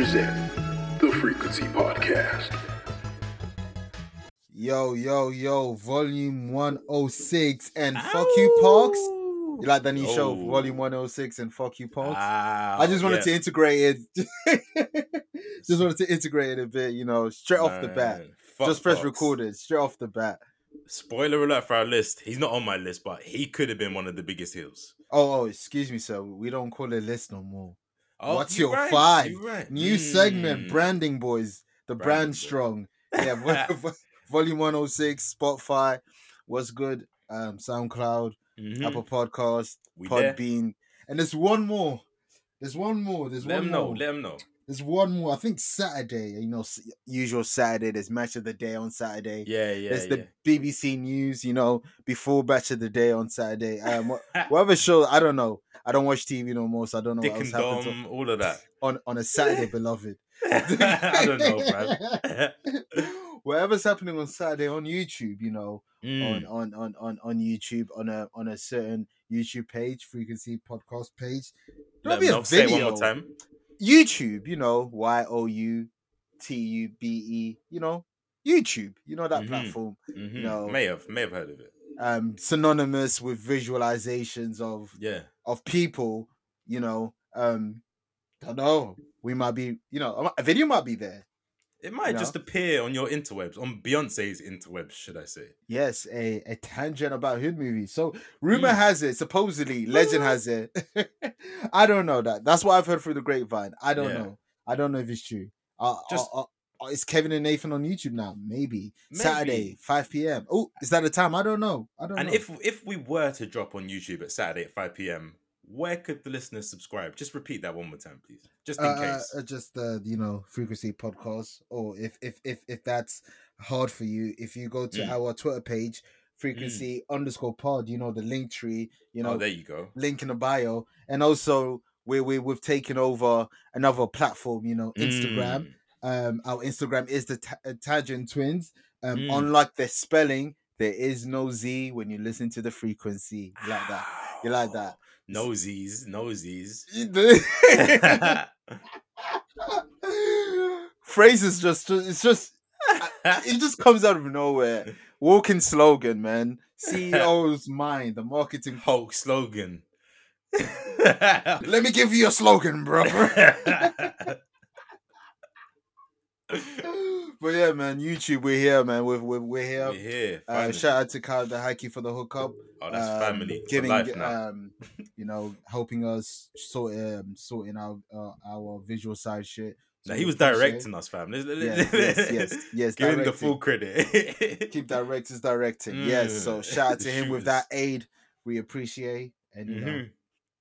present the Frequency Podcast. Yo, yo, yo, volume 106 and fuck you, Parks. You like that new show, Oh. volume 106 and fuck you? Ah, I just wanted to integrate it. just wanted to integrate it a bit, you know, straight off the bat. Fuck Just press Fox. recorded, straight off the bat. Spoiler alert for our list. He's not on my list, but he could have been one of the biggest heels. Oh, oh, excuse me, sir. We don't call it list no more. Oh, What's you your right, five? right. New segment, Mm. branding boys, the Branding brand boys. strong. Yeah, vo- vo- volume 106, Spotify, what's good? Um, SoundCloud, Mhm. Apple Podcast, We there. Podbean, and there's one more. There's one more. There's Let one him know. more. Let them know. There's one more. I think Saturday. You know, usual Saturday. There's match of the day on Saturday. Yeah, yeah, there's yeah. the BBC News. You know, before match of the day on Saturday. Um, wha- whatever show. I don't know. I don't watch TV no more, so I don't know Dick what else and happens Dom, all of that. on, on on a Saturday, beloved. I don't know, man. Whatever's happening on Saturday on YouTube, you know, Mm. on, on on on on YouTube on a on a certain YouTube page, frequency podcast page. There'll Let be a know. Say it one video. more time. YouTube, you know, Y O U T U B E, you know, YouTube, you know that Mhm. platform, Mhm. know. May have, may have heard of it. um, synonymous with visualizations of Yeah. of people, you know, um, I don't know, we might be, you know, a video might be there. It might You just appear on your interwebs, on Beyonce's interwebs, should I say? Yes, a, a tangent about hood movies. So rumor Mm. has it, supposedly, legend has it. I don't know that. That's what I've heard through the grapevine. I don't Yeah. know. I don't know if it's true. Uh, Just- uh, uh, is Kevin and Nathan on YouTube now? Maybe. Maybe. Saturday, 5 p.m. Oh, is that the time? I don't know. I don't And know. if if we were to drop on YouTube at Saturday at 5 p.m., where could the listeners subscribe? Just repeat that one more time, please. Just in uh, case. uh, just the you know, frequency podcast, or if if if if that's hard for you, if you go to Mm. our Twitter page, frequency underscore pod, you know the link tree, you know oh, there you go. link in the bio, and also we we we've taken over another platform, you know, Instagram. Mm. Um, our Instagram is the Ta- uh, Tangent Twins. Um, Mm. unlike the spelling, there is no Z when you listen to the frequency. You like that? You like that? Nosies, nosies. Phrases just it's just it just comes out of nowhere. Walking slogan, man. CEO's mind, the marketing. Hulk slogan. Let me give you a slogan, bro. but yeah, man, YouTube, we're here, man. We're we're, we're here. We're here. Uh, shout out to Kyle the Hikey for the hookup. oh, that's um, family. For Giving, life now. um, you know, helping us sort um, sorting out uh, our visual side shit. now, he was directing us, fam. Yes, yes, yes, yes. Give him the full credit. keep directors directing. Yes. So Mm, shout out to him with that aid. We appreciate, and you know, Mhm.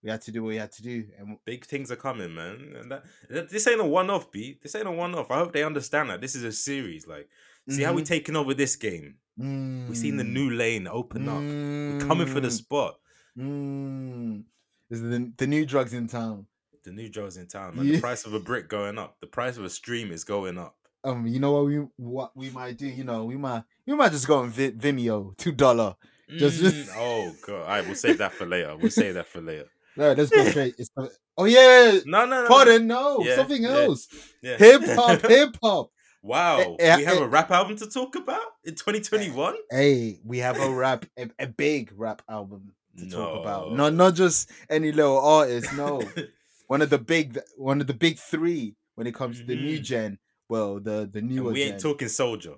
We had to do what we had to do. And Big things are coming, man. And that, that- this ain't a one-off beat. This ain't a one-off. I hope they understand that this is a series. Like, see how we Mhm. taking over this game. We've seen the Mm. new lane open up. We're coming for the Mm. spot. Mm. This is the, the new drugs in town. The new drugs in town. Man. Yeah. The price of a brick going up. The price of a stream is going up. Um, you know what we what we might do? You know, we might we might just go on Vi- Vimeo, two dollar. Just- Mm, oh god! All right, we'll save that for later. We'll save that for later. No, let's go straight. It's the, oh yeah, No, no, no. pardon, no, Yeah, something yeah. else. Yeah. Hip hop, hip hop. Wow, Eh, eh, we have eh. a rap album to talk about in 2021. Hey, we have a rap, a, a big rap album to talk about. No. Not not just any little artist. No, one of the big, one of the big three when it comes to the new Mhm. gen. Well, the the And newer we gen. ain't talking Soldier.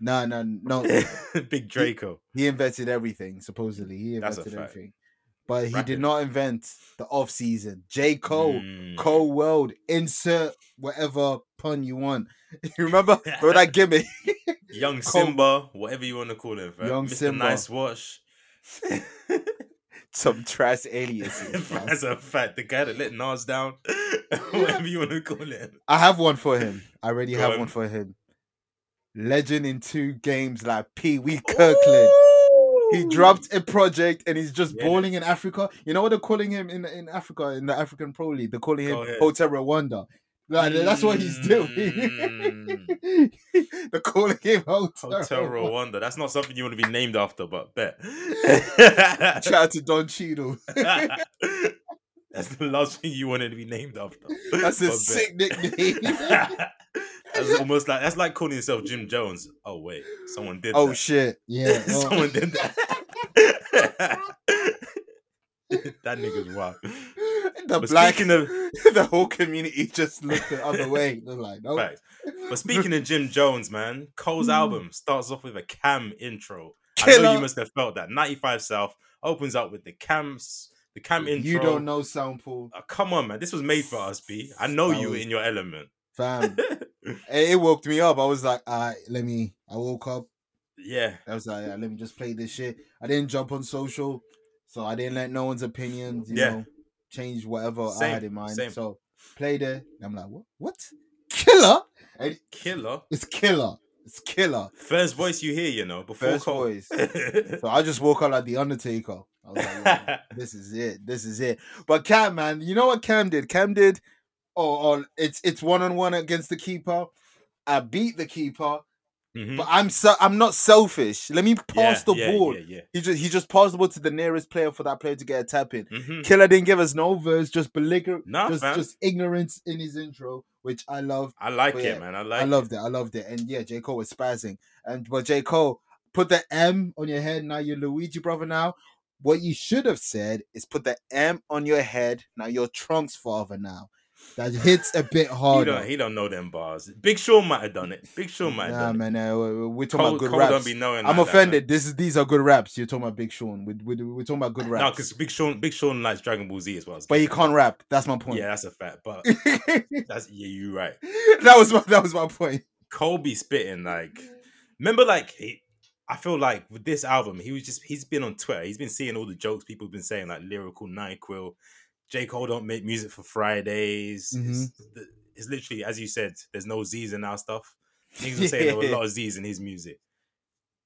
no, no, no. Big Draco. he invented everything. Supposedly, he That's invented everything. But he did not invent the off season. J Cole. Mm. Cole World, insert whatever pun you want. You remember remember that gimmick? Young Cole- Simba, whatever you want to call him. fam. Young Mr. Simba. Nice Wash. Some trash aliases. As a fact, the guy that let Nas down, whatever you want to call it. I have one for him. I already Go have on. one for him. Legend in two games like Pee Wee Kirkland. He dropped a project and he's just Yeah. balling in Africa. You know what they're calling him in in Africa in the African Pro League? They're calling him Hotel Rwanda. Like, that's what he's doing. Mm. they're calling him Hotel, Hotel Rwanda. Rwanda. That's not something you want to be named after, but bet. Shout out to Don Cheadle. That's the last thing you wanted to be named after. That's a sick nickname. that's almost like that's like calling yourself Jim Jones. Oh wait, someone did. That. Oh that. shit! Yeah, someone did that. that nigga's wild. the But black, speaking of the whole community just looked the other way. They're like, no, facts, but speaking of Jim Jones, man, Cole's hmm. album starts off with a Cam intro. I know you must have felt that. 95 South opens up with the Cams, the Cam intro. you don't know sample, Oh, uh, come on, man. This was made for us, B. I know That you was- in your element. fam. it, woke me up. I was like, all right, let me. I woke up. yeah. I was like, yeah, let me just play this shit. I didn't jump on social, so I didn't let no one's opinions, you Yeah. know, change whatever I had in mind. same. So played it. I'm like, what? What? Killer? And Killer. it's killer. It's killer. First voice you hear, you know, before First Cole. voice. So I just woke up like the Undertaker. I was like, yeah, this is it. This is it. But Cam, man, you know what Cam did? Cam did. Oh, oh it's it's one on one against the keeper. I beat the keeper, Mhm. but I'm so I'm not selfish. Let me pass Yeah, the yeah, ball. Yeah, yeah. He just he just passed the ball to the nearest player for that player to get a tap in. Mhm. Killer didn't give us no verse, just belligerent, Nah, just just ignorance in his intro, which I love. I like But it, man. I like I loved it. I loved it. And yeah, J Cole was spazzing. And but J Cole put the M on your head. Now you're Luigi brother. Now what you should have said is put the M on your head. Now you're Trunks father. Now that hits a bit it. He harder. don't, he don't know them bars. Big Sean might have done it. Big Sean might have Nah, done man, uh, we- we're talking Cole, about good Cole raps. don't be knowing. I'm like that, offended. this is these are good raps. You're talking about Big Sean. We, we, we're talking about good raps. No, because Big Sean, Big Sean likes Dragon Ball Z as well. but he can't rap. That's my point. Yeah, that's a fact. But that's yeah, you're right. That was my that was my point. Kobe spitting like remember like he, I feel like with this album he was just he's been on Twitter he's been seeing all the jokes people have been saying like lyrical Nyquil J Cole don't make music for Fridays Mm-hmm. it's, it's literally as you said there's no Z's in our stuff niggas were saying there were a lot of Z's in his music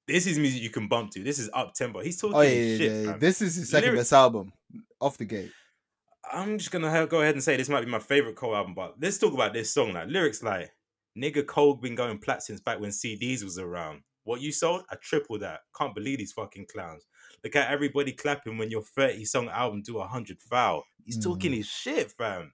this is music you can bump to this is up tempo he's talking Oh yeah, shit yeah. This is his second Lyric- best album off the gate. I'm just gonna go ahead and say this might be my favorite Cole album, but let's talk about this song. Like lyrics, like nigga Cole been going plat since back when CDs was around. What you sold, I triple that. Can't believe these fucking clowns. Look at everybody clapping when your 30 song album do a hundred foul. He's talking Mm. his shit, fam.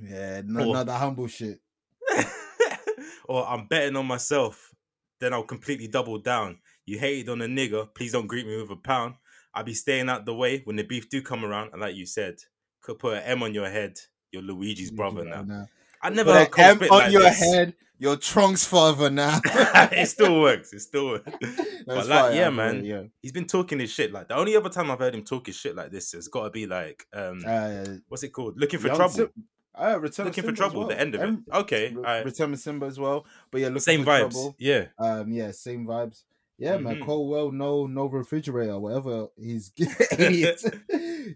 Yeah, no, Oh. not the humble shit. or I'm betting on myself, then I'll completely double down. You hated on a nigga, please don't greet me with a pound. I'll be staying out the way when the beef do come around. And like you said, could put an M on your head. You're Luigi's brother now. I never heard an Cole M spit on like your this. head. Your Trunks father now. it still works. It still works. That's like, fire, yeah, man. agree, Yeah. He's been talking his shit. Like the only other time I've heard him talk his shit like this has got to be like, um, Uh, what's it called? Looking for trouble. Sim- uh, Return Looking for trouble. well. The end of it. Okay. Re-. Return of Simba as well. But yeah, looking Same for vibes. trouble. Yeah. Um, yeah, same vibes. Yeah, man. Mhm. Cole well, no, no refrigerator, whatever. He's he was,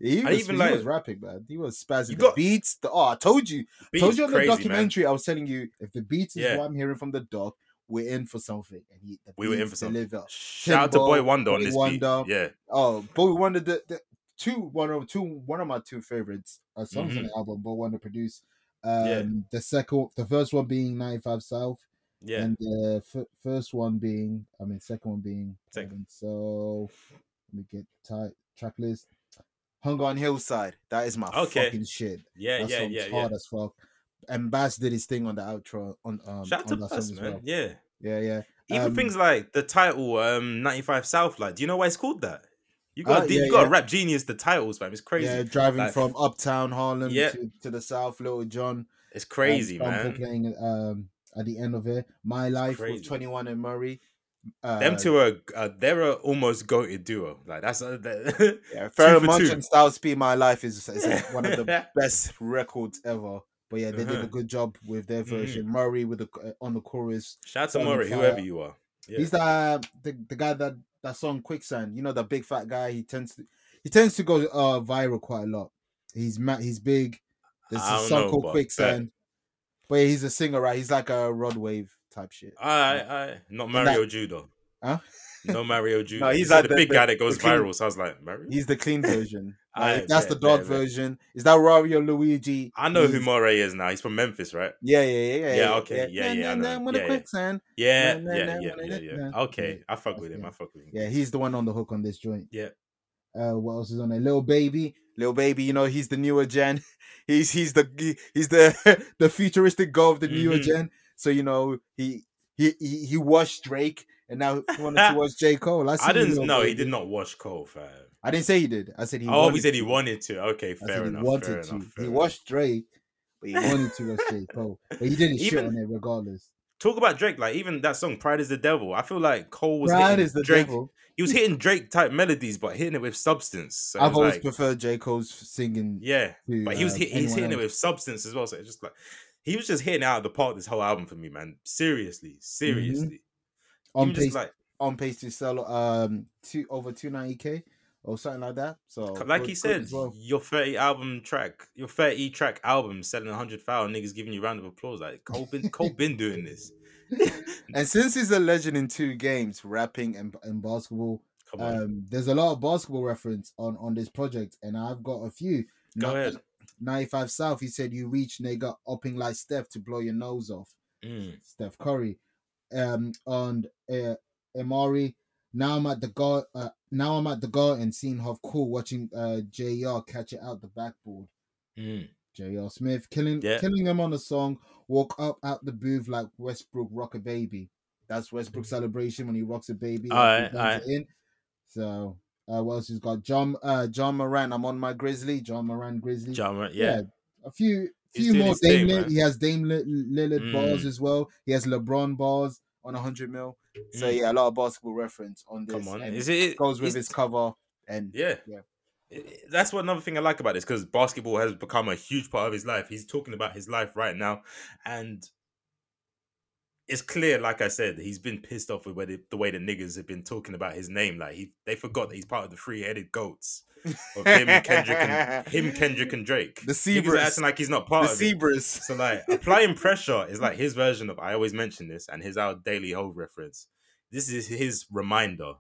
even he like- was rapping, man. He was spazzing You the got- beats. The, oh, I told you, Beat told you on the crazy, man. documentary. I was telling you if the beats is Yeah. what I'm hearing from the doc, we're in for something. And he, the We were in for something. deliver. Shout out to Boi-1da on Boy this Wonder. beat. Yeah. Oh, Boy Wonder, the, the two one of two one of my two favorites uh, songs on Mhm. the album. Boi-1da produced. Um, Yeah. the second, the first one being 95 South, Yeah. and the f- first one being, I mean, second one being. Second. so let me get tight track list. Hunger on Hillside. That is my Okay. fucking shit. yeah. That Yeah. song's Yeah. Yeah. hard as fuck. And Bas did his thing on the outro on um Shout out to on song as man. well. Yeah. Yeah, yeah. Even Um, things like the title, um, 95 South, like, do you know why it's called that? You got, to yeah, you got to yeah. rap genius the titles, fam. It's crazy. Yeah, driving Like- from uptown Harlem Yeah. to, to the south, Little John. It's crazy, man. Playing um at the end of it. My life with 21 and Morray. Uh, Them two are, uh, they're a almost goated duo. Like, that's, uh, Yeah, Pheromone two. and Style Speed My Life is, is one of the best records ever. But yeah, they did Uh-huh. a good job with their Mhm. version. Morray with the uh, on the chorus. Shout out to Morray, whoever you are. Yeah. He's the, the the guy that that song Quicksand. You know the big fat guy. He tends to he tends to go uh viral quite a lot. He's mad. he's big. There's a song know, called Quicksand. But yeah, he's a singer, right? He's like a Rod Wave type shit. I, I, not Mario Judo. Huh? No Mario Judo. No, he's he's like the, the- big the- guy that goes the king- viral. So I was like, Mario. He's the clean version. Aight, Like, that's the bet, dog bet, bet. version. Is that Wario Luigi? I know who He's- is now. He's from Memphis, right? Yeah, yeah, yeah, yeah. Yeah, okay, yeah, Nah, yeah, I nah, know. nah, with a Yeah, yeah. quicksand. Yeah, Nah, nah, yeah, yeah, yeah, yeah. Okay, I fuck with him. him. I fuck with him. Yeah, he's the one on the hook on this joint. Yeah. Uh, what else is on there? Little baby, little baby. You know, he's the newer gen. He's he's the he's the the futuristic go of the newer Mhm. gen. So you know, he he he, he washed Drake, and now he wanted to watch J Cole. I, I didn't. No, he did not wash Cole, fam. I didn't say he did. I said he. oh, he said he wanted to. Okay, fair enough. he wanted fair to. enough, he watched Drake, but he wanted to watch J Cole. But he didn't shit on it regardless. Talk about Drake, like even that song "Pride Is the Devil." I feel like Cole was Pride is the Drake. devil. He was hitting Drake type melodies, but hitting it with substance. So I've always like, preferred J Cole's singing. yeah, to, but he was uh, hit, he's hitting it with substance as well. So it's just like he was just hitting it out of the park this whole album for me, man. Seriously, seriously. on Even just pace like on pace to sell um two over two ninety k or something like that. So like he said, well. your 30 album track, your 30 track album selling 100,000 niggas giving you round of applause. Like Cole been Cole been doing this. and since he's a legend in two games, rapping and, and basketball, Come on. um, there's a lot of basketball reference on on this project, and I've got a few. Go ahead. 95 South, he said, You reach nigga upping like Steph to blow your nose off. Mm. Steph Curry. Um, and uh, Amari. Now I'm at the guard. Uh, now I'm at the garden, seeing Huff cool, watching uh Jr. catch it out the backboard. Mm. J.R. Smith killing Yeah. killing him on the song. Walk up out the booth like Westbrook rock a baby. That's Westbrook celebration when he rocks a baby. Alright, after he burns alright. in. So uh, what else he's got? John uh Ja Morant. I'm on my Grizzly. Ja Morant Grizzly. John, Moran- yeah. a few He's few more thing, Dame Lill- He has Dame Lill- Lillard bars Mm. as well. He has LeBron bars on 100 mil. So Mm. yeah, a lot of basketball reference on this. Come on. Is it goes with is- his cover and Yeah. Yeah. That's what another thing I like about this because basketball has become a huge part of his life. He's talking about his life right now, and it's clear, like I said, he's been pissed off with the, the way the niggas have been talking about his name. Like he, they forgot that he's part of the three-headed goats of him, Kendrick, and him, Kendrick, and Drake. The Zebras. acting like he's not the part of it. zebras. So like applying pressure is like his version of I always mention this and his our daily Hove reference. This is his reminder.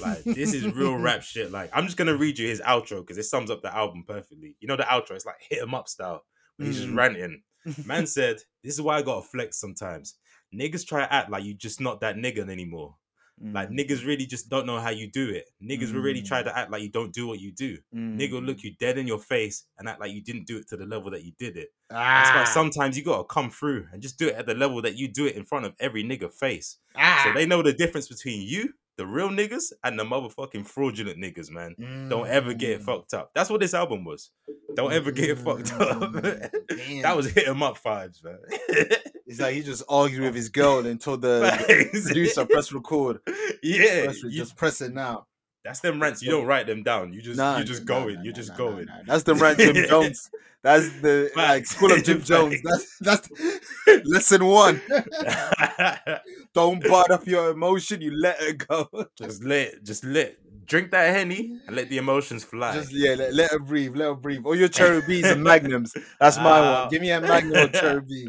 Like this is real rap shit. Like I'm just gonna read you his outro because it sums up the album perfectly. You know the outro, it's like hit 'em up style. Where he's just Mm. ranting. Man said, This is why I gotta flex sometimes. Niggas try to act like you just not that nigga anymore. Like Mm. niggas really just don't know how you do it. Niggas will really try Mm. to act like you don't do what you do. Nigga will look you dead in your face and act like you didn't do it to the level that you did it. That's why Ah. sometimes you gotta come through and just do it at the level that you do it in front of every nigga face. Ah. So they know the difference between you, the real niggas, and the motherfucking fraudulent niggas, man. Don't ever get it Mm. fucked up. That's what this album was. Don't ever get it fucked up. Mm, that was hit 'em up vibes, man. It's like he just argued with his girl and told the, producer press record. yeah, Press, you- just press it now. That's them rants. You don't write them down. You just Nah, you're just going. you're just going. That's the rant Jim Jones. That's the like school of Jim Jones. That's that's lesson one. Don't bite up your emotion. You let it go. just let, just let, drink that henny and let the emotions fly. Just yeah, let, let her breathe. Let her breathe. All your cherry B's and magnums. That's my Ah. one. Give me a magnum or cherry B.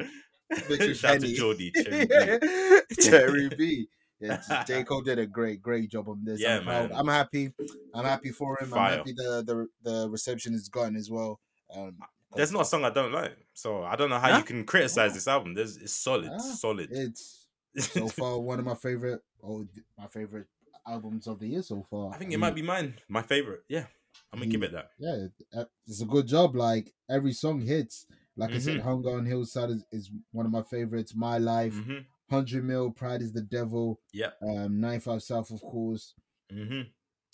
Mixed with Shout out to Henny. Cherry B. Cherry B. Yeah, J. Cole did a great, great job on this. Yeah, I'm, man. I'm happy. I'm happy for him. Fire. I'm happy the, the the reception has gotten as well. Um, There's not a song I don't like, so I don't know how Huh? you can criticize this album. There's it's solid, Ah, solid. It's so far one of my favorite, oh, my favorite albums of the year so far. I think it might be mine, my favorite. Yeah, I'm gonna give it that. Yeah, uh, it's a good job. Like every song hits. Like I said, Mhm. Hunger on Hillside is, is one of my favorites. My Life, hmm Hundred Mil, Pride is the Devil. Yep. Um, 95 South, of course. hmm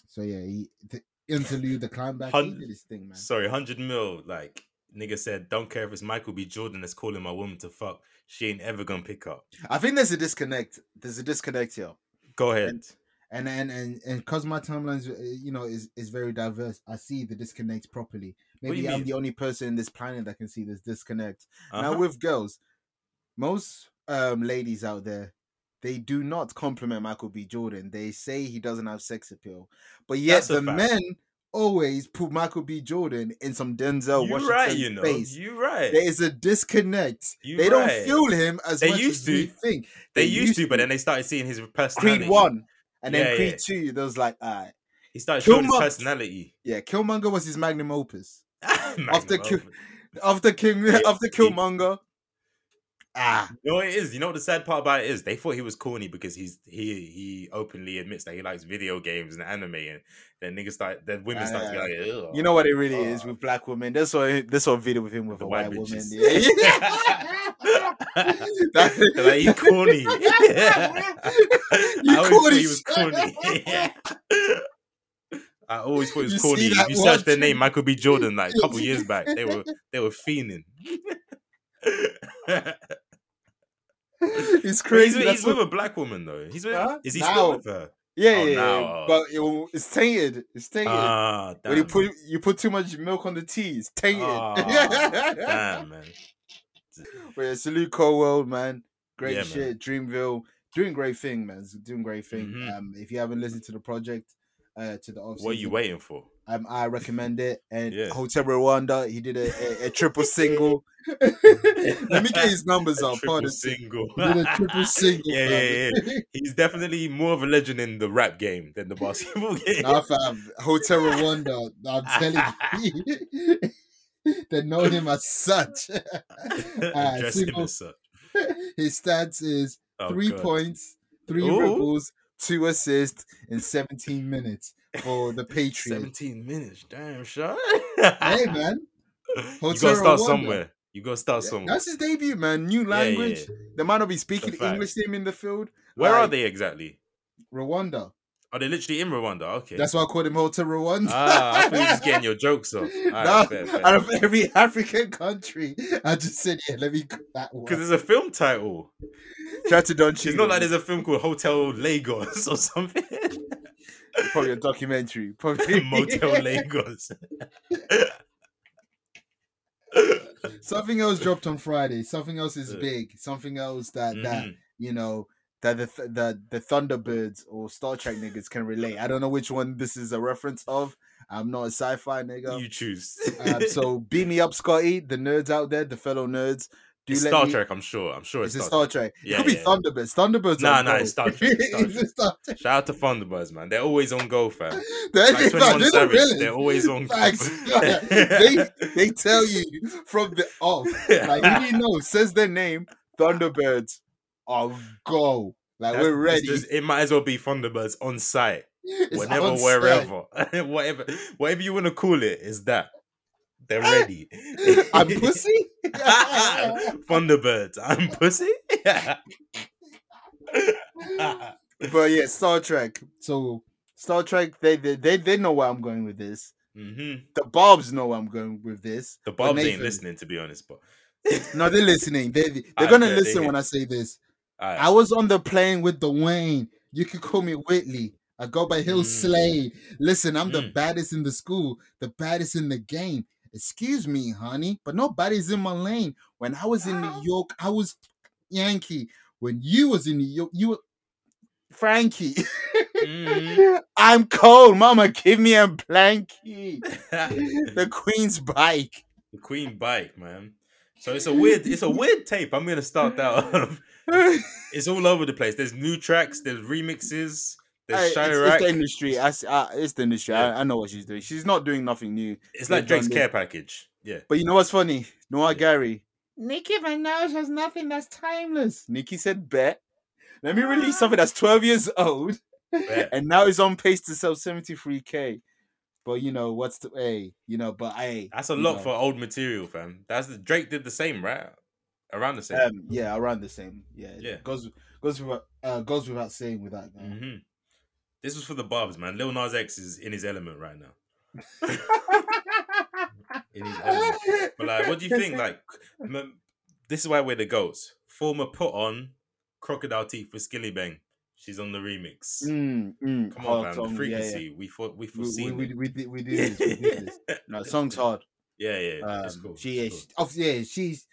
So yeah, he, the interlude, the climb back, he did his thing, man. Sorry, hundred mil. Like nigga said, don't care if it's Michael B. Jordan that's calling my woman to fuck. She ain't ever gonna pick up. I think there's a disconnect. There's a disconnect here, Go ahead. and and and and because my timelines, uh, you know, is is very diverse. I see the disconnect properly. What do you Maybe I'm mean? the only person in this planet that can see this disconnect. Uh-huh. Now with girls, most um ladies out there, they do not compliment Michael B. Jordan. They say he doesn't have sex appeal, but yet That's the men always put Michael B. Jordan in some Denzel you Washington right, you know. face. You right. There is a disconnect. You they don't feel him as They much used as to. think. they used to, but then they started seeing his personality. Creed one. And then Yeah, Creed yeah. two, there was like, alright, He started showing his personality. yeah, Killmonger was his magnum opus. Magnum After Kill- opus. After King, after Killmonger, ah, You know what it is? You know what the sad part about it is? They thought he was corny because he's he he openly admits that he likes video games and anime, and then niggas start, then women start to be Ah, like, you know what it really is Oh. with black women. This one, this one video with him with a white white, woman. Yeah. That- like, he corny. You I always thought corny he was corny. I always thought he was You corny. If you search their name, Michael B. Jordan, like a couple years back, they were they were fiending. it's He's, crazy. That's he's with a black woman though. He's with. Huh? Is he Now. still with her? yeah, Oh, yeah, but it, it's tainted. It's tainted. Ah, damn. when you put you put too much milk on the tea, it's tainted. Ah, damn man. But yeah, salute Cole World, man. Great Yeah, man. shit. Dreamville doing great thing, man. It's doing great thing. Mhm. Um, if you haven't listened to the project, uh, to the off What are you waiting for? Um, I recommend it. And Yeah. Hotel Rwanda, he did a, a, a triple single. Let me get his numbers A up. triple Pardon. single. He did a triple single. Yeah, fam. yeah, He's definitely more of a legend in the rap game than the basketball game. Nah, fam. Hotel Rwanda. I'm telling you. they know him as such. Ah, Address him as such. His stats is Oh, three God. points, three Ooh. dribbles, two assists in 17 minutes for the Patriots. 17 minutes. Damn, Sean. Hey, man. you Hotel gotta start Rwanda. somewhere. You gotta start somewhere. That's his debut, man. New Yeah, yeah, language. yeah. They might not be speaking. English to him in the field. Where are they exactly? Rwanda. Are they literally in Rwanda? Okay. That's why I called him Hotel Rwanda. ah, I thought you were just getting your jokes off. no, out of every African country, I just said, yeah, let me cut that one. Because there's a film title. Out to Don It's not like there's a film called Hotel Lagos or something. Probably a documentary. Probably Motel Lagos. Something else dropped on Friday. Something else is Uh, big. Something else that that Mhm. you know that the th- the the Thunderbirds or Star Trek niggas can relate. I don't know which one this is a reference of. I'm not a sci-fi nigga. You choose. Um, so beam me up, Scotty. The nerds out there, the fellow nerds. Do it's Star me- Trek, I'm sure. I'm sure It's it's, a Star, Star Trek. Trek. Yeah, it could be yeah. Thunderbirds. Thunderbirds. Nah, no, nah, it's Star Trek, it's Star Trek. Star Trek. Shout out to Thunderbirds, man. They're always on go, fam. They're, Like fam, 21 they're Savage, they're always on go. They they tell you from the off. Like who you know says their name, Thunderbirds are go. Like That's- we're ready. just- it might as well be Thunderbirds on site, It's whenever, wherever, whatever, whatever you want to call it. Is that they're ready? I'm pussy. Thunderbirds. I'm pussy. but yeah, Star Trek. So Star Trek, they they they, they know where I'm going with this. hmm The Barbs know where I'm going with this. The Barbs ain't listening, to be honest. But No, they're listening. They they're I gonna bet listen hear. when I say this. Alright. I was on the plane with Dwayne. You could call me Whitley. I go by Hill Mm. Slade. Listen, I'm the Mm. baddest in the school, the baddest in the game. Excuse me, honey, but nobody's in my lane. When I was in New York, I was Yankee. When you was in New York, you were Frankie. Mhm. I'm cold, mama. Give me a blankie. the The Queen's bike. The Queen bike, man. So it's a weird, it's a weird tape. I'm gonna start that off. It's all over the place. There's new tracks, there's remixes, Hey, there's it's, it's the industry. I, s- uh, it's the industry. Yeah. I, I know what she's doing. She's not doing nothing new. It's like Drake's done care package. Yeah. But you know what's funny? Noah Yeah. Gary. Nicki Minaj has nothing that's timeless. Nicki said, bet. Let me release something that's 12 years old. Bet. And now it's on pace to sell 73k. But you know, what's the hey, you know, but hey. That's a you lot know, for old material, fam. That's the Drake did the same, right? Around the same. um, yeah, around the same. Yeah. Yeah. Goes goes without uh, goes without saying with that guy. This was for the Barbs, man. Lil Nas X is in his element right now. In his element. But like, what do you think? Like, m- this is why we're the goats. Former put on Crocodile Teeth for Skillibeng. She's on the remix. Mm, mm, Come on, fam. song, the yeah, yeah. We thought we We, foreseen. we, we, we, did, we do this. We do this. No, song's hard. yeah, yeah. Um, cool. She, cool. oh, yeah, she's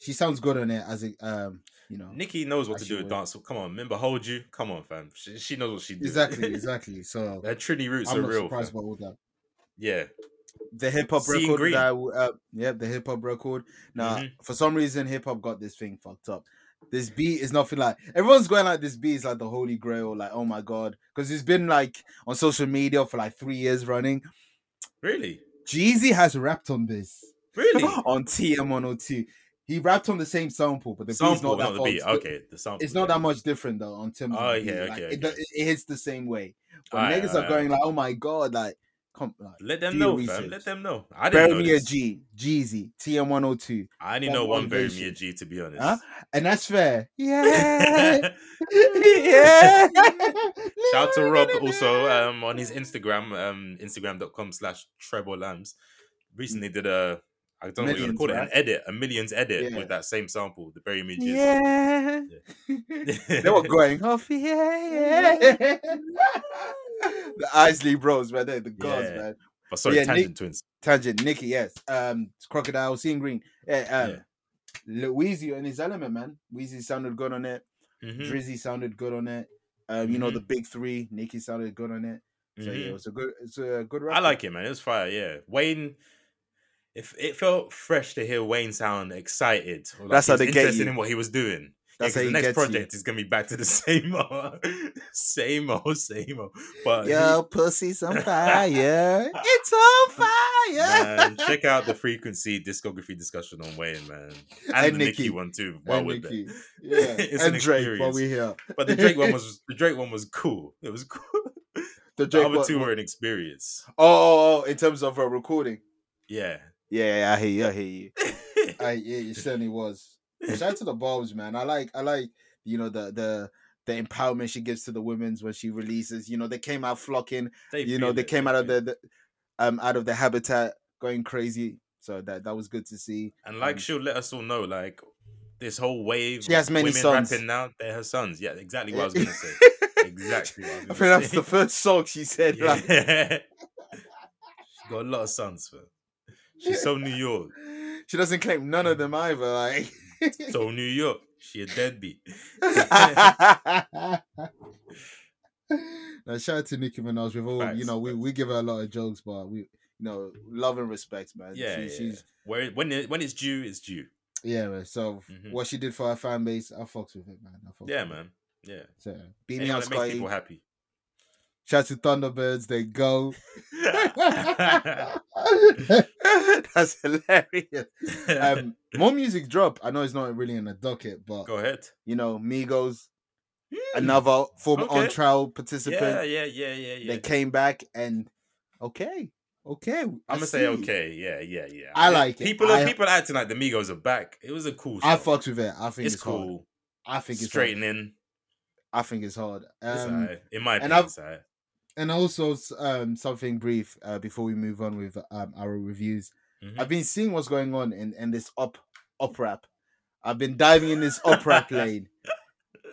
she sounds good on it as a um, you know. Nicki knows what to do with dance. So come on, remember hold you. Come on, fam. She, she knows what she does. Exactly, exactly. So Her Trini roots I'm are not real. surprised fam. by all that. Yeah. The hip hop record green. that I w- uh, yeah, the hip hop record. Now, Mhm. for some reason, hip hop got this thing fucked up. This beat is nothing like everyone's going like this beat is like the holy grail, like oh my god, because it's been like on social media for like three years running. Really? Jeezy has rapped on this Really? on TM102. He rapped on the same sample, but the beat's Sample, not not that the beat. far- Okay, the sample. It's not that much different though on Tim's. Oh, beat. okay, Like, okay, It, it hits the same way. But Alright, niggas are alright, going like, oh my god, like, come, like Let them know, your fam. Let them know. I didn't bury know me a this. G, Jeezy, TM102, I only know one bury me a. G to be honest. Huh? and that's fair. Yeah, yeah. Shout out to Rob also um, on his Instagram, um, Instagram.com slash treble lambs. Recently did a I don't know what you call it, an edit, a millions edit Yeah. with that same sample, the me G. Yeah. Yeah. they were going off. Yeah, yeah. the Isley Bros, man. They're the gods, Yeah. man. But sorry, Yeah, Nick- tangent twins. Tangent, Nicki, yes. Um, Crocodile, Seeing Green. Yeah, um, Yeah. Weezy in his element, man. Weezy sounded good on it. Mhm, Drizzy sounded good on it. Um, you know Mhm. the big three. Nicki sounded good on it. So yeah, mhm. it was a good. It's a good. I like it, man. It was fire. Yeah, Wayne. If it felt fresh to hear Wayne sound excited, like That's how they get interested you. in what he was doing. That's yeah, how he the next gets you. project is gonna be back to the same old, same old, same old. But he- Yo, pussy's on fire. it's on fire. man, check out the frequency discography discussion on Wayne, man, and, And the Nicki. one too. Well, and that. Nicki. Yeah, It's and an Drake. But we here. But the Drake one was the Drake one was cool. It was cool. the The Drake other one- two were an experience. Oh, oh, oh, in terms of a recording. Yeah. Yeah, yeah, I hear you. I hear you. I yeah, it certainly was. Shout out to the Barbs, man. I like I like you know the the the empowerment she gives to the women's when she releases. You know, they came out flocking. They you know, they it, came out of the, the um out of the habitat going crazy. So that that was good to see. and like um, she'll let us all know, like this whole wave. She has of many women sons. rapping now. They're her sons. Yeah, exactly what I was gonna say. Exactly I I gonna think that's the first song she said. Yeah. Like, She's got a lot of sons, man. She's so New York. she doesn't claim none of them either. Like, So New York. She a deadbeat. now, shout out to Nicki Minaj. We've all, you know, we, facts. we give her a lot of jokes, but we, you know, love and respect, man. Yeah, She- yeah, she's Where when it, when it's due, it's due. yeah. man. So Mhm. what she did for her fan base, I fucks with it, man. Yeah, man. Yeah. So beat me on that makes Scotty. people happy. Shout to Thunderbirds. They go. That's hilarious. Um, more music drop. I know it's not really in the docket, but Go ahead. you know, Migos, Mm. another former Okay. on trial participant. Yeah, yeah, yeah, yeah, yeah. They came back and okay, okay. I'm I gonna say okay. Yeah, yeah, yeah. I mean, like it. People are I- people are acting like the Migos are back. It was a cool. Show. I fucked with it. I think It's, it's, hard. cool. I think it's hard. Straightening. I think it's hard. It's Um, alright. In my and opinion, I've- it's alright. And also um something brief uh, before we move on with um, our reviews. Mhm. I've been seeing what's going on in, in this up up rap. I've been diving in this up rap lane,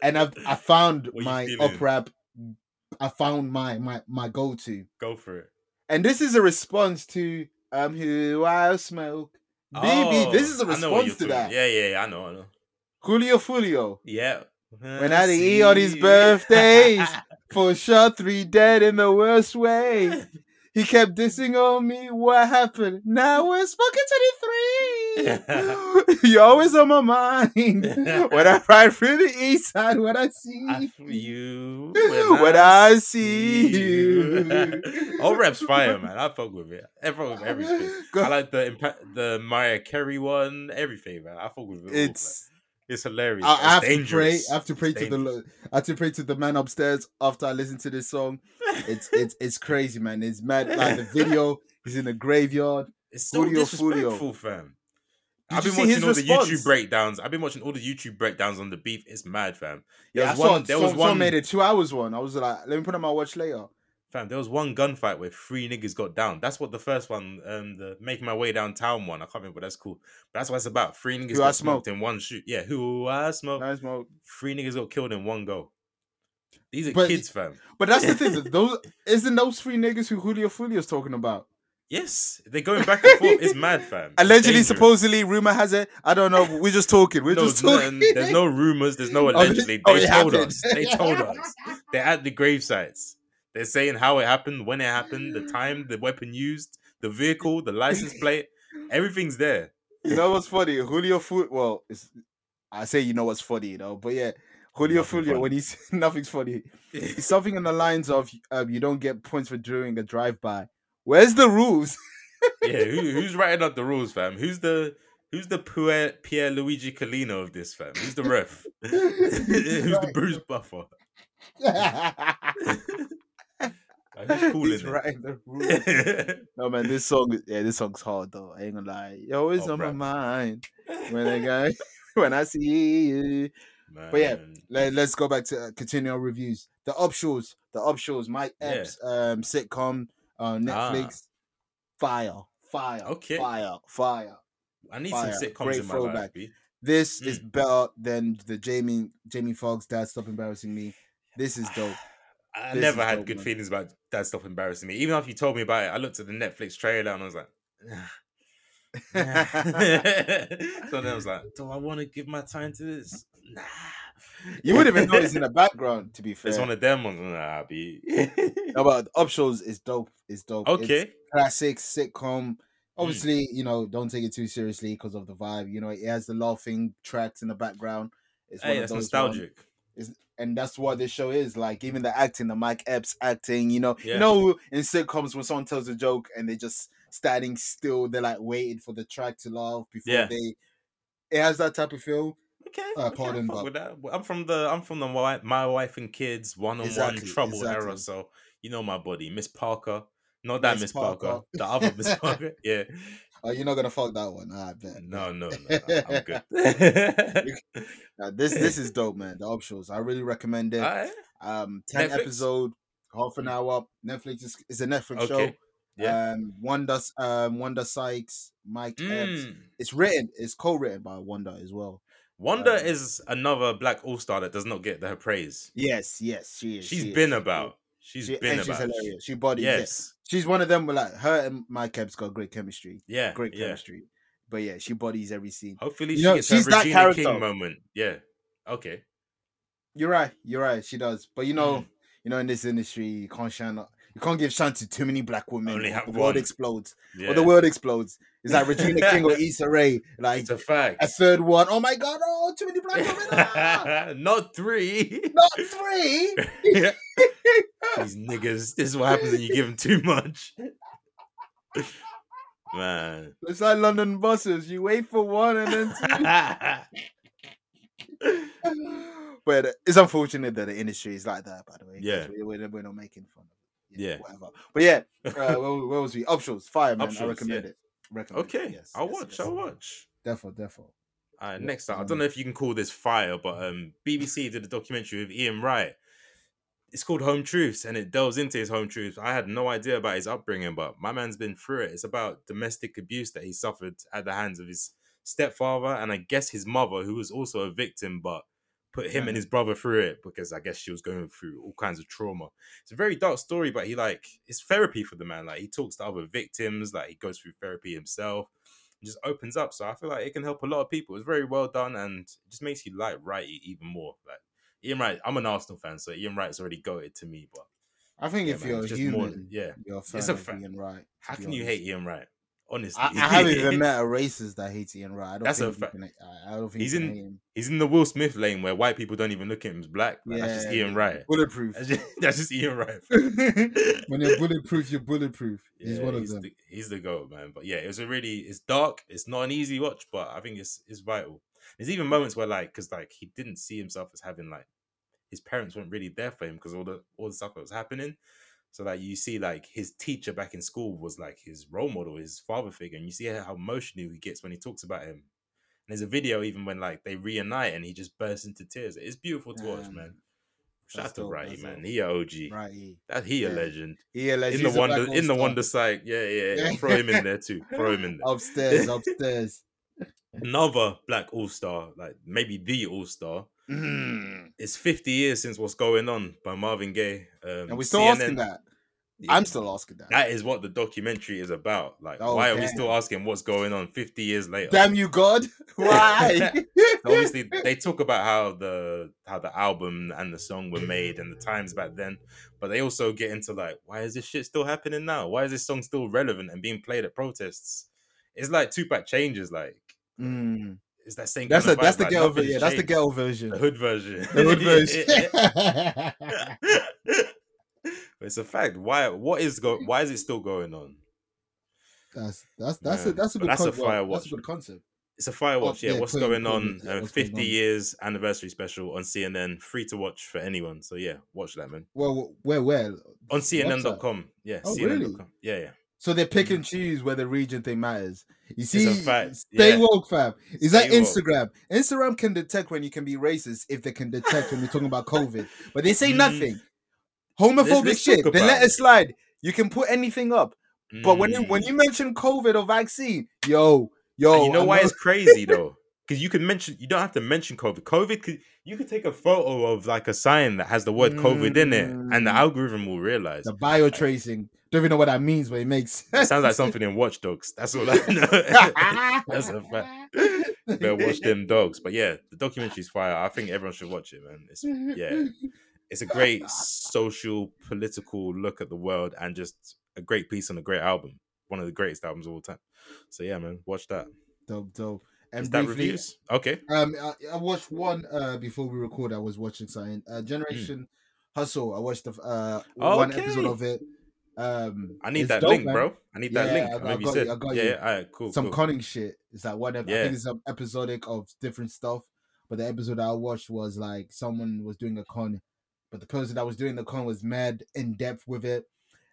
and I've I found What my up rap. I found my my my go to, Go for it. and this is a response to um who I smoke. Baby, this is a Oh, I know what response to that. Yeah, yeah, yeah, I know, I know. Julio Foolio. Yeah. When I eat on his birthdays. For sure, three dead in the worst way. He kept dissing on me. What happened? Now we're smoking 23. You're always on my mind. when I ride through the east side, when I see I you. you When I see you. All rap's fire, man. I fuck with it. I fuck with everything. Go- I like the the Mariah Carey one. Everything, man. I fuck with it. all, man. It's. hilarious. I, I It's have to pray. dangerous. I have to pray It's to the. dangerous. lo- I have to pray to the man upstairs after I listen to this song. It's it's it's crazy, man. It's mad. Like the video is in a graveyard. It's so Foolio. disrespectful, fam. Did I've been watching all the? YouTube breakdowns. I've been watching all the YouTube breakdowns on the beef. It's mad, fam. There Yeah, was I saw one. There was one. made a two hours one. I was like, let me put on my watch later. Fam, there was one gunfight where three niggas got down. That's what the first one, um, the making my way downtown one. I can't remember, but that's cool. But that's what it's about. Three niggas Who got I smoked in one shoot. Yeah, who I smoke. Nice smoke. Three niggas got killed in one go. These are But- kids, fam. But that's the thing. Those isn't those three niggas who Julio Foolio's talking about. Yes, they're going back and forth. It's mad, fam. Allegedly, supposedly, rumor has it. I don't know. We're just talking. We're No, just no, talking. there's no rumors. There's no Oh, allegedly. oh, They it told happened. us. They told us. They're at the grave sites. They're saying how it happened, when it happened, the time, the weapon used, the vehicle, the license plate. Everything's there. You know what's funny? Julio Foolio. Well, it's I say you know what's funny, you know. But yeah, Julio Nothing Fulio, when he's nothing's funny. It's something in the lines of um, you don't get points for doing a drive-by. Where's the rules? yeah, who, who's writing up the rules, fam? Who's the who's the Pierre, Pierluigi Collina of this, fam? Who's the ref? who's the Bruce Buffer? Who's calling He's it? writing the rules. No man, this song, is- yeah, this song's hard though. I ain't gonna lie. Yo, it's Oh, on my mind when I go when I see you. But yeah, Let, let's go back to uh, continue our reviews. The Upshaws, the Upshaws, Mike Yeah. Epps um, sitcom, uh, Netflix, fire, fire, Ah. Okay. fire, fire. I need fire. some sitcoms Great in my throwback. B. This is Mm. better than the Jamie Jamie Foxx Dad Stop Embarrassing Me. This is dope. I This never had dope, good man. feelings about Dad stuff Embarrassing Me. Even after you told me about it, I looked at the Netflix trailer and I was like, nah. so then I was like, do I want to give my time to this? Nah. you would even notice in the background, to be fair. It's one of them ones. Nah, B. No, but Upshaws is dope. Is dope. It's okay. classic sitcom. Mm. Obviously, you know, don't take it too seriously because of the vibe. You know, it has the laughing tracks in the background. It's Hey, that's ones- nostalgic. And that's what this show is like. Even the acting, the Mike Epps acting. You know, Yeah. you know, in sitcoms when someone tells a joke and they're just standing still, they're like waiting for the track to laugh before Yeah. they. It has that type of feel. Okay, Uh, okay, pardon, but... I'm from the I'm from the my, my wife and kids one on one trouble exactly. era, so you know my body, Miss Parker, not that Miss Miss Parker. Parker. the other Miss Parker. Yeah, Oh, you're not gonna fuck that one. I bet. no, no, no, no I'm good. This this is dope, man. The Upshaws. I really recommend it. Alright, Um, ten Netflix? episode, half an hour. Netflix is, is a Netflix show. Okay. Yeah. Um, Wanda, um, Wanda Sykes, Mike Epps. Mm. It's written. It's co-written by Wanda as well. Wanda Um, is another black all star that does not get her praise. Yes, yes, she is. She's she is, been she about. She's She, been and she's hilarious. She bodies. Yes, Yes. she's one of them. With like her and Mike Epps got great chemistry. Yeah. Great yeah. chemistry. But yeah, she bodies every scene. Hopefully You she know, gets she's that Regina character. King moment. Yeah. Okay. You're right. You're right. She does. But you know, Mm. you know, in this industry, you can't shine. You can't give chance to too many black women. Only the world explodes. Yeah. Or the world explodes. It's like Regina King or Issa Rae. Like it's a fact. a third one. Oh my god! Oh, too many black women. Ah, Not three. not three. These niggas. This is what happens when you give them too much. Man. It's like London buses. You wait for one and then two. but it's unfortunate that the industry is like that. By the way. Yeah. we, we're, we're not making fun of it. Yeah. whatever. But yeah, uh, where, where was we? Upshaws, fire man. I recommend yeah. it. Recommend it. okay. Yes, I'll yes, watch. yes. I'll watch. Defo, defo. All right, next up, I don't know if you can call this fire, but um, BBC did a documentary with Ian Wright. It's called Home Truths, and it delves into his home truths. I had no idea about his upbringing, but my man's been through it. It's about domestic abuse that he suffered at the hands of his stepfather, and I guess his mother, who was also a victim, but put him and his brother through it because I guess she was going through all kinds of trauma. It's a very dark story, but he like it's therapy for the man. Like he talks to other victims, like he goes through therapy himself and just opens up. So I feel like it can help a lot of people. It's very well done and just makes you like Wright even more. Like Ian Wright, I'm an Arsenal fan, so Ian Wright's already goated to me. But I think yeah, if man, you're just human, more yeah. you're a fan It's a of fact. Ian Wright. How can you hate Ian Wright? Honestly, I, I haven't even met a racist that hates Ian Wright. I don't That's a think you fact. can, I, I don't think He's in- him. He's in the Will Smith lane where white people don't even look at him as black. Like, that's just Ian Wright. Bulletproof. That's just, that's just Ian Wright. when you're bulletproof, you're bulletproof. He's Yeah, one of he's them. The, he's the goat, man. But yeah, it was a really it's dark. It's not an easy watch, but I think it's it's vital. There's even moments where like because like he didn't see himself as having like his parents weren't really there for him because all the all the stuff that was happening. So like you see like his teacher back in school was like his role model, his father figure, and you see how emotional he gets when he talks about him. And there's a video even when like they reunite and he just bursts into tears. It's beautiful to watch, Damn. man. Shout That's out to Righty, man. He a OG. Right. he- That he a Yeah. legend Yeah, like in he's the a wonder in the wonder side. Yeah, yeah, yeah. Throw him in there too. Throw him in there. Upstairs, upstairs. Another black all star, like maybe the all star. Mm. It's 50 years since What's Going On by Marvin Gaye. Um, And we're still CNN asking that. Yeah, I'm still asking that. That is what the documentary is about. Like, Oh, why are we still asking what's going on 50 years later? Damn you, God! Why? Obviously, they talk about how the how the album and the song were made and the times back then, but they also get into like, why is this shit still happening now? Why is this song still relevant and being played at protests? It's like Tupac changes. Like, Mm. It's that same. That's kind the of that's the like, ghetto. Yeah, that's the changed. ghetto version. The hood version. The hood version. But it's a fact. Why? What is go? Why is it still going on? that's that's that's a Man, that's a but good. that's a con- well, fire That's a good concept. It's a fire watch. yeah, yeah, what's put going put it- on? yeah, uh, what's going 50 on. years anniversary special on CNN, free to watch for anyone. So yeah, watch that, man. Well, where where On What's that? CNN.com. Yeah, Oh, CNN.com. Yeah, yeah. So they pick and choose where the region thing matters. You see, stay yeah. woke, fam. Is that Stay woke. Instagram? Instagram can detect when you can be racist if they can detect when you're talking about COVID, but they say Mm. nothing. Homophobic let's shit, talk they let it. it slide. You can put anything up, but when you, when Mm. you mention COVID or vaccine, yo, yo, And you know I'm why not- it's crazy though? Because you can mention, you don't have to mention COVID. COVID could, you could take a photo of like a sign that has the word COVID in it, and the Mm. algorithm will realize. the bio tracing. Don't even know what that means, but it makes It sounds like something in Watch Dogs. That's all I know. That's a fact. Better watch them dogs. But yeah, the documentary's fire. I think everyone should watch it, man. It's yeah, it's a great social, political look at the world, and just a great piece on a great album. One of the greatest albums of all time. So yeah, man, watch that. dope, dope. And Is that reviews? Okay. Um, I, I watched one uh before we record. I was watching something. Hmm. Uh, Generation Hustle. I watched the uh one episode of it. Um, I need that dope, link, man. bro. I need that Yeah, link. I I, got- I you got said. you, I got yeah, you. yeah, all right, cool. Some cool. cunning shit. It's like one. ep- I Yeah. think it's some episodic of different stuff. But the episode I watched was like someone was doing a con, but the person that was doing the con was mad in depth with it.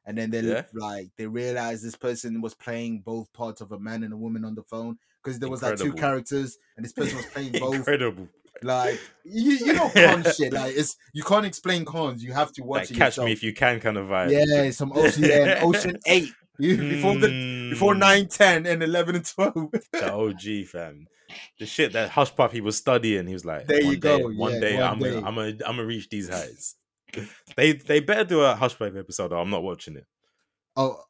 And then they Yeah. like they realized this person was playing both parts of a man and a woman on the phone because there was like two characters and this person was playing both. Incredible. Like you, you know con shit. Like it's you can't explain cons. You have to watch Like it catch yourself. me if you can kind of vibe. Yeah, some Ocean Ocean Eight. You, before the before Mm, 9, 10, and eleven and twelve. the OG fam. The shit that Hushpuppi was studying, he was like, There you day, go, One yeah, day, one I'm day. gonna, I'm gonna, I'm gonna reach these heights. they, they better do a Hushpuppi episode. Though. I'm not watching it. Oh,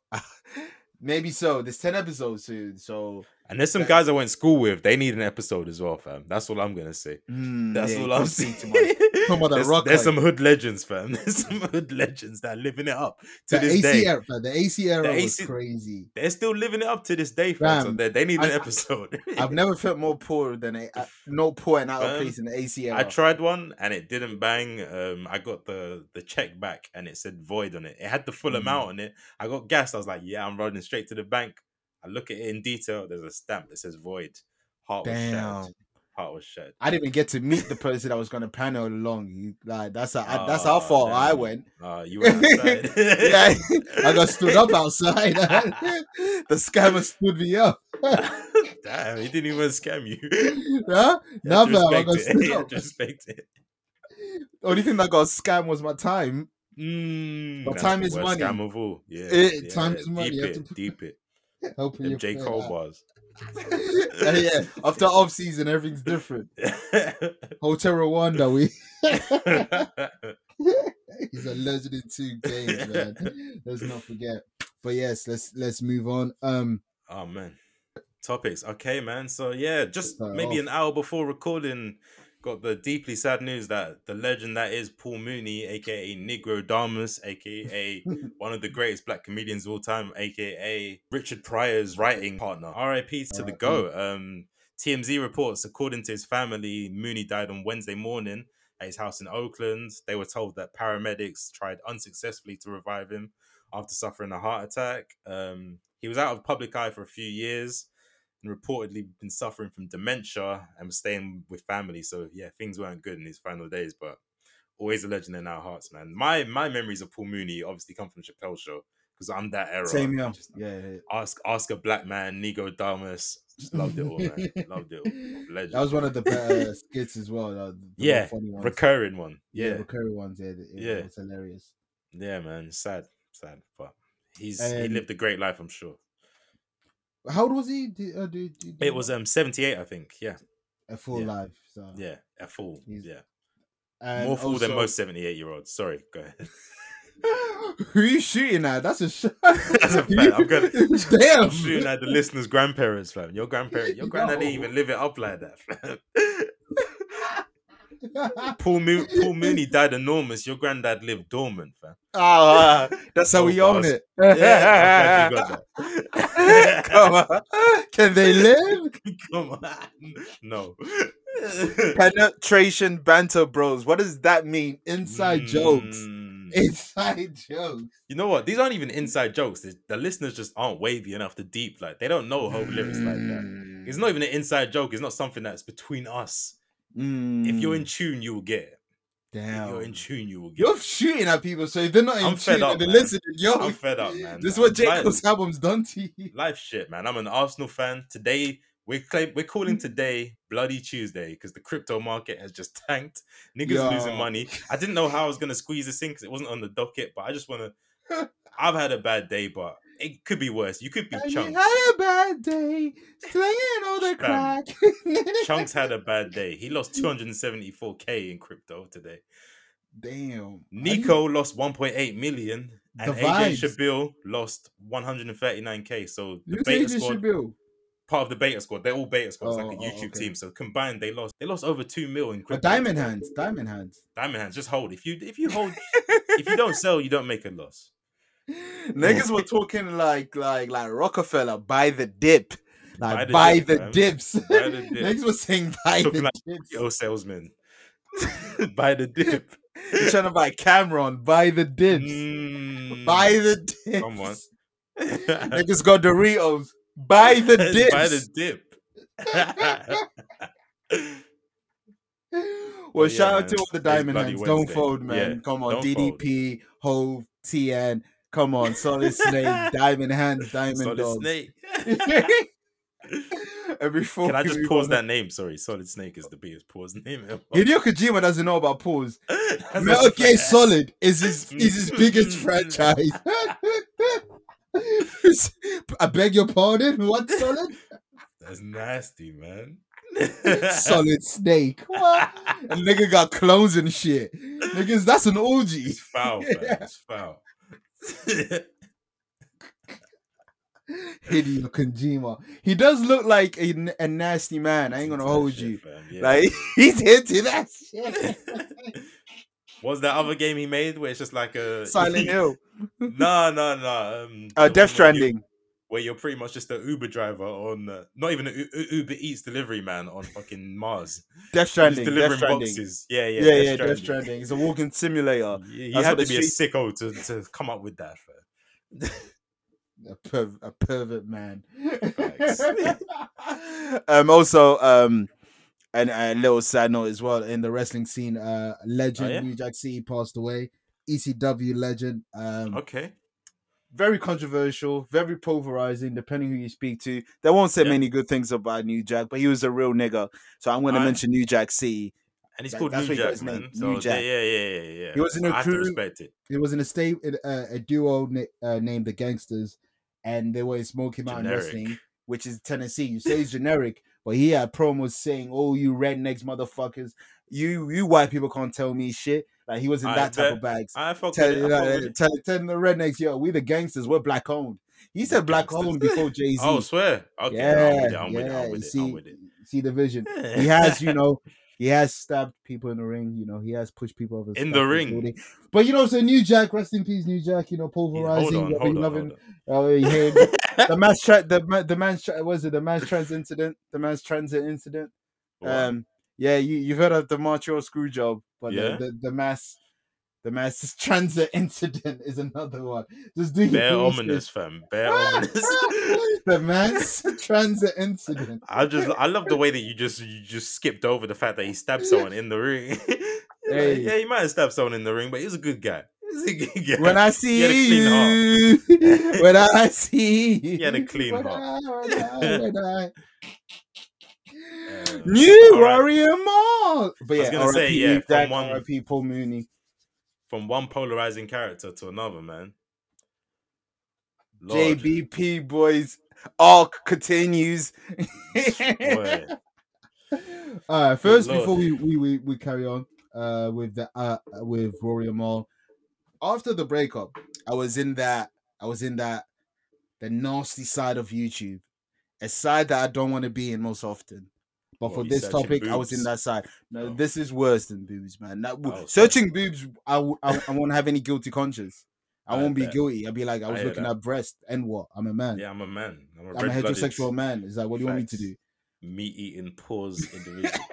maybe so. There's ten episodes soon, so And there's some guys I went to school with. They need an episode as well, fam. That's all I'm gonna say. mm, That's yeah, all I'm saying. speak too much. Talking about the there's rock there's like- some hood legends, fam. There's some hood legends that are living it up to The this AC day. era, the AC era The was AC crazy. They're still living it up to this day, fam. so Fam, they, they need an I- episode. I've never felt more poor than a uh, no poor and out of place in the AC era. I tried one and it didn't bang. Um, I got the the check back and it said void on it. It had the full Mm. amount on it. I got gassed. I was like, yeah, I'm running straight to the bank. I look at it in detail. There's a stamp that says void. Heart was Damn. Heart was shattered. I didn't even get to meet the person that was gonna panel along. He- Like that's how, that's how Ah, far I went. Uh, you were outside. yeah, I got stood up outside. the scammer stood me up. Damn, he didn't even scam you. Huh? You Nah, had to fam, I got it. stood had up. to respect it. Only thing that got scammed was my time. Mm, But time the is money. Scam of all. Yeah, Eh, yeah, time is money. Deep it, to- deep it. Helping you J Cole out. bars. yeah. After off season, everything's different. Hotel Rwanda, we he's a legend in two games, man. Let's not forget. But yes, let's let's move on. Um, oh man, topics. Okay, man. So yeah, just maybe off. an hour before recording, got the deeply sad news that the legend that is Paul Mooney, aka Negro Damus, aka one of the greatest black comedians of all time, aka Richard Pryor's writing partner. R.I.P. to the go. Um, TMZ reports, according to his family, Mooney died on Wednesday morning at his house in Oakland. They were told that paramedics tried unsuccessfully to revive him after suffering a heart attack. Um, he was out of public eye for a few years and reportedly been suffering from dementia and was staying with family. So yeah, things weren't good in his final days, but always a legend in our hearts, man. My my memories of Paul Mooney obviously come from Chappelle Show because I'm that era. same here. Just Yeah, yeah, yeah. Ask ask a black man, Nigo Damas. Just loved it all, man. loved it all. Legend. That was one of the better uh, skits as well. The, the yeah, funny ones. recurring one. yeah, Yeah, recurring ones. Yeah, it, Yeah. it was hilarious. yeah, man. Sad, sad, but he's he lived a great life. I'm sure. How old was he? Did, uh, did, did, It was um 78, I think. Yeah, a full yeah. life. So yeah, a full. He's- Yeah, and more full than most 78 year olds. Sorry, go ahead. Who you shooting at? That's a shot. That's a fact. I'm gonna- Damn. I'm shooting at the listeners' grandparents, fam. Your grandparents, your granddad didn't even live it up like that, fam. Paul, Mo- Paul Mooney died enormous. Your granddad lived dormant, fam. Ah, that's how we Oh, own it. Yeah, I'm glad you got that. Come on. Can they live? Come on. No. Penetration banter bros. What does that mean? Inside jokes. Mm. Inside jokes. You know what? These aren't even inside jokes. The, listeners just aren't wavy enough to deep. Like they don't know Hove lyrics like that. It's not even an inside joke. It's not something that's between us. If you're in tune, you will get it. If you're in tune, you will get You're it. shooting at people, so if they're not in I'm fed tune, up, they're man. listening. Yo, I'm fed up, man. this is what J. Life- Cole's album's done to you. Life shit, man. I'm an Arsenal fan. Today we're claim- we're calling Mm. today Bloody Tuesday because the crypto market has just tanked. Niggas Yo. losing money. I didn't know how I was gonna squeeze this in because it wasn't on the docket, but I just wanna. I've had a bad day, but it could be worse. You could be And you Chunkz. had a bad day, slaying all the crack. Chunkz had a bad day. He lost 274k in crypto today. Damn. Niko lost 1.8 million, and The AJ vibes. Shabeel lost 139k. So the Who's beta AJ squad, Shabeel? part of the beta squad, they're all beta squads, Oh, like a oh, YouTube okay. team. So combined, they lost. They lost over two mil in crypto. diamond hands. Diamond hands. Diamond hands. Just hold. If you if you hold, if you don't sell, you don't make a loss. Niggas were talking like like like Rockefeller buy the dip. Like Buy buy the the, dip, fam. dips. The dip. Niggas were saying buy Talking the like dips. Yo, salesman, buy the dip. You're trying to buy Cam'ron, buy the dips. Mm, Buy the dips. Come on. Niggas got Doritos. Buy the dips. Buy the dip. well, yeah, shout out to all the diamond hands. Don't fold, man. Yeah, Come on, don't fold. DDP, Hove, TN. Come on, Solid Snake, Diamond Hands, Diamond Dog. Solid Dogs. Snake. and before Can I just pause that name? Sorry, Solid Snake is the biggest pause name ever. Hideo Kojima doesn't know about pause. Metal Gear. Solid is his is his biggest franchise. I beg your pardon. What solid? That's nasty, man. solid Snake. What? And nigga got clones and shit. Niggas, that's an orgy. It's foul, fam. It's foul. Hideo Kojima. He does look like a nasty man. I ain't gonna hold shit, you. fam, yeah. Like he's into that shit. What's that other game he made where it's just like a Silent Hill. No, no, no. Um, Uh, Death one where you- Stranding. Where you're pretty much just an Uber driver on, uh, not even an U- Uber Eats delivery man on fucking Mars. Death Stranding. Death delivering Stranding. boxes. Yeah, yeah, Yeah, yeah, Death Death Stranding. Stranding. It's a walking simulator. You, you had to be street- a sicko to, to come up with that. a, perv- a pervert man. Um, also, um, and a little sad note as well in the wrestling scene. Uh, legend Oh, yeah? New Jack City passed away. ECW legend. Um, Okay. Very controversial, very pulverizing, depending who you speak to. They won't say Yeah. many good things about New Jack, but he was a real nigga. So I'm going to mention New Jack C. And he's That- called New he Jack, man. New Jack. yeah, yeah, yeah, yeah. He was in a I have to crew- respect it. It was in a state, uh, a duo na- uh, named the Gangstas, and they were in Smoky Mountain Generic. Wrestling, which is Tennessee. You say it's generic, but he had promos saying, "Oh, you rednecks, motherfuckers, you you white people can't tell me shit." Like he was in I that type of bags. I fuck Tell, with it. I you fuck know, with it. tell, tell the rednecks, yo, we the gangsters, we're black owned. He said black owned before Jay Z. Oh, swear. Okay, yeah, I'm with it. I'm yeah. with it. I'm with it. see, I'm with it. see the vision. He has, you know, he has stabbed people in the ring. You know, he has pushed people over In the ring? But you know, so New Jack, rest in peace, New Jack. You know, Yeah, pulverizing. hold on, whether hold you on, hold him. Oh, him. the man's tra- the the man's tra- was it the man's trans incident? The man's transit incident. Um, yeah, you you've heard of the Montreal screw job, but Yeah. the, the the mass the mass transit incident is another one. Just do research. ominous, fam. Bare ominous. the mass transit incident. I just I love the way that you just you just skipped over the fact that he stabbed someone in the ring. You're like, yeah, he might have stabbed someone in the ring, but he's a good guy. He's a good guy. When I see you, when I see you, He had a clean when heart. I, when I, when I. New all right. Warrior Mark. But I was gonna say, yeah, from Jack, one- RIP Paul Mooney. from one polarizing character to another, man. Lord. JBP boys arc continues. All right, first Lord. before we, we we we carry on uh with the uh with Warrior Mall. After the breakup, I was in that I was in that the nasty side of YouTube, a side that I don't want to be in most often. But for this topic, I was in that side. No, Oh. this is worse than boobs, man. That, Oh, searching boobs, I I won't have any guilty conscience. I, I won't be bet. guilty. I'd be like, I I was hear looking that. at breast and what? I'm a man. Yeah, I'm a man. I'm a, I'm a heterosexual man. Is like, what do you want me to do? meat eating pause individual.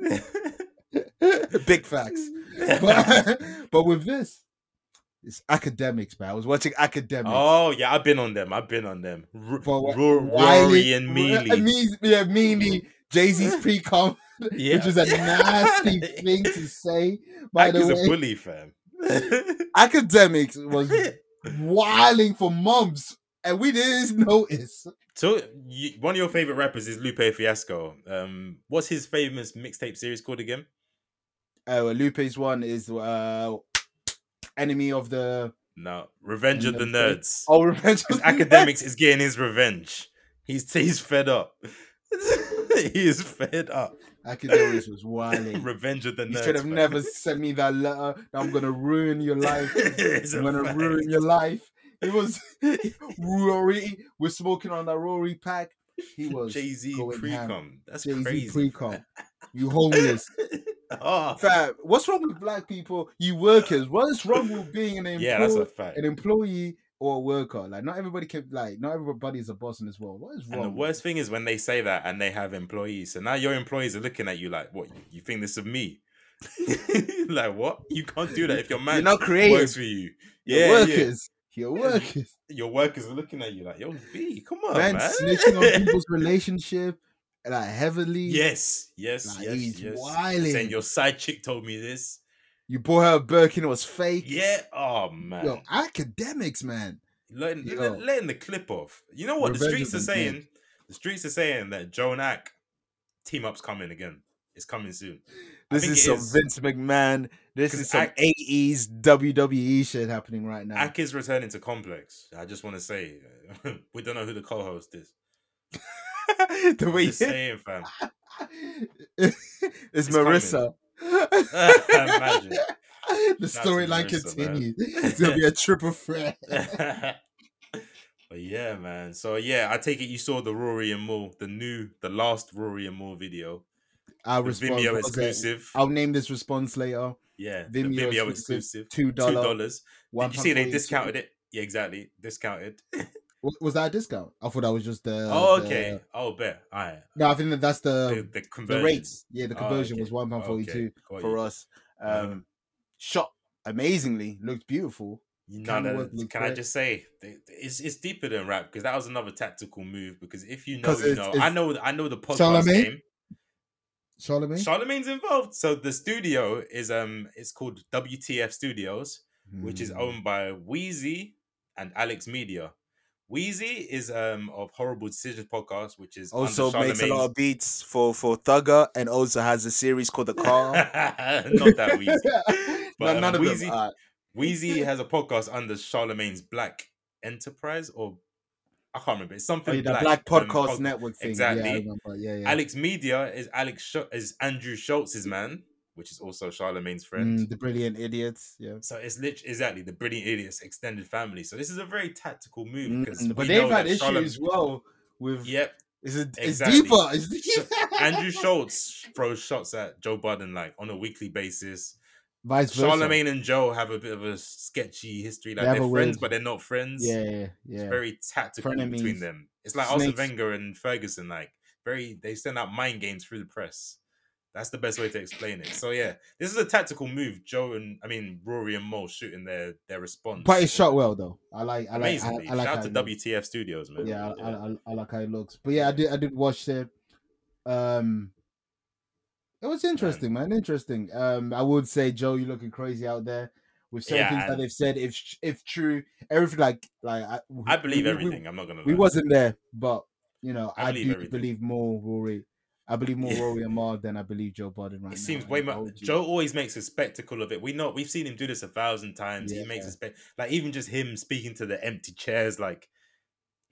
Big facts. but, but with this, it's Akademiks, man. I was watching Akademiks. oh yeah, I've been on them. I've been on them. R- But what- Ro- Wiley- Rory and Mealy. Me, yeah, Mealy. Jay Z's pre com, Yeah. which is a nasty thing to say. By Ike the is a bully, fam. Akademiks was wiling for months, and we didn't notice. so, you, one of your favorite rappers is Lupe Fiasco. Um, what's his famous mixtape series called again? Uh, well, Lupe's one is uh, enemy of the No, Revenge of the of the- Nerds. oh, revenge. Because Akademiks is getting his revenge. He's he's fed up. he is fed up. Akademiks was wiling. Revenge of the Nerds. You should have fam. never sent me that letter. I'm gonna ruin your life. I'm gonna fact. ruin your life. It was Rory. We're smoking on that Rory pack. He was Jay Z pre-com. That's Jay Z crazy. pre-com. You homeless. oh, what's wrong with black people? You workers. What is wrong with being an yeah, that's employee, a fact. an employee or a worker? Like, not everybody can. Like, not everybody is a boss in this world. What is wrong? And the worst thing is when they say that and they have employees. So now your employees are looking at you like, what? You think this of me? like what? You can't do that if your man You're not creative. works for you. Your Yeah, yeah. workers. Your workers. Your workers are looking at you like, yo, B, come on, man, man. snitching on people's relationship, like heavily. Yes, yes, Like, yes, he's yes. wilding. Saying your side chick told me this. You bought her a Birkin, it was fake. Yeah. Oh man. Yo, Akademiks, man. letting, Yo. letting the clip off. You know what the streets are saying? Dead. The streets are saying that Joe and Ack team up's coming again. It's coming soon. This is some Vince McMahon. This is some 80s WWE shit happening right now. Ack is returning to Complex. I just want to say, uh, we don't know who the co-host is. the way just saying, fam. it's, It's Marissa. Imagine. the storyline continues. It's gonna be a triple threat. but yeah, man. So yeah, I take it you saw the Rory and Moore, the new, the last Rory and Moore video, Our response Vimeo exclusive. I'll name this response later. yeah, Vimeo, Vimeo exclusive, two Two dollar. One Did you see they discounted it? Yeah, exactly. Discounted. Was, was that a discount? I thought that was just the. oh, the- okay. Oh, bet. All right. no, I think that that's The, the the the rates. Yeah, the Oh, conversion okay. was one pound forty two Okay, for us. Um, shot amazingly, looked beautiful. No, Camera no, work looked can I just say it's it's deeper than rap because that was another tactical move. Because if you know, you it's- know. I it's know, I know the podcast Charlemagne? game. Charlemagne. Charlemagne's involved. So the studio is um, it's called WTF Studios, which is Hmm. owned by Wheezy and Alex Media. Wheezy is um of Horrible Decisions podcast, which is also makes a lot of beats for for Thugger, and also has a series called The Car. Not that Wheezy. But, No, um, none of Wheezy- them. Uh, Wheezy has a podcast under Charlemagne's Black Enterprise, or I can't remember. It's something oh, yeah, the Black, Black um, Podcast pod- Network thing. Exactly. Yeah, I remember. Yeah, yeah. Alex Media is Alex Sch- is Andrew Schulz's man, which is also Charlemagne's friend. Mm, the Brilliant Idiots. Yeah. So it's literally exactly the Brilliant Idiots extended family. So this is a very tactical move because Mm, but they've had issues as well with. Yep, It's, a, it's deeper. It's deeper. Andrew Schulz throws shots at Joe Budden like on a weekly basis. Vice versa. Charlemagne and Joe have a bit of a sketchy history. Like they they're friends, weird- but they're not friends. Yeah, yeah, It's very tactical between them. It's like Arsene. Wenger and Ferguson. Like very, they send out mind games through the press. That's the best way to explain it. So yeah, this is a tactical move. Joe and I mean Rory and Mo shooting their their response. But it's shot well though. I like. I like. I. I like Shout out it to looks. WTF Studios, man. Yeah, I, I, I, I like how it looks. But yeah, I did. I did watch it. Um, it was interesting, man. Interesting. Um, I would say, Joe, you're looking crazy out there with certain Yeah, things that they've said. If if true, everything like like I, I believe we- we- everything. I'm not gonna. We, wasn't there, but you know, I I, believe do everything. believe more Rory. I believe more Yeah. Rory and Marv than I believe Joe Budden right It now. seems way more. Joe always makes a spectacle of it. We know we've seen him do this a thousand times. He makes a Yeah. spec like even just him speaking to the empty chairs. Like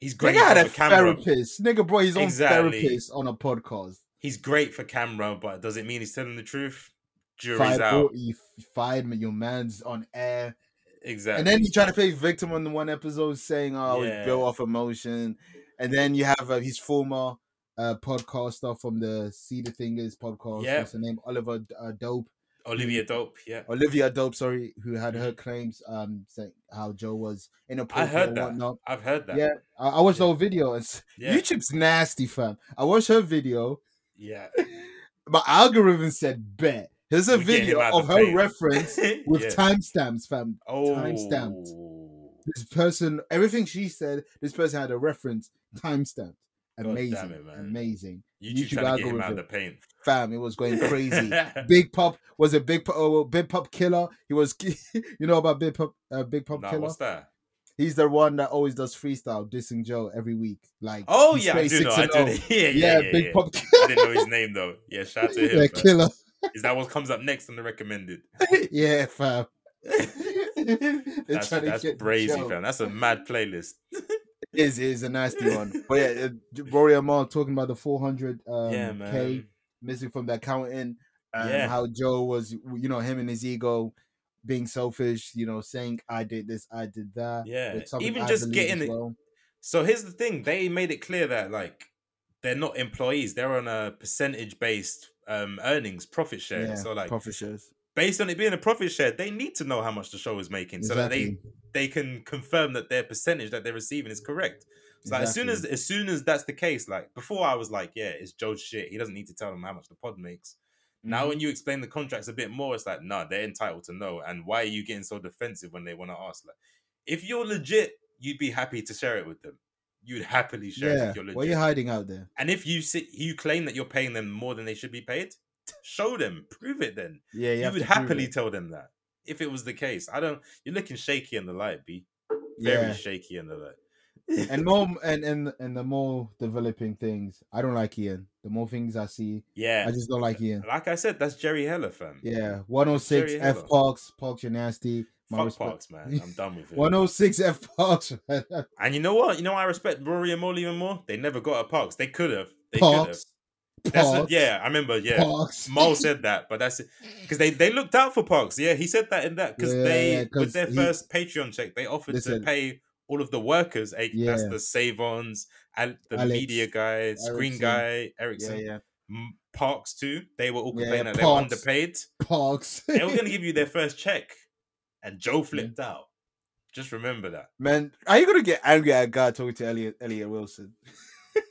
he's great Nigga had for a camera. therapist. Nigga brought his own Exactly. therapist on a podcast. He's great for camera, but does it mean he's telling the truth? Jury's Fired, out. you fired me. Your man's on air. Exactly. And then he tried to play victim on the one episode, saying, "Oh, I was built off emotion." And then you have uh, his former uh, podcaster from the See the Fingers podcast. Yeah. What's the name? Oliver uh, Dope. Olivia Dope, yeah. Olivia Dope, sorry, who had her claims, um, saying how Joe was I inappropriate heard and that. whatnot. I've heard that. Yeah, I, I watched the Yeah. whole video. And s- Yeah. YouTube's nasty, fam. I watched her video. Yeah. My algorithm said bet. Here's a We're video of her paint. reference with Yeah. timestamps, fam. Oh. timestamped. This person, everything she said, this person had a reference timestamped. Amazing, it, amazing, YouTube, YouTube trying to get him out of the paint. fam. It was going crazy. Big Pop was a Big Pop, oh, Big Pop killer. He was, you know about Big Pop, uh, Big Pop Nah, killer. what's that? He's the one that always does freestyle, dissing Joe every week. Like, Oh yeah, I do know. I do. know. Yeah, yeah, Yeah, yeah, Big yeah. Pop I didn't know his name though. Yeah, shout out to him. yeah, killer. Is that what comes up next on the recommended? yeah, fam. That's, that's brazy, fam. That's a mad playlist. Is is a nasty one. But yeah, Rory Amal talking about the 400 um, yeah, K missing from the accountant. Um, Yeah. How Joe was, you know, him and his ego being selfish, you know, saying, I did this, I did that. Yeah, even I just getting as it. So here's the thing: they made it clear that like they're not employees; they're on a percentage-based um, earnings profit share. Yeah, so like profit shares. Based on it being a profit share, they need to know how much the show is making, so that they they can confirm that their percentage that they're receiving is correct. So like, as soon as as soon as that's the case, like before I was like, yeah, it's Joe's shit. He doesn't need to tell them how much the pod makes. Now Mhm. when you explain the contracts a bit more, it's like, nah, they're entitled to know. And why are you getting so defensive when they want to ask? Like, if you're legit, you'd be happy to share it with them. You'd happily share it yeah, if you're legit. what are you hiding out there? and if you sit, you claim that you're paying them more than they should be paid, show them, prove it. Then Yeah, you, have would happily tell them that if it was the case. I don't. You're looking shaky in the light, b. Very Yeah. shaky in the light. and more and and and the more developing things, I don't like Ian. The more things I see, yeah, I just don't like Ian. like I said, that's Jerry Heller, fam. Yeah, 106 F Parks, Parks, you're nasty. My Fuck respect- Parks, man. I'm done with it. 106 F Parks. And you know what? You know why I respect Rory and Molly even more? They never got a Parks. They could have. They could have. Parks. That's a- yeah, I remember. Yeah, Parks. Mo said that, but that's because they they looked out for Parks. Yeah, he said that in that because Yeah, they yeah, with their he- first Patreon check, they offered Listen. to pay all of the workers. eh, That's the Save-Ons and the Alex, media guy, Screen guy, Yeah, Ericsson, yeah. M- Parks too. They were all Yeah, complaining that they were Parks. underpaid. Parks. They were going to give you their first check, and Joe flipped out. Just remember that. Man, are you gonna get angry at a guy talking to Elliot Elliot Wilson?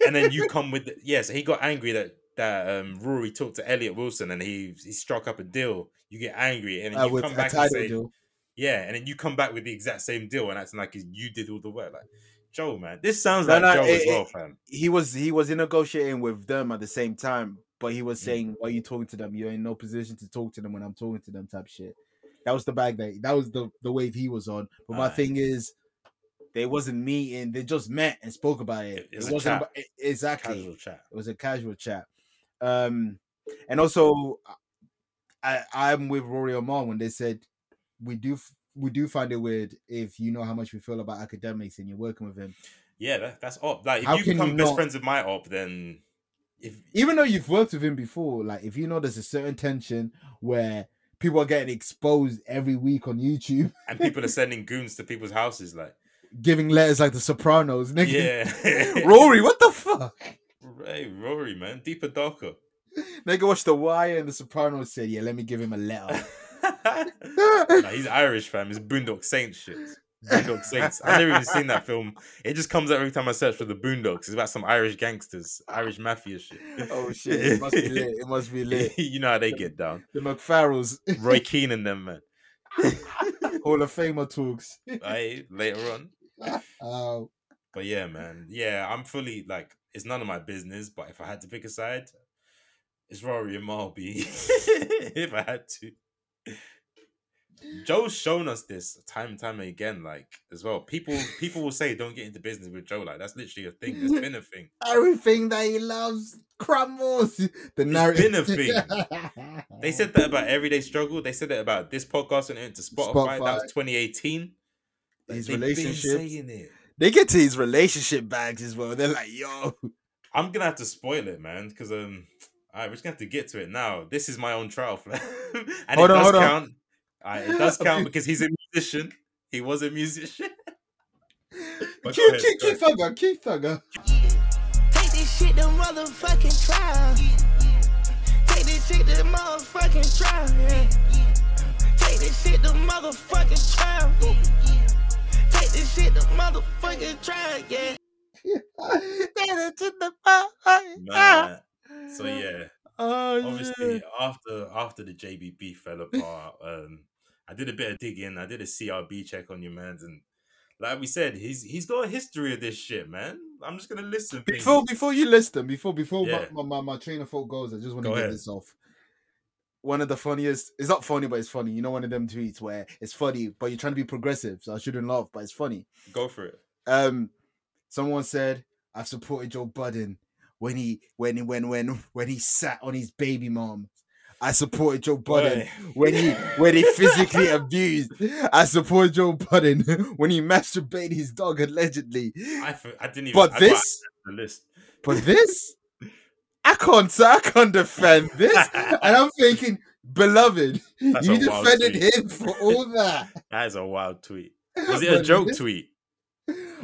and then you come with the, yeah, so he got angry that that um Rory talked to Elliot Wilson and he he struck up a deal. You get angry and then Uh, you come back and say deal. yeah, and then you come back with the exact same deal and acting like you did all the work. Like Joe, man, this sounds No, like no, Joe it- as well, it- fam. He was he was negotiating with them at the same time, but he Mm. was saying, "Why are you talking to them? You're in no position to talk to them when I'm talking to them." Type shit. That was the bag that that was the the wave he was on. But my Aye. thing is, they wasn't meeting. They just met and spoke about it. It- it was It a wasn't chat. about- e- exactly. Casual chat. It was a casual chat. Um, and also, I I'm with Rory Omar when they said we do we do find it weird if you know how much we feel about Akademiks and you're working with him, Yeah, that, that's op. Like if How you become you best not- friends with my op, then if even though you've worked with him before. Like if you know there's a certain tension where people are getting exposed every week on YouTube, and people are sending goons to people's houses, like giving letters like The Sopranos, nigga. yeah, Rory, what the fuck? Hey, Rory, man, deeper, darker. They Nigga watched The Wire and The Sopranos said, "Yeah, let me give him a letter." nah, he's Irish, fam. It's Boondock Saints shit. Boondock Saints. I've never even seen that film. It just comes up every time I search for the Boondocks. It's about some Irish gangsters, Irish mafia shit. oh shit! It must be lit. It must be lit. you know how they get down. The McFarrells, Roy Keane and them, man. Hall of Famer talks. Aye, later on. Oh, But yeah, man. Yeah, I'm fully like it's none of my business. But if I had to pick a side, it's Rory and Marby. if I had to. Joe's shown us this time and time again, like as well. People people will say don't get into business with Joe. Like that's literally a thing. It's been a thing. everything that he loves crumbles. The narrative. been a thing. They said that about everyday struggle. They said that about this podcast and it went to Spotify. That was 2018. His they've been relationships. saying it. They get to his relationship bags as well. They're like, yo, I'm gonna have to spoil it, man, because um, all right, we're just gonna have to get to it now. This is my own trial, fam. and Hold it on, does hold on. count. Alright, it does count because he's a musician. He was a musician. But go Keith, ahead, Keith, go Keith Thugger, Keith Thugger. Take this shit to motherfucking trial. Take this this shit to motherfucking trial, yeah. Take this shit to motherfucking trial. Take this shit to motherfucking trial, yeah. Man. So yeah, Oh, obviously shit. after after the JBP fell apart, um, I did a bit of digging. I did a CRB check on your man's, and like we said, he's he's got a history of this shit, man. I'm just gonna listen. things. Before before you list them, before before Yeah. my, my, my train of thought goes, I just want to Go get ahead. this off. One of the funniest, it's not funny, but it's funny. You know, one of them tweets where it's funny, but you're trying to be progressive, so I shouldn't laugh, but it's funny. go for it. Um, someone said I've supported Joe Budden when he when he when when when he sat on his baby mom. I supported Joe Budden Boy. when he when he physically abused. I support Joe Budden when he masturbated his dog allegedly. I, didn't even. But I this, list. but this, can't say I can't defend this. And I'm thinking, beloved, That's you defended him for all that. That is a wild tweet. Was it a joke tweet?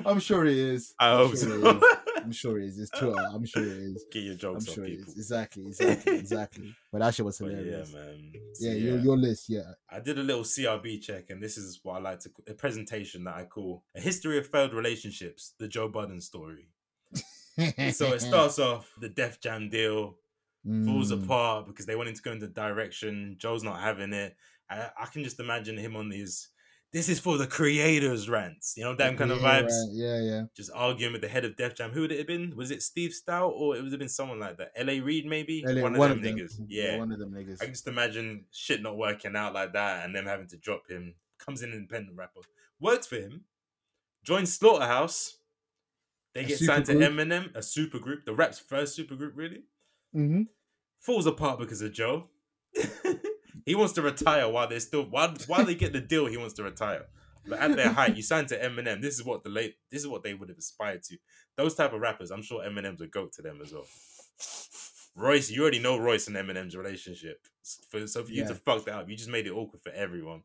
I'm sure it is. I I'm hope sure so. I'm sure it is. It's Twitter. I'm sure it is. Get your jokes I'm sure on people. is. Exactly, exactly, exactly. But that shit was But yeah, man. So, Yeah, yeah, Your, your list, yeah. I did a little CRB check, and this is what I like to a presentation that I call a history of failed relationships, the Joe Budden story. So it starts off the Def Jam deal falls Mm, apart because they wanted to go in the direction. Joe's not having it. I, I can just imagine him on his "This is for the creators" rants. You know, them kind of yeah, vibes. Yeah, yeah. Just arguing with the head of Def Jam. Who would it have been? Was it Steve Stoute or it would have been someone like that? L.A. Reid, maybe. Elliot, one of them niggas. Yeah. one of them niggas. I can just imagine shit not working out like that and them having to drop him. Comes in independent rapper. Works for him. Joins Slaughterhouse. They A get signed to. Eminem, a super group, the rap's first super group, really. hmm Falls apart because of Joe. he wants to retire while they're still while while they get the deal, he wants to retire. But at their height, you signed to Eminem. This is what the late this is what they would have aspired to. Those type of rappers, I'm sure Eminem's a goat to them as well. Royce, you already know Royce and Eminem's relationship. For, so for you to Yeah. fuck that up, you just made it awkward for everyone.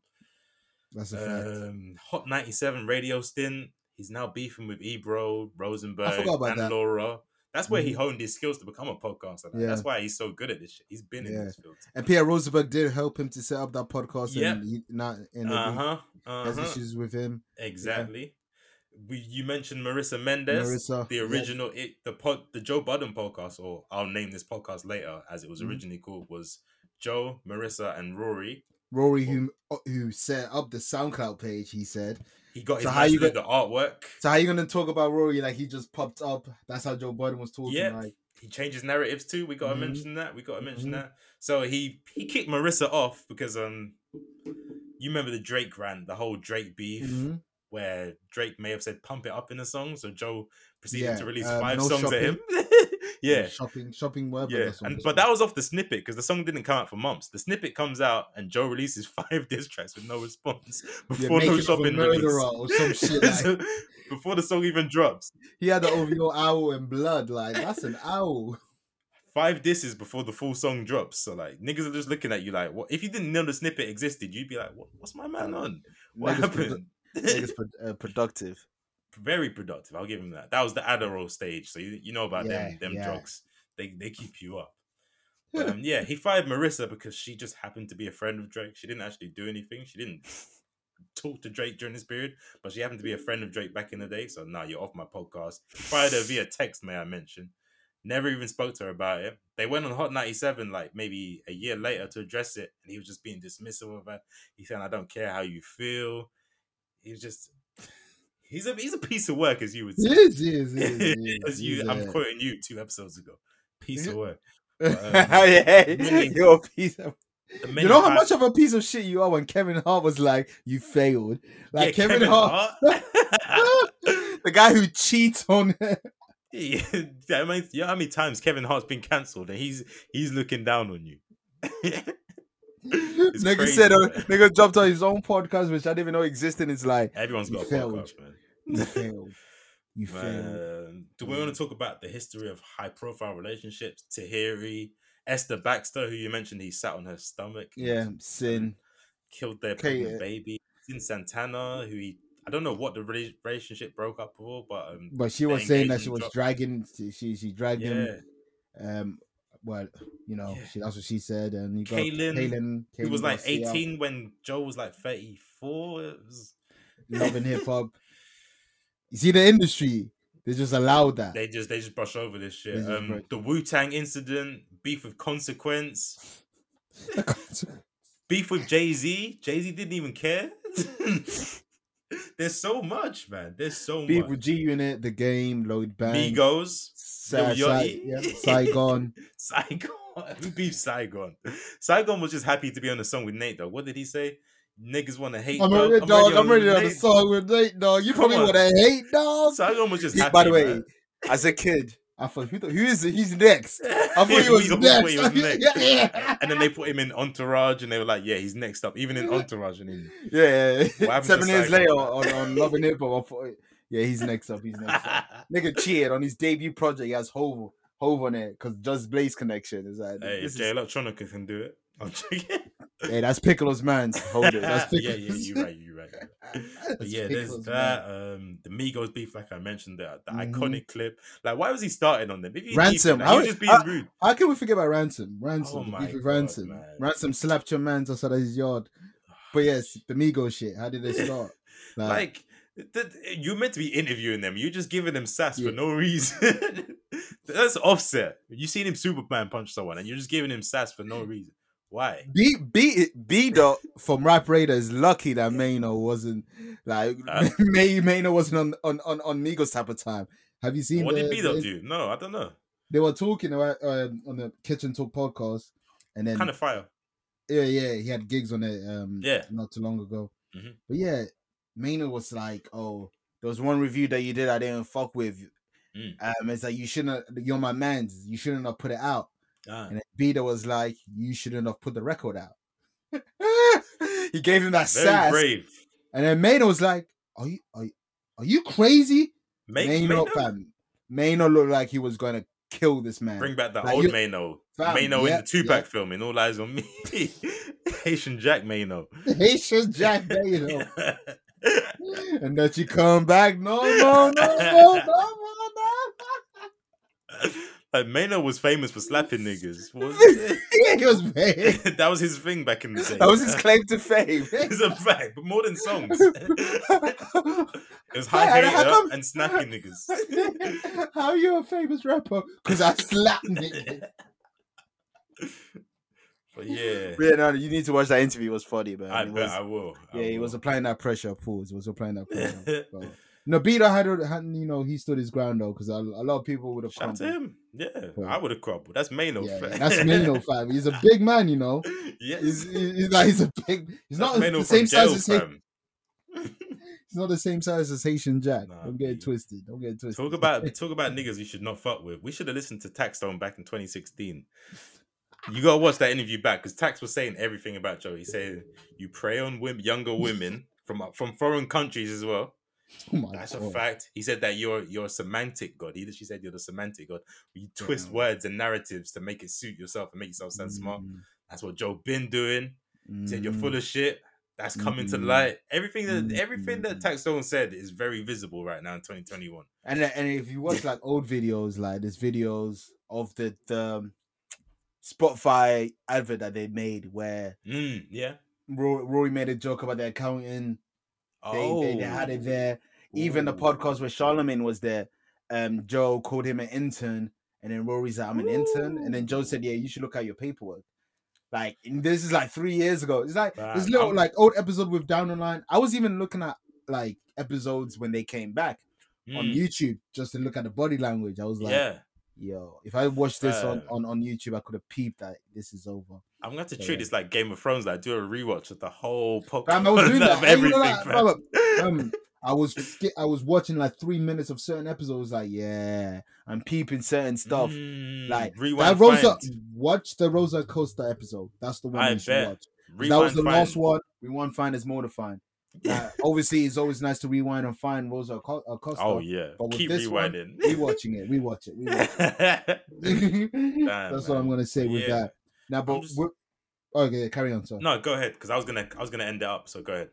That's a fact. Um, Hot 97 radio stint. He's now beefing with Ebro, Rosenberg, and that. Laura. That's where he Mhm. honed his skills to become a podcaster. Yeah. That's why he's so good at this shit. He's been in this field. And Pierre Rosenberg did help him to set up that podcast. Yep. And he, not in the Uh huh. Uh has issues with him. Exactly. We, you mentioned Marissa Mendez, Marissa, the yeah. original, it, the pod, the Joe Budden podcast, or I'll name this podcast later, as it was Mhm. originally called, was Joe, Marissa, and Rory. Rory, who who set up the SoundCloud page, he said. He got his So how you little artwork. So how you gonna talk about Rory like he just popped up? That's how Joe Budden was talking. Yeah. Like, he changes narratives too. We gotta Mhm. mention that. We gotta mention Mhm. that. So he he kicked Marissa off because um you remember the Drake rant, the whole Drake beef, mhm. where Drake may have said pump it up in the song, so Joe proceeded Yeah, to release um, five No songs at him. yeah. shopping, shopping, whatever. Yeah, and but that was off the snippet because the song didn't come out for months. The snippet comes out and Joe releases five diss tracks with no response before Making no shopping release. or some shit. Like, before the song even drops. he had the OVO owl and blood. Like that's an owl. five disses before the full song drops. So like niggas are just looking at you like, what? If you didn't know the snippet existed, you'd be like, what, what's my man on? What Niggas produ- happened? niggas pro- uh, productive. Very productive. I'll give him that. That was the Adderall stage, so you, you know about Yeah, them them yeah. drugs. They they keep you up. But, um, yeah, he fired Marissa because she just happened to be a friend of Drake. She didn't actually do anything. She didn't talk to Drake during this period, but she happened to be a friend of Drake back in the day. So now you're off my podcast. He fired her via text, may I mention. Never even spoke to her about it. They went on Hot 97 like maybe a year later to address it, and he was just being dismissive of her. He said, I don't care how you feel. He was just he's a he's a piece of work, as you would say. is, he is, he is, he is, as you he's, I'm uh, quoting you two episodes ago. Piece of work. yeah, many- you're a piece of. You know how much of a piece of shit you are when Kevin Hart was like, "You failed." Like Yeah, Kevin, Hart, Hart. the guy who cheats on. yeah, I mean, you know how many times Kevin Hart's been cancelled and he's he's looking down on you. It's nigga crazy, said, uh, man. nigga jumped on his own podcast, which I didn't even know existed. It's like Everyone's got a failed. podcast, man. you failed. You failed. Do we want to talk about the history of high profile relationships? Tahiry, Esther Baxter, who you mentioned, he sat on her stomach. Yeah, sin. killed their Okay, baby. Cyn Santana, who he I don't know what the relationship broke up for, but um, But she was saying that she was dropped. dragging. She she, she dragged yeah, him. Um, well, you know, Yeah. she, that's what she said. And you got Kaylin, Kaylin, He was like Garcia, 18 when Joe was like 34. It was, loving hip hop. You see the industry, they just allowed that. they just they just brush over this shit. Um, the Wu Tang incident, beef with consequence, beef with Jay Z. Jay Z didn't even care. There's so much, man. There's so Beef much. with G Unit, the game, Lloyd Banks, Migos, Sa- Lil Sa- yeah, Saigon. Saigon. Who beef Saigon? Saigon was just happy to be on the song with Nate, though. What did he say? Niggas want to hate. I'm dog. ready, dog. I'm ready on the Nate." song with Nate, dog. You Come probably would have hate, dog. Saigon was just happy. by the way, man. as a kid, I thought, who, who is it? He's next. I thought he was next. he was next. yeah, yeah. And then they put him in Entourage, and they were like, "Yeah, he's next up." Even in Entourage, and he, Yeah, yeah, yeah. Seven years later on, on Love and Hip Hop, I thought, yeah, he's next up. He's next up. Nigga cheated on his debut project. He has Hove, Hove on it because Just Blaze connection. Is like, hey, if is- Electronica can do it, I'm joking. hey, that's Piccolo's man's. Hold it. That's yeah, Piccolo's. yeah, you're right, you're right. But yeah, there's Piccolo's that. man. Um, the Migos beef, like I mentioned, the, the Mhm. iconic clip. Like, why was he starting on them? He Ransom, Like, I was- just being I- rude. How can we forget about Ransom? Ransom, Oh God, Ransom. man. Ransom slapped your man's outside of his yard. But yes, the Migos shit. How did they start? Like, th- you're meant to be interviewing them. You're just giving them sass Yeah. for no reason. That's offset. You seen him Superman punch someone, and you're just giving him sass for no reason. Why? B B B dot from Rap Radar is lucky that Mano wasn't like Huh? May Mano wasn't on on on on Migos type of time. Have you seen What the- did B Dot the- do? No, I don't know. They were talking about um, on the Kitchen Talk podcast, and then Kind of fire. yeah, yeah, he had gigs on it um Yeah. not too long ago. Mhm. But yeah, Mano was like, oh, there was one review that you did I didn't fuck with. Mm. Um, it's like you shouldn't. Have, You're my man's. You shouldn't have put it out. Ah. And then Beta was like, you shouldn't have put the record out. he gave him that Very sass, brave. and then Mano was like, "Are you are you, are you crazy?" Make, Mano, Mano? fam, looked like he was going to kill this man. Bring back the Like, old you- Mano. Fam, Mano in yeah, the Tupac yeah. film in All Eyez on Me. Haitian Jack Mano. Haitian Jack Mano, and that you come back, no, no, no, no, no, no, no. like Mano was famous for slapping niggas. Was he was mad. that was his thing back in the day. That was his claim to fame. It's a fact, but more than songs. It was high Hey, hater and snapping niggas. How are you a famous rapper? Because I slapped niggas. But yeah, Yeah, no, you need to watch that interview. It was funny, man. I It bet was- I will. I yeah, he was applying that pressure. Pause. He was applying that pressure. But- Nabita had, had, you know, he stood his ground though, because a, a lot of people would have Shout out to him. Yeah, But- I would have crumbled. That's Mano. Yeah, yeah, that's Mano, fam. He's a big man, you know. yeah, He's, he's like he's a big. He's That's not Mano the same size as him. he's not the same size as Haitian Jack. Nah, Don't get it twisted. Don't get it twisted. Talk about talk about niggas you should not fuck with. We should have listened to Taxstone back in 2016. You gotta watch that interview back because Tax was saying everything about Joe. He said you prey on women, younger women from from foreign countries as well. Oh my That's a fact. He said that you're you're a semantic god. He literally said you're the semantic god. You twist Damn. words and narratives to make it suit yourself and make yourself sound smart. Mm, That's what Joe been doing. He said you're full mm. of shit. That's coming to Mm. light. Everything that Mm, everything that mm. Taxstone said is very visible right now in 2021. And and if you watch like old videos, like there's videos of the the Spotify advert that they made where Mm, yeah. Rory, Rory made a joke about the accounting. They, Oh, they, they had it there. Even the podcast where Charlemagne was there, um, Joe called him an intern, and then Rory's like, "I'm an intern," and then Joe said, "Yeah, you should look at your paperwork." Like this is like three years ago. It's like this Fam, little I'm- like old episode with Down Online. I was even looking at like episodes when they came back on Mm, YouTube just to look at the body language. I was like, yeah. Yo, if I watched this on, on, on YouTube, I could have peeped that this is over. I'm gonna have to So, treat yeah. this like Game of Thrones. Like do a rewatch of the whole podcast. I was doing that. of And you know that, fam. fam, Um, I was ski- I was watching like three minutes of certain episodes. Like, yeah, I'm peeping certain stuff. Mm, Like rewind. that Rosa, find. watch the Rosa Costa episode. That's the one I you should bet. watch. 'Cause Rewind, that was the find. last one. Rewind, find is more to find. Uh, obviously, it's always nice to rewind and find Rosa Co- uh, Oh yeah. But with Keep this one, rewinding. rewatching it, rewatch it, rewatch it. That's what. I'm gonna say with Yeah. that. Now, but just- we're- okay, carry on, sir. no, go ahead. Because I was gonna I was gonna end it up. So go ahead.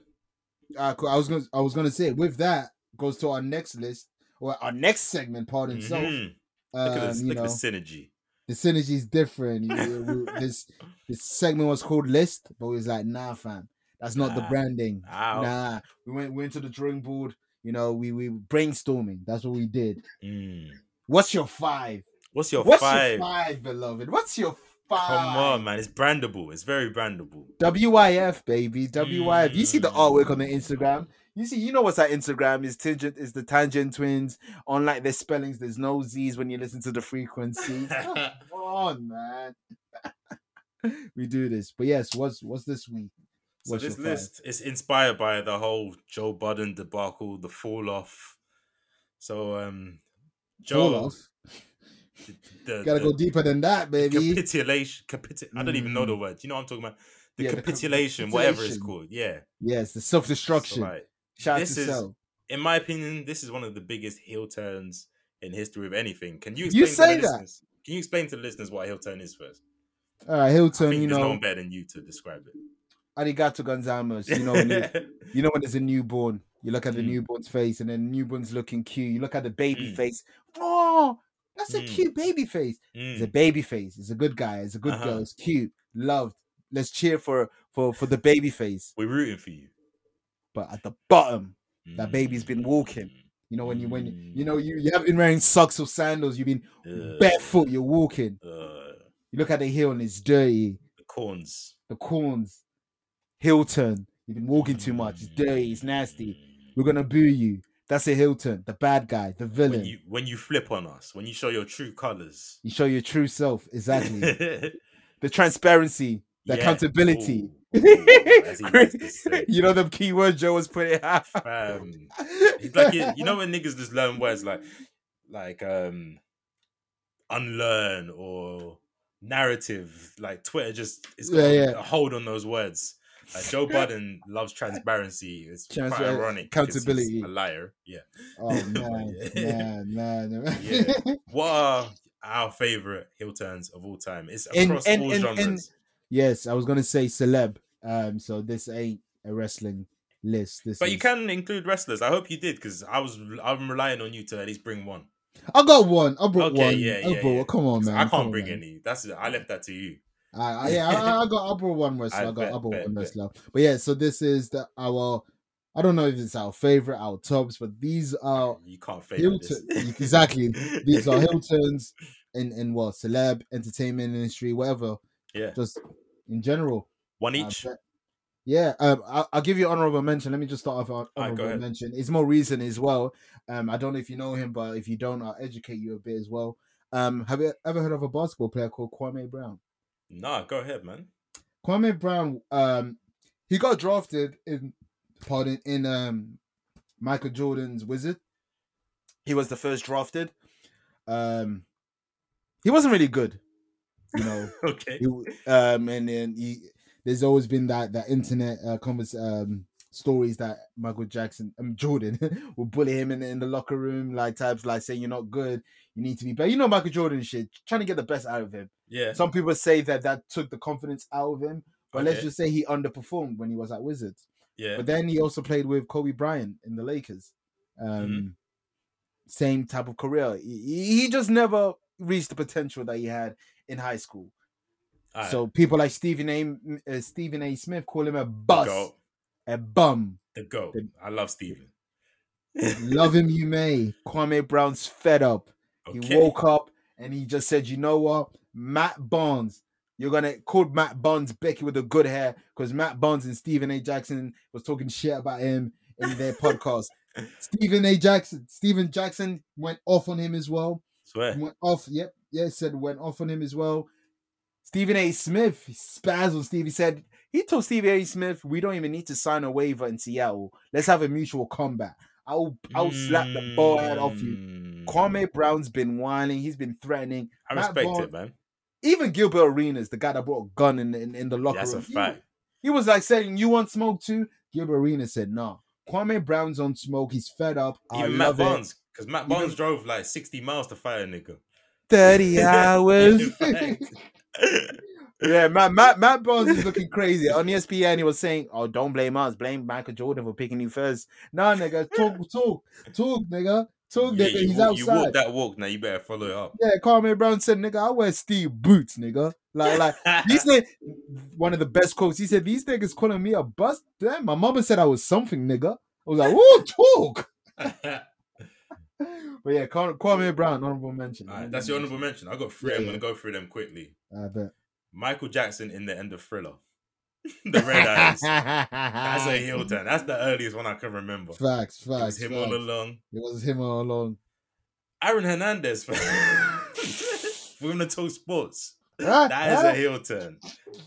Uh, cool. I was gonna I was gonna say with that goes to our next list or our next segment. Pardon self. Mhm. Look at Um, this. Look at the synergy. the synergy's different. This this segment was called List, but we was like, nah, fam, that's not the branding. Ow. Nah, we went we went to the drawing board. You know, we we brainstorming. That's what we did. Mm. What's your five? What's your What's five? your five, beloved? What's your five? Come on, man. It's brandable. It's very brandable. WYF baby, WYF. You see the artwork on the Mm. Instagram. You see, you know what's that Instagram is tangent is the tangent twins. Unlike their spellings, there's no Z's when you listen to the frequency. Come on, man. we do this, but yes, what's what's this week? So this five? list is inspired by the whole Joe Budden debacle, the fall off. So um Joe Fall off. the, Gotta the go deeper than that, baby. capitulation capitu- I don't even know the Mm. word. You know what I'm talking about? The Yeah, the capitulation, whatever it's called. Yeah. Yes, the self destruction. So, like, Shout out this to is- Cell. in my opinion, this is one of the biggest heel turns in history of anything. Can you You explain say to the that. listeners? Can you explain to the listeners what a heel turn is first? All right, I heel turn. think You there's no know, one better than you to describe it. Arigato gonzalez. You know, when you, you know when there's a newborn, you look at the Mm. newborn's face, and then newborn's looking cute. You look at the baby Mm. face. Oh, that's a Mm. cute baby face. It's a Mm. baby face. It's a good guy. It's a good Uh-huh. girl. It's cute, loved. Let's cheer for for for the baby face. We're rooting for you. But at the bottom, that baby's been walking. You know when you when you, you know you you haven't been wearing socks or sandals. You've been Mm. barefoot. You're walking. Uh, You look at the heel and it's dirty. the corns. The corns, heel turn. You've been walking too much. It's dirty. It's nasty. We're gonna boo you. That's a heel turn. The bad guy, the villain. When you when you flip on us, when you show your true colors. you show your true self. Exactly. the transparency, the Yeah. accountability. Ooh, ooh, as he likes to say. you know the keywords Joe was putting out. It's like you, you know when niggas just learn words like like um unlearn or narrative. Like Twitter just is Yeah, yeah. a hold on those words. Like Joe Budden loves transparency. It's quite Transpa- ironic. accountability. A liar. Yeah. Oh man, Yeah. man, man, man. Yeah. What are our favorite heel turns of all time? It's across all genres. yes, I was gonna say celeb. Um, so this ain't a wrestling list. This but you can include wrestlers. I hope you did because I was I'm relying on you to at least bring one. I got one. I brought Okay, one. yeah, I yeah, brought yeah. Come on, man. I can't on, bring man. any. That's I left that to you. I, I, yeah, I, I got. Brought one wrestler. I, I got. bet, brought bet, one bet. wrestler. But yeah, so this is the our. I don't know if it's our favorite, our tops, but these are You can't. heel turn. exactly. These are heel turns in in what celeb entertainment industry, whatever. Yeah, Just in general. one each. bet- Yeah, um, I'll, I'll give you honorable mention. Let me just start off honorable ahead. mention. It's more recent as well. Um, I don't know if you know him, but if you don't, I'll educate you a bit as well. Um, have you ever heard of a basketball player called Kwame Brown? Nah, go ahead, man. Kwame Brown, um, he got drafted in, pardon, in um, Michael Jordan's Wizard. He was the first drafted. Um, he wasn't really good, you know. Okay. He, um, and then he, there's always been that that internet uh, convers um stories that Michael Jackson, um, Jordan, will bully him in, in the locker room, like types like saying you're not good, you need to be better. You know Michael Jordan shit, trying to get the best out of him. Yeah. Some people say that that took the confidence out of him, but let's just say he underperformed when he was at Wizards. Yeah. But then he also played with Kobe Bryant in the Lakers. Um, Mm-hmm. Same type of career. He, he just never reached the potential that he had in high school. Alright, So people like Stephen A. Uh, Stephen A. Smith call him a the bus, a bum. The goat. The- I love Stephen. Love him, you may. Kwame Brown's fed up. He woke up and he just said, "You know what, Matt Barnes." You're gonna call Matt Barnes Becky with the good hair because Matt Barnes and Stephen A. Jackson was talking shit about him in their podcast. Stephen A. Jackson, Stephen Jackson went off on him as well. Swear. Went off. Yep. Yeah, said went off on him as well. Stephen A. Smith spazzed on Steve. He said he told Stephen A. Smith, "We don't even need to sign a waiver in Seattle. Let's have a mutual combat. I'll I'll slap the ball out off you." Mm. Kwame Brown's been whining. He's been threatening. I Matt respect it, man. Even Gilbert Arenas, the guy that brought a gun in in, in the locker That's a room, he- fact. He, was like saying, "You want smoke too?" Gilbert Arenas said, "No." Kwame Brown's on smoke. He's fed up. I Even Matt love it. Barnes, because Matt Even- Barnes drove like 60 miles to fight a nigga. Thirty hours. Yeah, Matt, Matt, Matt Barnes is looking crazy. On ESPN, he was saying, Oh, don't blame us. Blame Michael Jordan for picking you first. Nah, nigga, talk, talk, talk, nigga. Talk Yeah, nigga, he's walk, you walk that walk. Now you better follow it up. Yeah, Kwame Brown said, nigga, I wear Steve boots, nigga. Like, like these niggas, one of the best quotes. He said, These niggas calling me a bust. Damn, my mama said I was something, nigga. I was like, Whoa, talk. But yeah, Kwame Brown, honorable mention. Alright, that's your honorable mention. I got three. Yeah, I'm yeah. gonna go through them quickly. I bet. Michael Jackson in the end of Thriller. the red eyes. That's a heel turn. That's the earliest one I can remember. Facts, It was facts. him facts. all along. It was him all along. Aaron Hernandez. We're gonna talk sports. That is a heel turn.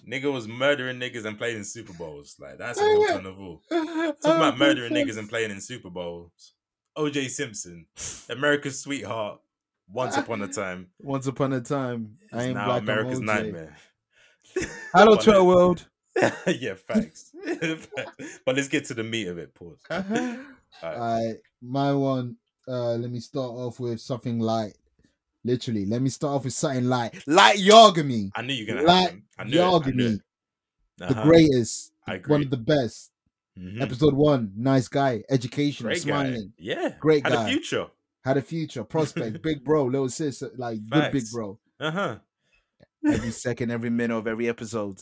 Nigga was murdering niggas and playing in Super Bowls. Like that's a heel turn of all. Talking about murdering niggas and playing in Super Bowls. OJ Simpson, America's sweetheart. Once upon a time, Once upon a time, I ain't now black. America's nightmare. Hello, Twitter world. yeah, facts. but let's get to the meat of it. Pause. Alright. Alright, my one. Uh, let me start off with something light. Literally, let me start off with something light. Light Yagami. I knew you were gonna Light have him. I knew it. I knew Yagami. it. The Uh-huh. greatest. I agree. One of the best. Mhm. Episode one. Nice guy. Education. Great guy. smiling. Yeah. Great Had guy. a future. Had a future. Prospect. big bro. Little sis. Like good big bro. Uh huh. Every second, every minute of every episode.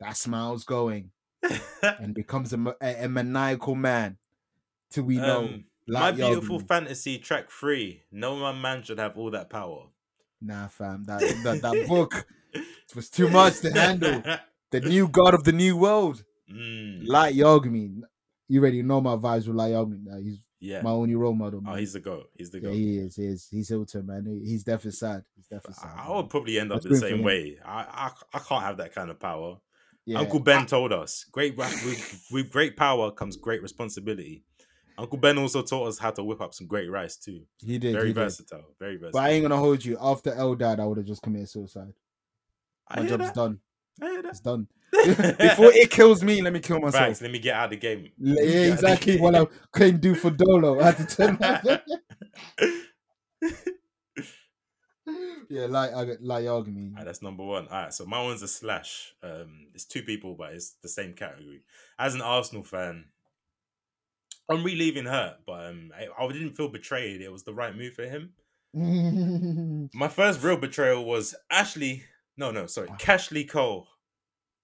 That smile's going and becomes a, a, a maniacal man. Till we know. Um, my beautiful fantasy track three. No one man should have all that power. Nah, fam. That, that that book was too much to handle. The new god of the new world, Mm, Light Yagami. You already know my vibes with Light Yagami. Nah, he's yeah. my only role model. Oh, he's the goat. He's the yeah, he is. He is. He's Hilton, man. He's definitely sad. He's definitely sad. I man. would probably end up Let's the same way. I, I I can't have that kind of power. Yeah. Uncle Ben told us, great with, with great power comes great responsibility. Uncle Ben also taught us how to whip up some great rice too. He did. Very he did. versatile. Very versatile. But I ain't gonna hold you. After L died, I would have just committed suicide. My job's that. done. It's done. Before it kills me, let me kill myself. Facts, let me get out of the game. Yeah, Get out of the exactly what I couldn't do for Dolo. I had to turn my Yeah, like I like Yagami. Alright, that's number one. All right, so my one's a slash. Um, it's two people, but it's the same category. As an Arsenal fan, I'm relieving hurt, but um, I, I didn't feel betrayed. It was the right move for him. My first real betrayal was Ashley. No, no, sorry, Cashley Cole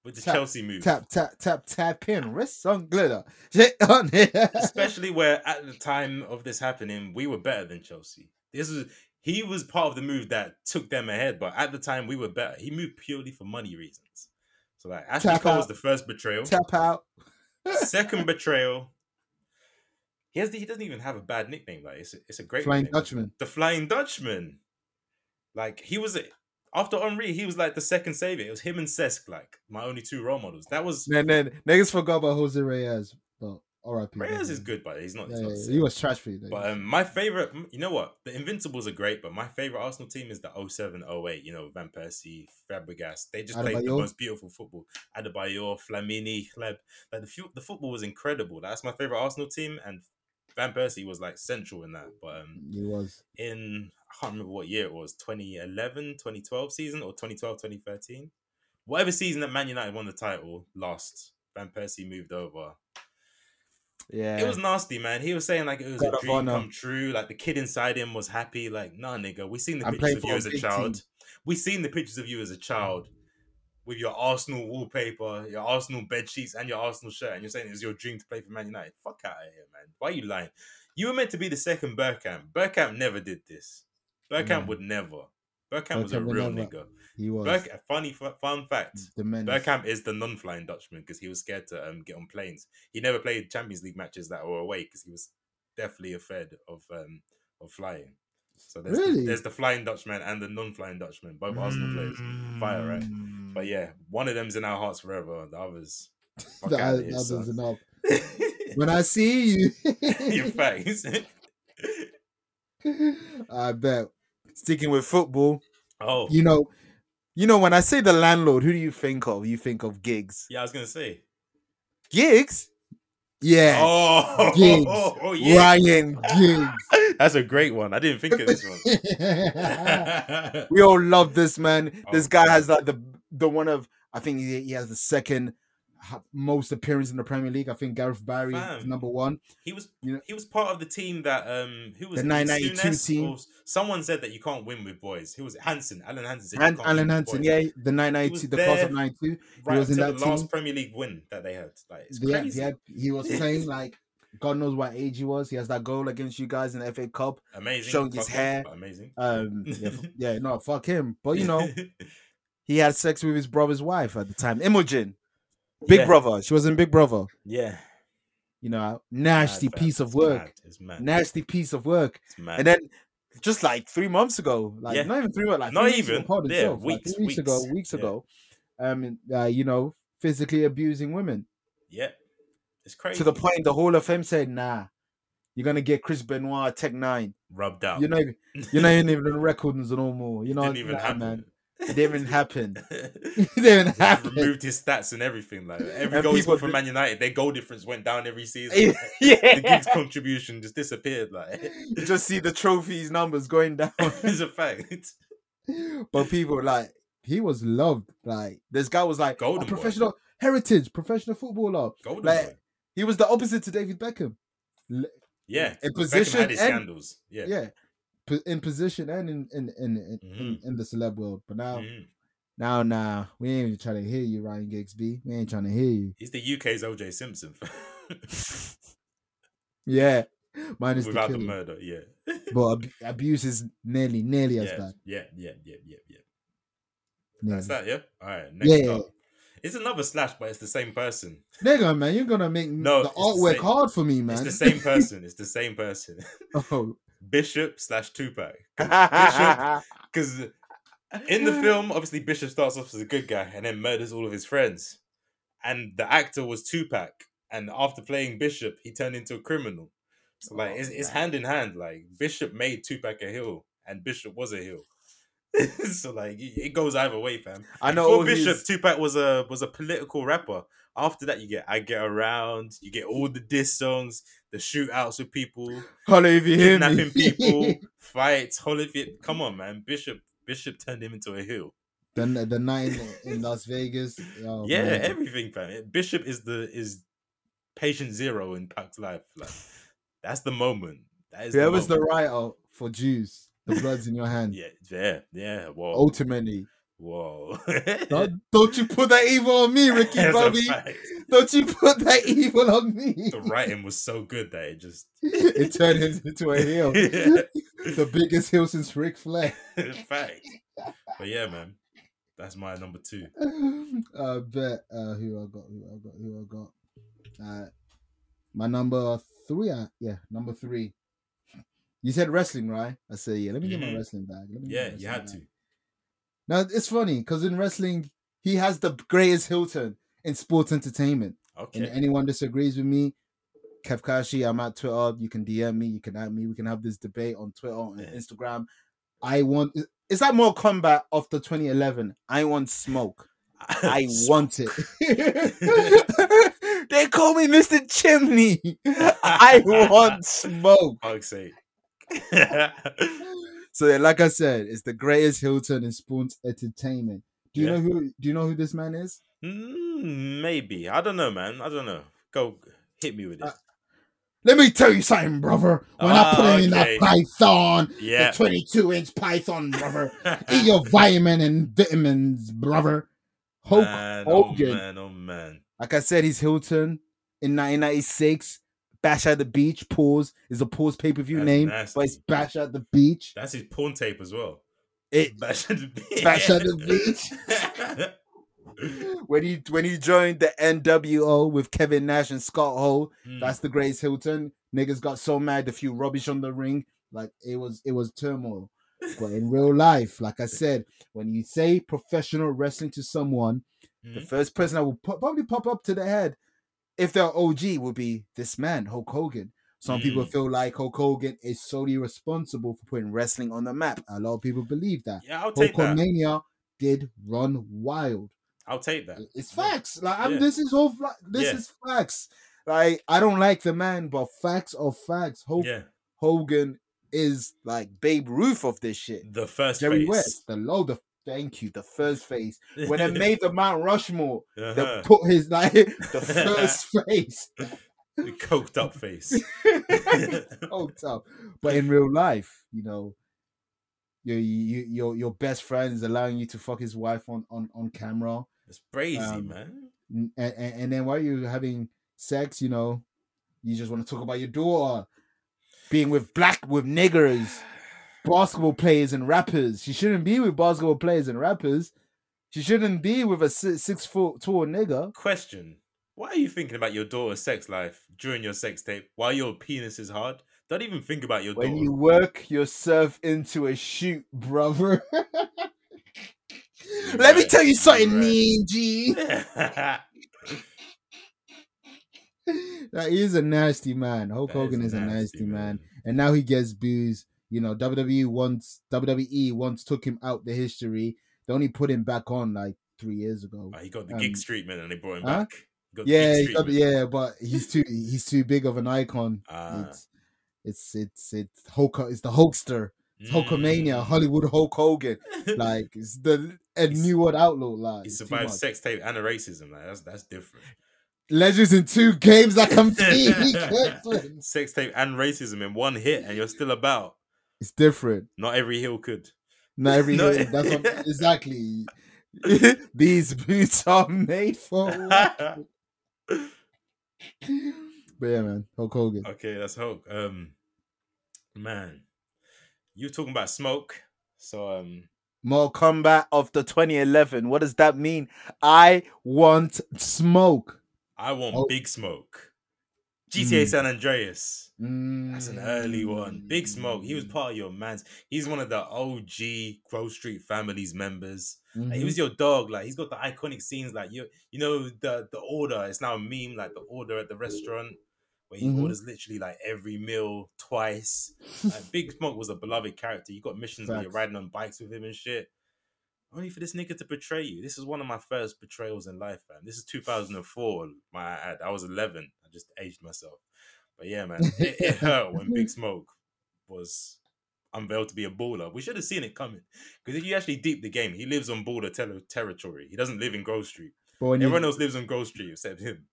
with the Tap, Chelsea move. tap tap tap tap in wrist on glitter. Shit on it. Especially where at the time of this happening, we were better than Chelsea. This was he was part of the move that took them ahead, but at the time we were better. He moved purely for money reasons. So like Ashley Tap Cole out. was the first betrayal. tap out. Second betrayal. He has he doesn't even have a bad nickname. Like it's a, it's a great Flying nickname. Dutchman. The Flying Dutchman. Like he was after Henry, he was like the second savior. It was him and Cesc, like my only two role models. That was Then then niggas forgot about Jose Reyes. R.I.P. Reyes is good, but he's not. He's yeah, not yeah. he was trash for you. But um, my favorite, you know what? The Invincibles are great, but my favorite Arsenal team is the 07 08. You know, Van Persie, Fabregas. They just played the most beautiful football. Adebayor, Flamini, Hleb. Like the, the football was incredible. That's my favorite Arsenal team, and Van Persie was like central in that. But um, he was. in I can't remember what year it was 2011 2012 season or 2012 2013 whatever season that Man United won the title last Van Persie moved over Yeah. it was nasty man he was saying like it was God a dream honor. come true like the kid inside him was happy like nah nigga we seen the I'm pictures of you as a child team. we seen the pictures of you as a child with your Arsenal wallpaper, your Arsenal bed sheets, and your Arsenal shirt, and you're saying it was your dream to play for Man United. Fuck out of here, man. Why are you lying? You were meant to be the second Bergkamp. Bergkamp never did this. Bergkamp No. Mm. would never. Bergkamp was a real nigga. He was. Burk, funny fu- fun fact. the menace. Is the non-flying Dutchman because he was scared to um, get on planes. He never played Champions League matches that were away because he was definitely afraid of um, of flying. So there's Really? the, there's the flying Dutchman and the non-flying Dutchman, both Arsenal players. Fire, right? Mm. But yeah, one of them's in our hearts forever. The others, The here, others enough. When I see you, Your face. I bet. Sticking with football, oh, you know, you know, when I say the landlord, who do you think of? You think of Giggs. yeah, I was gonna say. Giggs? Yeah. Oh, Giggs. oh, yeah. Ryan Giggs. That's a great one. I didn't think of this one. we all love this man. Oh. This Oh, guy God. has like the the one of I think he, he has the second most appearance in the Premier League. I think Gareth Barry is number one. He was You know- he was part of the team that um who was The 992 team. someone said that you can't win with boys. Who was it? Hansen, Alan Hansen said And Alan Hansen, yeah, the was 992, the class of 92. right was in that the last team. Premier League win that they had. Like it's Yeah, crazy. yeah, he was playing like God knows what age he was. He has that goal against you guys in the FA Cup. Amazing. showing his hair. him, Amazing. Um, yeah, yeah, no, fuck him. But you know, he had sex with his brother's wife at the time, Imogen, Big Yeah. Brother. She was in Big Brother. Yeah. You know, nasty Mad, piece of It's work. mad, It's mad. Nasty piece of work. It's mad. And then just like three months ago, like Yeah. not even three months, like Not weeks ago, even. Yeah, itself, like weeks, weeks, ago, weeks. weeks Yeah. ago, um, uh, you know, physically abusing women yeah. It's crazy. to the point the Hall of Fame said, "Nah, you're gonna get Chris Benoit Tech Nine. rubbed out. You're not, even- you're not even on records no more. You know, didn't even nah, happen. man. It didn't happen. It didn't happen. removed his stats and everything. Like every And goal people scored for Man United, their goal difference went down every season. yeah, the Giggs contribution just disappeared. Like you just see the trophies numbers going down. it's a fact. but people like he was loved. Like this guy was like Golden a boy. professional heritage, professional footballer. Golden Like, boy. He was the opposite to David Beckham. Yeah. in position and- scandals. Yeah. Yeah, in position and in in in in, in, in the celeb world. But now, Mhm. now, now, we ain't even trying to hear you, Ryan Giggsby. We ain't trying to hear you. He's the UK's OJ Simpson Yeah, minus without the the murder. Yeah. but ab- abuse is nearly, nearly as bad. yeah. Yeah. Yeah. Yeah. Yeah. Nearly. That's that. Yeah. All right. Next Yeah, yeah, up. It's another slash, but it's the same person. Nigga, man, you're gonna make No, the the artwork same- hard for me, man. It's the same person. It's the same person. oh. Bishop slash Tupac. Because in the film, obviously Bishop starts off as a good guy and then murders all of his friends. And the actor was Tupac. And after playing Bishop, he turned into a criminal. So like Oh, it's, it's oh, hand in hand. Like Bishop made Tupac a heel, and Bishop was a heel. so like it goes either way, fam. I know Before Bishop, his- Tupac was a was a political rapper. After that, you get I Get Around, you get all the diss songs, the shootouts with people, Holla if you kidnapping people, fights, Holyfield. Come on, man. Bishop Bishop turned him into a heel. the the night in, in Las Vegas. Oh, yeah, man. everything, fam. Bishop is the is patient zero in Pac's life. Like that's the moment. That is Whoever's the the writer for Juice, the blood's in your hand. Yeah, yeah, yeah. Whoa, Ultimately, whoa. don't, don't you put that evil on me, Ricky That's Bobby. Don't you put that evil on me. The writing was so good that it just it turned him into a heel. yeah. The biggest heel since Ric Flair. fact. But yeah, man, that's my number two. I bet uh, who I got, who I got, who I got. Uh, my number three, uh, yeah, number three. You said wrestling, right? I said, yeah. Let me get my Mhm. wrestling bag. Let me Yeah, my you had bag. to. Now it's funny because in wrestling, he has the greatest heel turn in sports entertainment. And Okay. anyone disagrees with me, Kev Kashi, I'm at Twitter. You can DM me. You can add me. We can have this debate on Twitter and Yeah. Instagram. I want. Is that more combat of the 2011? I want smoke. I want it. they call me Mr. Chimney. I want smoke. Fuck's sake. So, like I said, it's the greatest heel turn in sports entertainment. Do you Yeah. know who? Do you know who this man is? Mm, maybe. I don't know, man. I don't know. Go hit me with it. Uh, Let me tell you something, brother. When I put Ah, it in that python, yeah. the 22 inch python, brother, eat your vitamin and vitamins, brother. Hulk man, oh man, oh man. Like I said, he's Hilton in 1996. Bash at the Beach, pause, is a pause pay per view name, nasty. but it's Bash at the Beach. That's his porn tape as well. It Bash at the beach. Bash at the when he when he joined the NWO with Kevin Nash and Scott Hall, Mm, that's the greatest heel turn. Niggas got so mad, a few rubbish on the ring, like it was it was turmoil. But in real life, like I said, when you say professional wrestling to someone, the Mhm. first person that will po- probably pop up to the head, if they're OG, would be this man, Hulk Hogan. Some people Mm. feel like Hulk Hogan is solely responsible for putting wrestling on the map. A lot of people believe that. Yeah, I'll take that. Hulkamania did run wild. I'll take that. It's Yeah. facts. Like I'm, Yeah. this is all. This Yeah. is facts. Like I don't like the man, but facts are facts. Hulk Yeah, Hogan is like Babe Ruth of this shit. the first Jerry face. West, the low, the Thank you. The first face. When they made the Mount Rushmore, they Uh-huh. put his like the first face. The coked up face. oh, tough. But in real life, you know, your you, your your best friend is allowing you to fuck his wife on on on camera, It's crazy, Um, man. and, and, and then while you're having sex, you know, you just want to talk about your daughter being with black with niggers, basketball players and rappers. She shouldn't be with basketball players and rappers. She shouldn't be with a six, six foot tall nigger. Question: Why are you thinking about your daughter's sex life during your sex tape while your penis is hard? Don't even think about your When daughter. you work yourself into a shoot, brother. Let me tell you something, right. mean G. That is a nasty man. Hulk That Hogan is, a nasty man. and now he gets booze. You know, WWE once WWE once took him out the history. They only put him back on like three years ago. Oh, he got the Um, Giggs treatment and they brought him huh? back. Yeah, got, yeah, but he's too he's too big of an icon. Ah. It's it's it's it's Hulk. It's the Hulkster. It's Hulkamania. Mm. Hollywood Hulk Hogan. Like it's the a He's- new world outlaw. Like he it's survived sex tape and racism. Like that's that's different. Legends in two games that. Kirkland. sex tape and racism in one hit, and you're still about. It's different. Not every heel could. Not every No. hill. That's what exactly. These boots are made for. but yeah, man, Hulk Hogan. Okay, that's Hulk. Um, man, you were talking about smoke. So um, Mortal Kombat of the 2011. What does that mean? I want smoke. I want Oh. Big Smoke. GTA Mm. San Andreas. That's an early Mm. one. Big Smoke. He was part of your man's. He's one of the OG Grove Street family's members. Like, Mhm. he was your dog. Like he's got the iconic scenes. Like you, you know the the order. It's now a meme. Like the order at the restaurant where he Mhm. orders literally like every meal twice. Like, Big Smoke was a beloved character. You got missions where you're riding on bikes with him and shit. Only for this nigga to betray you. This is one of my first betrayals in life, man. This is 2004. My I was 11. I just aged myself. But yeah, man, it, it hurt when Big Smoke was unveiled to be a baller. We should have seen it coming. Because if you actually deep the game, he lives on border ter- territory. He doesn't live in Grove Street. But when you, Everyone else lives on Grove Street except him.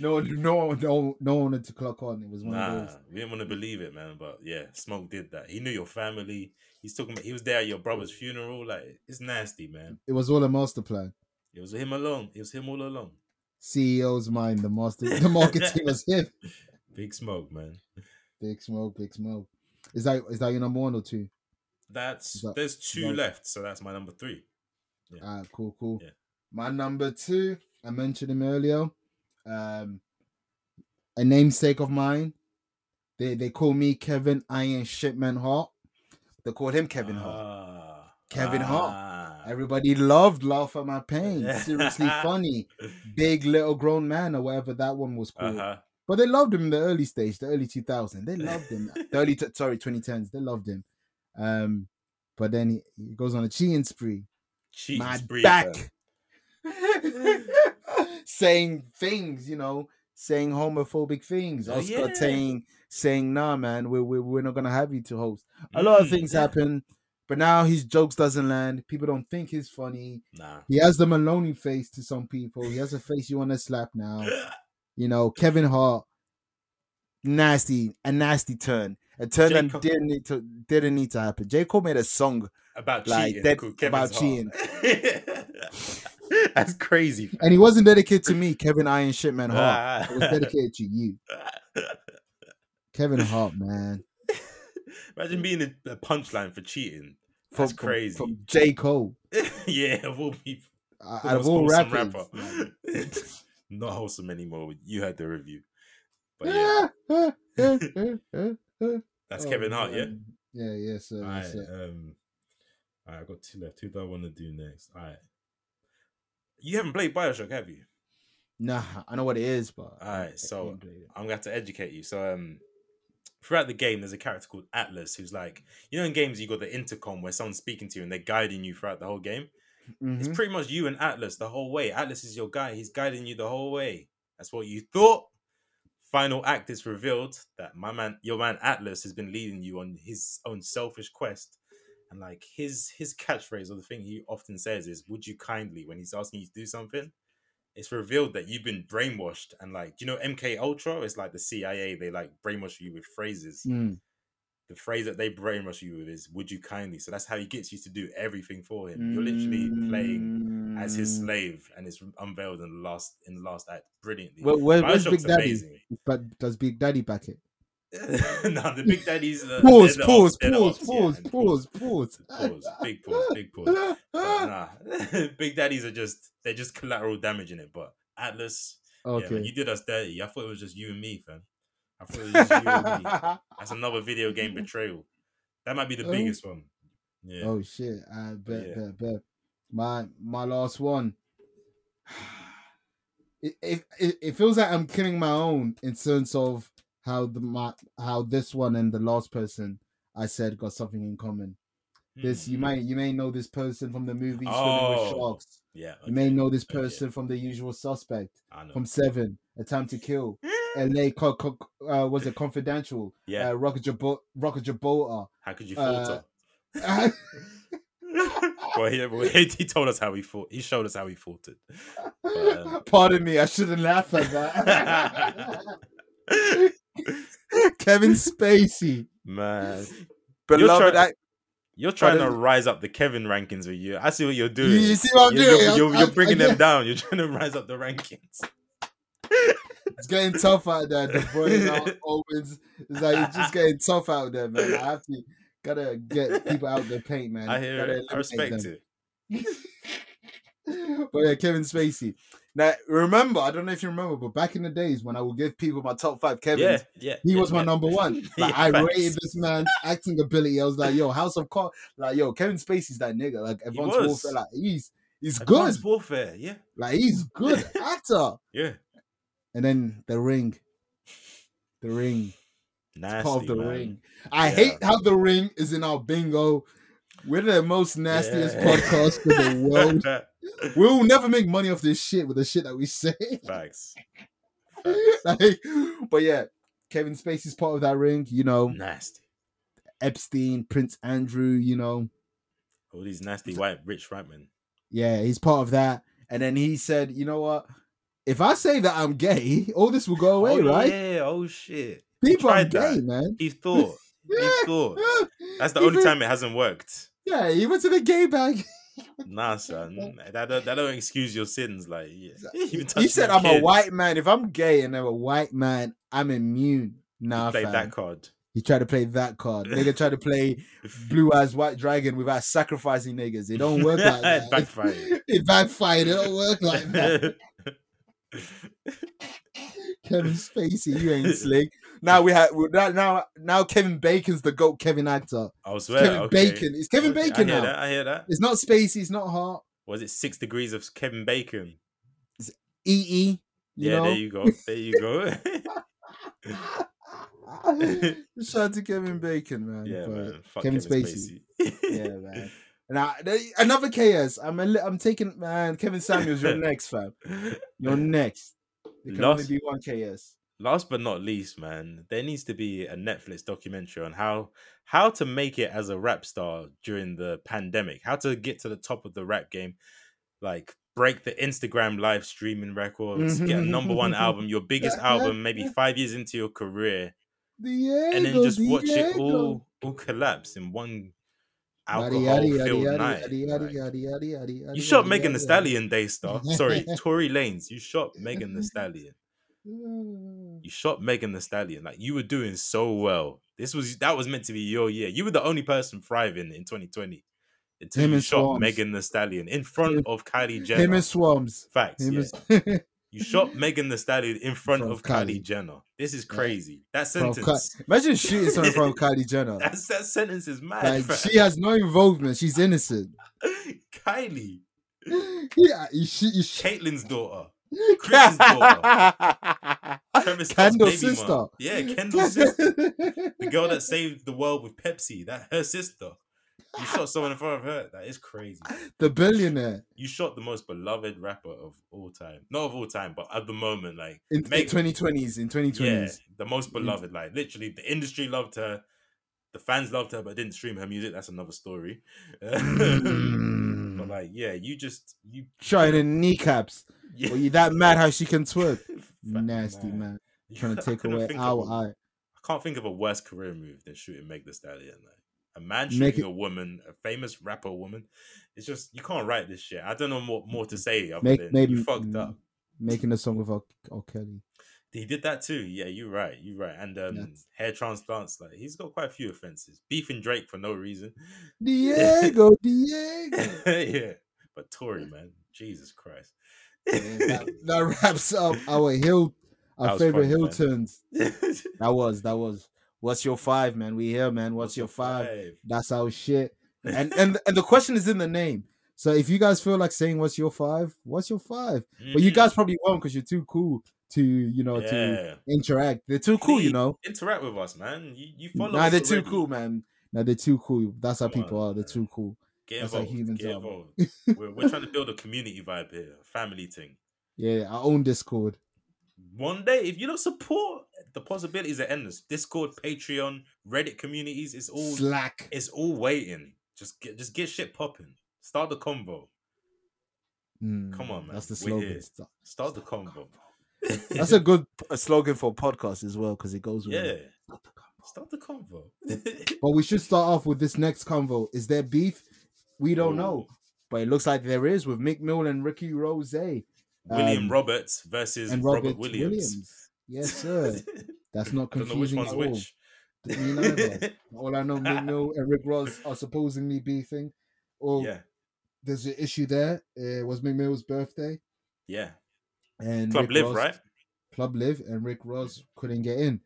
no, no, no, no one wanted to clock on. It was one Nah, of those. we didn't want to believe it, man. But yeah, Smoke did that. He knew your family. He's talking about. He was there at your brother's funeral. Like it's nasty, man. It was all a master plan. It was him alone. It was him all along. CEO's mind, the master, the marketing was him. Big Smoke, man. Big smoke, big smoke. Is that is that your number one or two? That's that- there's two that- left, so that's my number three. Yeah. Ah, cool, cool. Yeah. My number two, I mentioned him earlier. Um, a namesake of mine. They they call me Kevin Iron Shipman Hart. They call him Kevin Hart. Ah, Kevin Hart. Everybody loved Laugh at My Pain. Seriously funny. Big little grown man or whatever that one was called. Uh-huh. But they loved him in the early stage, the early 2000s. They loved him. the early, t- sorry, 2010s. They loved him. Um, but then he, he goes on a cheating spree. Cheating My spree, back. saying things, you know, saying homophobic things. Oh, Oscar yeah. saying, saying, nah, man, we're, we're, we're not going to have you to host. A lot of Mm, things yeah. happen, but now his jokes doesn't land. People don't think he's funny. Nah. He has the Maloney face to some people. He has a face you want to slap now. You know, Kevin Hart, nasty, a nasty turn. A turn J. that Cole- didn't need to didn't need to happen. J. Cole made a song About Like, cheating. that- about Kevin's Heart. That's crazy. fam. and he wasn't dedicated to me, Kevin Iron Shipman Hart. It was dedicated to you. Kevin Hart, man. Imagine being a, a punchline for cheating. From, That's crazy. From, J. Cole. yeah, of all people. Uh, out of all rappers. like- Not wholesome anymore. You had the review. But yeah, that's Kevin Hart, yeah? Oh. Yeah, yes, sir. Alright, sir. um, alright, I got two left. Who do I want to do next? Alright. You haven't played Bioshock, have you? Nah, I know what it is, but so ain't played it. I'm gonna have to educate you. So um throughout the game there's a character called Atlas who's like you know in games you got the intercom where someone's speaking to you and they're guiding you throughout the whole game. It's Mhm. pretty much you and Atlas the whole way. Atlas is your guy, he's guiding you the whole way. That's what you thought. Final act is revealed that my man your man Atlas has been leading you on his own selfish quest and like his his catchphrase or the thing he often says is "Would you kindly?" when he's asking you to do something. It's revealed that you've been brainwashed, and like do you know MK Ultra? It's like the CIA. They like brainwash you with phrases. Mm. The phrase that they brainwash you with is "Would you kindly?" So that's how he gets you to do everything for him. You're literally playing as his Mm. slave, and it's unveiled in the last in the last act brilliantly. Where, where, where's Big Daddy? amazing. But does Big Daddy back it? no, the Big Daddies. Uh, Pause, the pause, pause, pause, yeah, pause, pause. pause, big pause, big pause. But nah, Big Daddies are just they're just collateral damage in it. But Atlas, yeah, man, Okay. you did us dirty. I thought it was just you and me, fam. I thought it was just you and me. That's another video game betrayal. That might be the Oh. biggest one. Yeah. Oh shit! I bet, Yeah. bet, bet. My my last one. It, it it it feels like I'm killing my own in terms of how the my how this one and the last person I said got something in common. This you Hmm. might you may know this person from the movie Swimming Oh, with Sharks. Yeah. You may know this okay. person from The Usual Suspect, from Seven, A Time to Kill, L.A. Co- co- uh, was it Confidential? Yeah. Uh, Rocket Jabo- Rocket Gibraltar. How could you uh, well, he, well, he told us how he fought. He showed us how he faltered. But, um, Pardon me, I shouldn't laugh at that. Kevin Spacey, Man, beloved. try- act- you're trying to rise up the Kevin rankings with you. I see what you're doing. you see what I'm You're, doing? you're, you're, I'm- you're bringing I'm them down. You're trying to rise up the rankings. It's getting tough out there. The boys out opens. It's like it's just getting tough out there, man. I have to gotta get people out the paint, man. I hear Gotta it. I respect them. it. but yeah, Kevin Spacey. Now remember, I don't know if you remember, but back in the days when I would give people my top five Kevins, Yeah, yeah. he yeah, was my number one. Like I facts. rated this man's acting ability. I was like, yo, House of Cards. Like, yo, Kevin Spacey's that nigga. Like Advanced. Warfare. Like he's he's good. Warfare. Yeah, Like he's good actor. yeah. And then the ring. The ring. Nasty, part of the man. ring. I Yeah. hate how the ring is in our bingo. We're the most nastiest Yeah. podcast in the world. We'll never make money off this shit with the shit that we say. Facts. like, but yeah, Kevin Spacey's part of that ring. You know, Nasty. Epstein, Prince Andrew. You know, All these nasty white rich white men. yeah, he's part of that. And then he said, you know what? If I say that I'm gay, all this will go oh, away, oh, right? Yeah. Oh shit. People, I'm tried that. gay, man. He thought. He thought. That's the He only went- time it hasn't worked. Yeah, he went to the gay bag. Nah, son. That don't, that don't excuse your sins. Like, yeah. You said, "I'm a white man. If I'm gay and I'm a white man, I'm immune." Nah, Play that card. He tried to play that card. Nigga tried to play blue eyes white dragon without sacrificing niggas. It don't work like that. It backfired. It backfired. It don't work like that. Kevin Spacey, you ain't slick. Now we have now now Kevin Bacon's the goat Kevin actor. I swear. Kevin okay. Bacon. It's Kevin Okay, Bacon I hear now. That, I hear that. It's not Spacey. It's not Hart. Was it six degrees of Kevin Bacon? EE. You yeah, know? there you go. There you go. Shout out to Kevin Bacon, man. yeah, man. Kevin Kevin, Spacey. Spacey. yeah, man. Now another KS. I'm a I'm taking man. Kevin Samuels, you're next, fam. You're next. There can Lost- only be one KS. Last but not least, man, there needs to be a Netflix documentary on how how to make it as a rap star during the pandemic, how to get to the top of the rap game, like break the Instagram live streaming records, get a number one album, your biggest album, maybe five years into your career, Diego, and then just watch it all all collapse in one alcohol yaddy, yaddy, filled night. You shot Megan Thee Stallion, Daystar. Sorry, Tory Lanez. You shot Megan Thee Stallion. Yaddy. You shot Megan Thee Stallion. Like you were doing so well. This was that was meant to be your year. You were the only person thriving in 2020 until Him you shot Swarms. Megan Thee Stallion in front Him- of Kylie Jenner. Him and Swams. Facts. Him yeah. and You shot Megan Thee Stallion in front front of Kylie. Kylie. Jenner. This is crazy. That From sentence. Ky- Imagine shooting someone from Kylie Jenner. That's, that sentence is mad. Like she has no involvement. She's innocent. Kylie, Yeah, you shoot. You shoot. Caitlyn's daughter, Kris's daughter, Scott's Kendall's sister. mom. Yeah, Kendall's sister. the girl that saved the world with Pepsi, that her sister. You shot someone in front of her. That is crazy. the billionaire You shot the most beloved rapper of all time. Not of all time, but at the moment, like in, Meg- 2020s. In 2020s. yeah, the most beloved. Like literally, the industry loved her. The fans loved her, but didn't stream her music. That's another story. Mm. but like, yeah, you just you Showing in kneecaps. Yeah. Were you that mad how she can twerk? Nasty mad. man. Trying to take away our eye. I can't think of a worse career move than shooting Meg Thee Stallion. Like, a man Make shooting it- a woman, a famous rapper woman. It's just you can't write this shit. I don't know more more to say other Make than maybe you fucked up. Making a song with R. R. Kelly. He did that too. Yeah, you're right. You're right. And um, That's- hair transplants. Like he's got quite a few offenses. Beefing Drake for no reason. Diego, Diego. yeah, but Tory man, Jesus Christ. Yeah, that, that wraps up our hill, our favorite hill turns. That was that was. What's your five, man? We here, man. What's, your five? That's our shit. And and and the question is in the name. So if you guys feel like saying what's your five, what's your five? But you Mhm. guys probably won't because you're too cool to you know to interact. They're too cool, you know. interact with us, man. You you follow. Nah, they're too cool, man. Nah, they're too cool. That's how Come people on, are. They're man. too cool. Get That's involved. humans Get involved. we're, we're trying to build a community vibe here, a family thing. Yeah, our own Discord. One day, if you don't support, the possibilities are endless. Discord, Patreon, Reddit communities, it's all Slack. it's all waiting. Just get just get shit popping. Start the convo. Mm, Come on, man. That's the slogan. Start- Start the convo. That's a good a slogan for a podcast as well because it goes with yeah. it. Start the convo. But we should start off with this next convo. Is there beef? We don't know, but it looks like there is with Meek Mill and Ricky Rose and William Um, Roberts versus Robert, Robert, Williams. Williams. Yes, sir. That's not Don't know which confusing at all. All I know, Meek Mill and Rick Ross are supposedly beefing. Or Yeah, there's an issue there. It was Meek Mill's birthday, yeah. and Club Rick Live, Ross- right? Club LIV, and Rick Ross couldn't get in.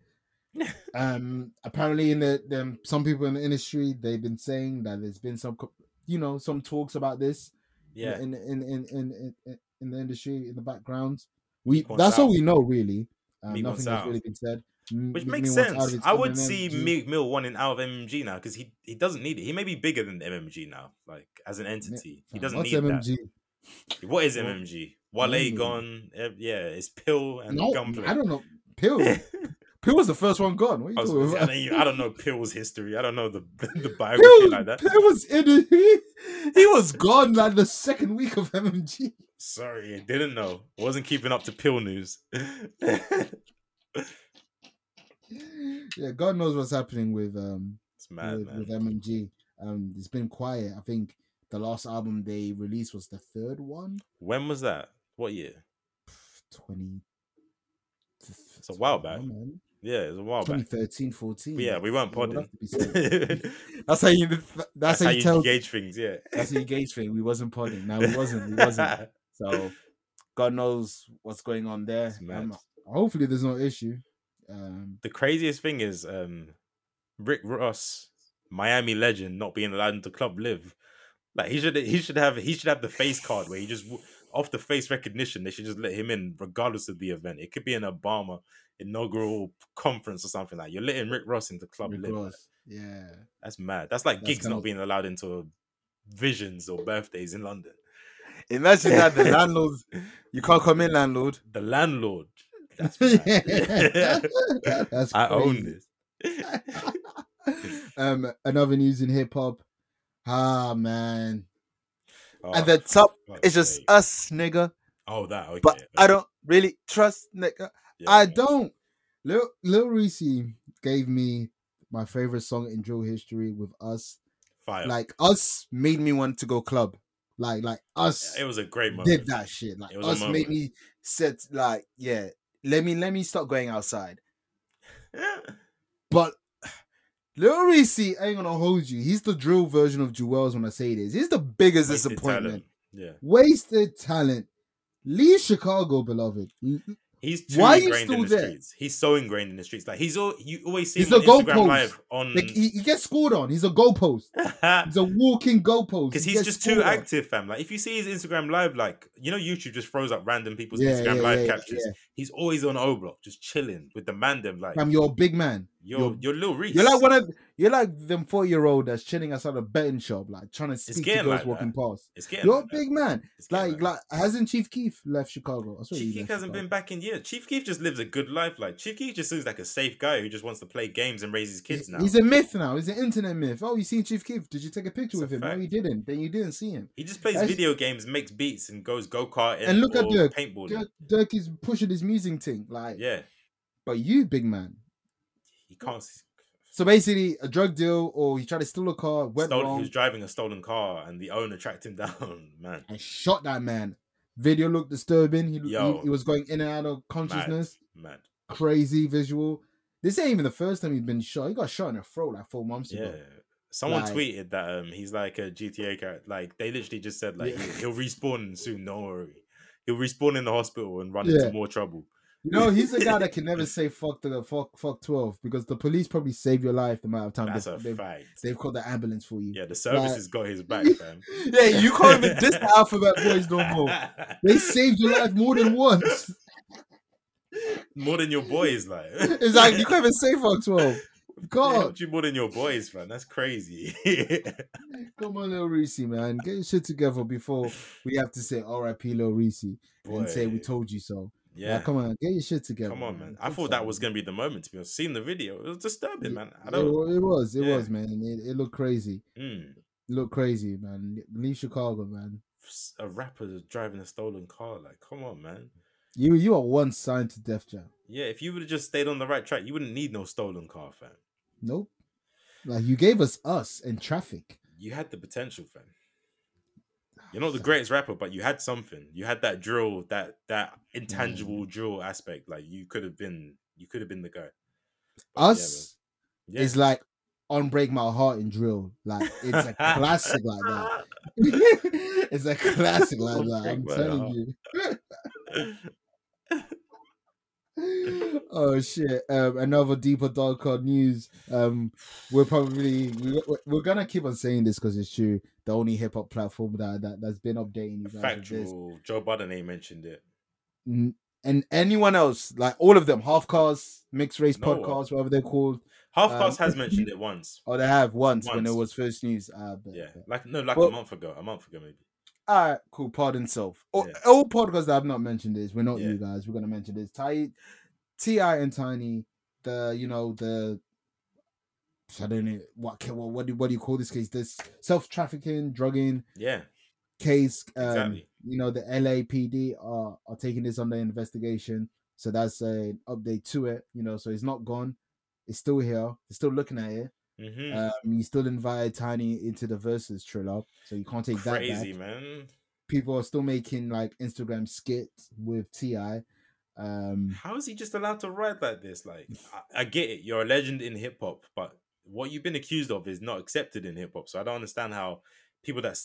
um, apparently, in the them some people in the industry they've been saying that there's been some, you know, some talks about this. Yeah. in in in in in, in the industry in the background. We Meek that's all out. we know really. Uh, nothing has really been said. Which Meek makes Mill wants out of sense. I would MMG. see Meek Mill wanting out of MMG now because he, he doesn't need it. He may be bigger than MMG now, like as an entity. He doesn't What's need MMG? that. What is MMG? Wale Mm. gone. Yeah, it's pill and No, gunplay. I don't know. Pill. Pill was the first one gone. What are you I, was, talking about? don't, I don't know Pill's history. I don't know the the biography Pill, like that. Pill was in it. He, he was gone like the second week of MMG. Sorry, I didn't know. Wasn't keeping up to Pill news. Yeah, God knows what's happening with um mad, with, with MMG. Um, it's been quiet. I think the last album they released was the third one. When was that? What year? Twenty. It's a while back. man. Yeah, it was a while back. 2013, 14. Yeah, we weren't podding. have to be said. that's how you. That's, That's how you tell. gauge things. Yeah. That's how you gauge things. We wasn't podding. No, we wasn't. We wasn't. So, God knows what's going on there. Um, hopefully, there's no issue. Um, the craziest thing is um Rick Ross, Miami legend, not being allowed into Club LIV. Like he should he should have he should have the face card where he just off the face recognition they should just let him in regardless of the event. It could be an Obama inaugural conference or something like. You're letting Rick Ross into Club Rick Live. Ross. Yeah. That's mad. That's like That's Giggs not of- being allowed into visions or birthdays in London. Imagine that the landlord. You can't come in, landlord. The landlord. That's mad. That's I own this. um, another news in hip hop. Ah man, Oh, at the top it's just sake. us, nigga. Oh, that okay. But I don't really trust nigga. Yeah, I yeah. don't. Lil Lil Reese gave me my favorite song in drill history with us. Fire. Like us made me want to go club. Like like us it was a great moment. did that shit. Like It was a us made me said like yeah. Let me let me start going outside. But Lil Reese ain't gonna hold you. He's the drill version of Jewels when I say this. He's the biggest Wasted disappointment. talent. Yeah, Wasted talent. Leave Chicago, beloved. he's too Why are you ingrained in the there? streets. He's so ingrained in the streets. Like he's all you always see He's him on the Instagram goalpost. live on Like he, he gets scored on. He's a goalpost. He's a walking goalpost. because He he's just too on. active, fam. Like if you see his Instagram live, like you know, YouTube just throws up random people's Yeah, Instagram yeah, live yeah, captures. He's always on O Block, just chilling with the man. Them like I'm your big man. You're You're- you're, Lil Reese. You're like one of you're like them four year old that's chilling outside a betting shop, like trying to speak to girls like walking that. past. It's getting You're a like that. big man. It's Like, like like hasn't Chief Keef left Chicago? I swear Chief Keef left hasn't Chicago. been back in years. Chief Keef just lives a good life. Like Chief Keef just seems like a safe guy who just wants to play games and raise his kids now. He's a myth now. He's an internet myth. Oh, you seen Chief Keef? Did you take a picture It's a with him? No, you didn't. Then you didn't see him. he just plays That's- video games, makes beats, and goes go karting And look at Durk. paintballing. Durk, Durk is pushing his music thing. Like, Yeah, but you, big man. he can't. So basically, a drug deal, or he tried to steal a car, went Stole, he was driving a stolen car, and the owner tracked him down. Man, and shot that man. Video looked disturbing. He, he, Yo. he was going in and out of consciousness. mad. Crazy visual. This ain't even the first time he's been shot. He got shot in the throat like four months Yeah. ago. Someone Like- tweeted that um he's like a GTA character. Like they literally just said like Yeah. he'll respawn soon. Don't worry. He'll respawn in the hospital and run Yeah. into more trouble. You know, he's the guy that can never say fuck the fuck fuck twelve because the police probably save your life the amount of time That's they've, a they've, fact. they've called the ambulance for you. Yeah, the service has got his back, fam. Yeah, you can't even diss the alphabet boys no more. They saved your life more than once. more than your boys, like. It's like you can't even say fuck twelve. God, you more than your boys, fam. That's crazy. come on, Lil Reese, man, get your shit together before we have to say R.I.P. Lil Reese and say we told you so. Yeah, yeah. come on, get your shit together. Come on, man. I Take thought that was gonna be the moment to be honest. Seeing the video, it was disturbing, It- man. I don't. wa- it was, it Yeah. was, man. It, it looked crazy. Mm. It looked crazy, man. Leave Chicago, man. A rapper driving a stolen car, like, come on, man. You you are one signed to Def Jam. Yeah, if you would have just stayed on the right track, you wouldn't need no stolen car, fam. Nope. Like you gave us us and traffic. You had the potential, fam. You're not the greatest rapper, but you had something. You had that drill, that that intangible mm. drill aspect. Like you could have been, you could have been the guy. But yeah, Us is like on break my heart in drill. Like it's a classic like that. it's a classic like that. I'm telling you. Oh shit! Um, another deeper darker news. Um, we're probably we, we're- we're gonna keep on saying this because it's true. The only hip hop platform that, that that's been updating you guys. with this. Factual. Joe Budden ain't mentioned it. N- and anyone else, like all of them, half cars, mixed race No podcasts, whatever they're called. Half Um, has mentioned it once. Oh, they have once, when it was first news. Uh, but, Yeah, like no, like Well- a month ago. A month ago, maybe. All right, cool. Pardon self. All, Yeah. all podcasts that I've not mentioned this. We're not Yeah. you guys. We're gonna mention this. Ty, Ti and Tiny. The you know the. I don't know what what what do, what do you call this case? This self trafficking, drugging Yeah, case. Um, Exactly. You know the LAPD are are taking this under investigation. So that's an update to it. You know, so it's not gone. It's still here. They're still looking at it. Hmm Um, you still invited Tiny into the Verzuz trailer, so you can't take that crazy man. People are still making like Instagram skits with Ti. Um, How is he just allowed to ride like this? Like, I, I get it. You're a legend in hip hop, but what you've been accused of is not accepted in hip hop. So I don't understand how people that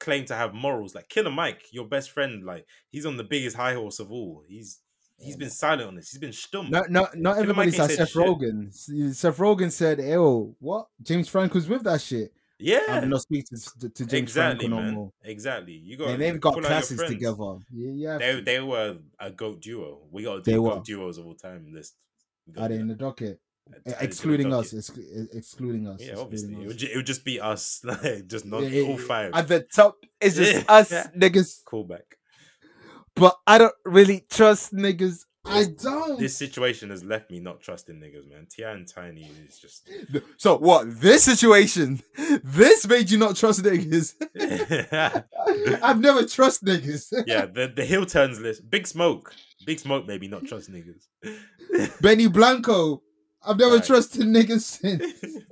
claim to have morals, like Killer Mike, your best friend, like he's on the biggest high horse of all. He's he's been silent on this. He's been stum. not not not everybody's like Seth shit. Rogen. Seth Rogen said, "Ew, what? James Franco's with that shit." yeah, I'm not speaking to, to James exactly, Franco no man. more. Exactly. You got And they've got pull out your classics friends. together. Yeah, yeah. They they were a goat duo. We got They were. goat duos of all time list. Are they in the docket? Add- add it to the excluding us. Excluding us. Yeah, excluding obviously. It would, ju- it would just be us, like just not Yeah, yeah, all five. At the top, it's just Yeah. us Yeah. niggas. Callback. But I don't really trust niggas. I don't. This situation has left me not trusting niggas, man. Ti and Tiny is just. So what? This situation, this made you not trust niggas. I've never trust niggas. Yeah, the the heel turns list. Big smoke. Big smoke, maybe not trust niggas. Benny Blanco. I've never Right. trusted niggas since.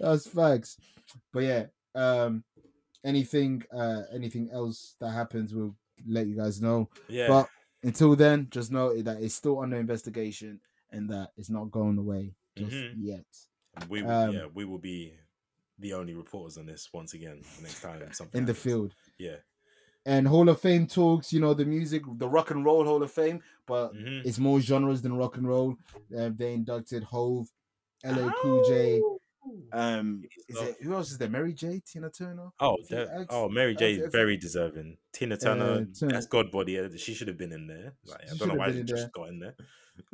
That's facts. But yeah, um, anything, uh, anything else that happens, we'll let you guys know. yeah. But until then, just know that it's still under investigation and that it's not going away just Mhm. yet. we will, um, yeah, we will be the only reporters on this once again next time something In the field. Yeah. And Hall of Fame talks, you know, the music, the rock and roll Hall of Fame, but Mhm. it's more genres than rock and roll. Uh, they inducted Hove, LL Cool J. Um, is it, who else is there? Mary J, Tina Turner. Oh, that- oh, Mary uh, J is very deserving. Tina Turner, Uh, that's God body. uh, She should have been in there. Like, I don't know why she just got in there.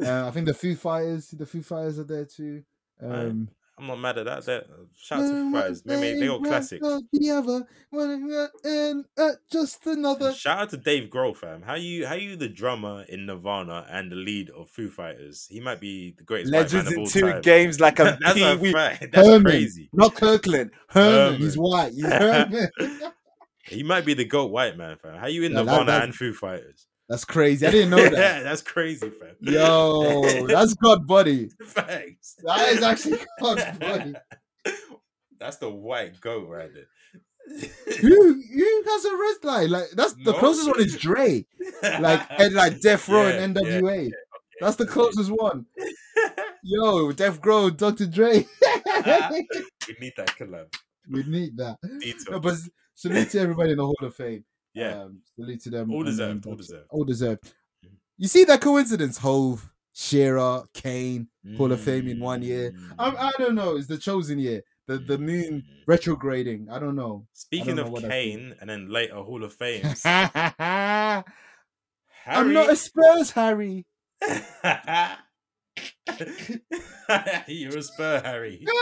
Uh, I think the Foo Fighters, the Foo Fighters are there too. Um, I'm not mad at that. that shout out to Foo Fighters. Maybe they got classics. The other, one, and uh, just another. Shout out to Dave Grohl, fam. How you how you the drummer in Nirvana and the lead of Foo Fighters? He might be the greatest Legends in two time. games like a That's a Pee-wee fact. That's Herman. crazy. Not Kirkland. Herman. He's white. He's Herman. He might be the goat white man, fam. How you in Yeah, that- Nirvana that- and Foo Fighters? That's crazy. I didn't know that. Yeah, that's crazy, fam. Yo, that's God buddy. Facts. That is actually God's buddy. That's the white goat right there. Who who has a wrist line? Like that's the No. closest one is Dre. Like and like Death Row Yeah, and yeah, NWA. That's the closest one. Yo, Death Row, Dr. Dre. Ah, we need that collab. we need that. Detail. No, but salute to everybody in the Hall of Fame. Yeah, Um, salute to them. all deserved. All deserved. All deserved. You see that coincidence? Hove, Shearer, Kane, Hall of Fame in one year. I, I don't know. It's the chosen year. The the moon Mm. retrograding. I don't know. Speaking know of that Kane, and then later Hall of Fame. I'm not a Spurs Harry. You're a Spur, Harry.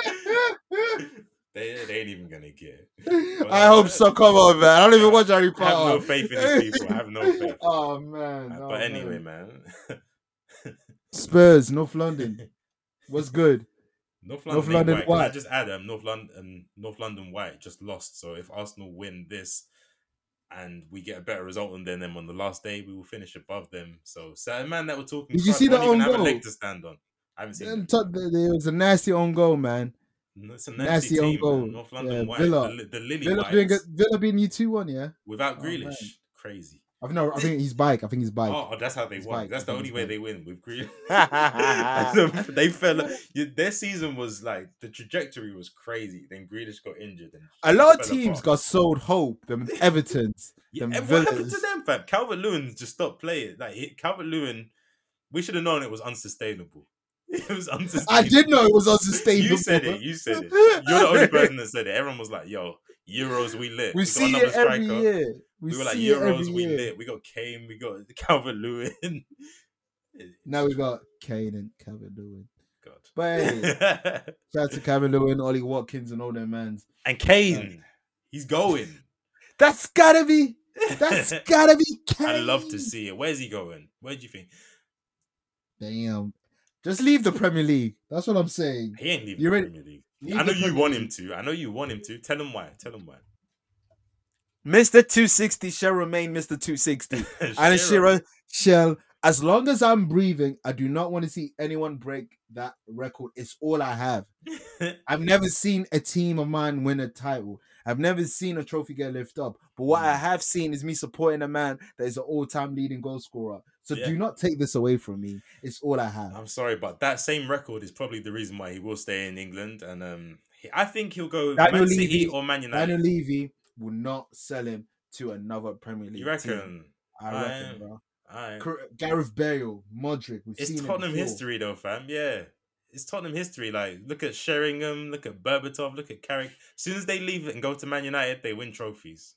they, they ain't even gonna get. it. I hope so. Come on, man. I don't even watch Harry Potter. I have no faith in these people. I have no faith. Oh man. oh, but anyway, man. man. Spurs, North London. What's good? North London, North London, White. Can I just add um, North London um, North London White just lost. So if Arsenal win this and we get a better result than them on the last day, we will finish above them. So certain man that we're talking. Did you see the won't even own have a goal? leg to stand on. I haven't seen it. was a nasty on goal, man. It's a nasty nasty, team, goal. North London Yeah, White, Villa. the, the Lily Villa Whites, being a, Villa being you two one, yeah. without Oh. Grealish, crazy. I've no. I think he's bike. I think he's bike. Oh, oh, that's how they It's won. bike. That's the only way bike. they win with Grealish. they fell. Their season was like the trajectory was crazy. Then Grealish got injured. And a lot of teams apart. got sold hope. Them Everton's. Yeah, them what happened to them, fam? Calvert Lewin just stopped playing. Like Calvert Lewin, we should have known it was unsustainable. It was unsustainable. I did know it was unsustainable. You said it. You said it. You're the only person that said it. Everyone was like, "Yo, Euros, we lit. We, got see another it every striker. year. We, We, were like every Euros, we year. lit. We got Kane. We got Calvert Lewin. Now we got Kane and Kevin Lewin. God. But hey, shout out to Kevin Lewin, Ollie Watkins, and all their mans. and Kane, he's going. That's gotta be. That's gotta be. Kane. I'd love to see it. Where's he going? Where do you think? Damn. Just leave the Premier League. That's what I'm saying. He ain't leaving You the ready- Premier League. Leave I know you want him to. I know you want him to. Tell him why. Tell him why. Mr. 260 shall remain Mr. 260. And. Shearer shall, as long as I'm breathing, I do not want to see anyone break that record. It's all I have. I've never seen a team of mine win a title. I've never seen a trophy get lifted up. But what I Mm. have seen is me supporting a man that is an all-time leading goal scorer. So Yeah. do not take this away from me. It's all I have. I'm sorry, but that same record is probably the reason why he will stay in England. And um, he- I think he'll go Daniel Man City Levy- or Man United. Daniel Levy will not sell him to another Premier League you team. reckon? I reckon, I- bro. Cor- Gareth Bale, Modric. We've It's seen Tottenham history, though, fam. Yeah, it's Tottenham history. Like, look at Sheringham, look at Berbatov, look at Carrick. As soon as they leave it and go to Man United, they win trophies.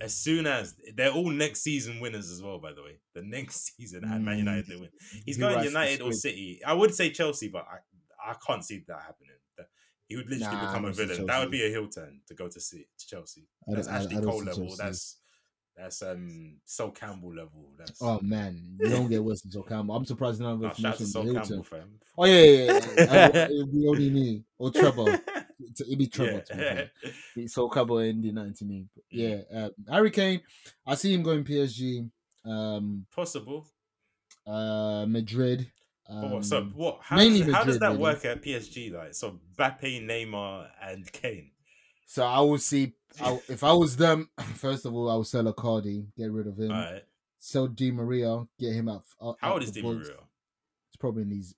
As soon as they're all next season winners as well, by the way. The next season at Man Mm. United, they win. He's He going United or. City. I would say Chelsea, but I, I can't see that happening. He would literally Nah, become a villain. That would be a heel turn to go to see to Chelsea. That's I- I Ashley Cole level. Chelsea. That's that's um Sol Campbell level. That's Oh man, you don't get worse than Sol Campbell. I'm surprised none of us shout out to mentioned Sol Campbell, fam. Oh yeah, yeah, yeah. yeah. It'd be only me or Trevor. It'd be. To be. Yeah. It's Sol Campbell in the 90 me. But Mm. yeah, uh, Harry Kane. I see him going PSG, um, Possible. uh, Madrid. But what, so um, what? How, mainly does, how does that really. work at PSG? Like, so Mbappe, Neymar, and Kane. So I will see. I, if I was them, first of all, I would sell Icardi, get rid of him. All right. Sell Di Maria, get him out. out How old is Di. Maria? He's probably in his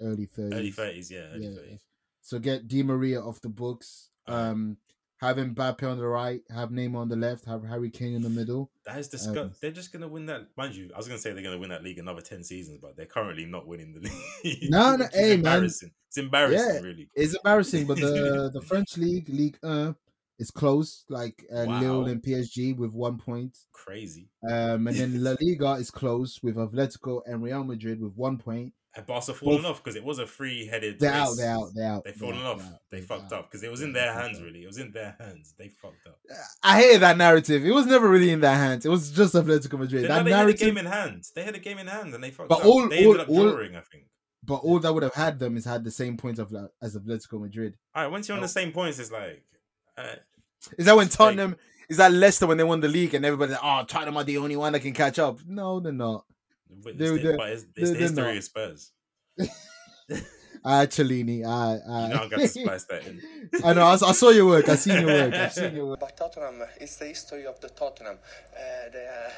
early thirties. Early thirties, yeah, early Yeah. thirties. So get Di Maria off the books. Alright. Um, have Mbappe on the right, have Neymar on the left, have Harry Kane in the middle. That is disgust. Um, they're just gonna win that. Mind you, I was gonna say they're gonna win that league another ten seasons, but they're currently not winning the league. No, no, hey, man. embarrassing. It's embarrassing, Yeah. really. It's embarrassing, but the the French league, Ligue 1, is close, like uh, Lille and PSG with one point. Crazy. Um, and then La Liga is close with Atletico and Real Madrid with one point. And Barca fallen off because it was a free-headed. They're race. out. They're out. They're out. They've they're fallen off. they're out, They fucked out. up because it was in their hands. Really, it was in their hands. They fucked up. I hated that narrative. It was never really in their hands. It was just Atletico Madrid. They, that they had a narrative, game in hand. They had a game in hand and they fucked But up. all- they ended all- up all- drawing, I think. but all that would have had them is had the same points of as Atletico Madrid. All right, once you're on the same points, it's like. Uh, Is that when It's like- Tottenham? Is that Leicester when they won the league and everybody's like, oh, Tottenham are the only one that can catch up? No, they're not. It's They're- the- they're- but it's, it's they're- the history not. of Spurs. Ah, Cellini. Ah, ah. You know, I got to splice that in. I know. I, s- I saw your work. I seen your work. I've seen your work. But Tottenham, it's the history of the Tottenham. Uh, they, uh,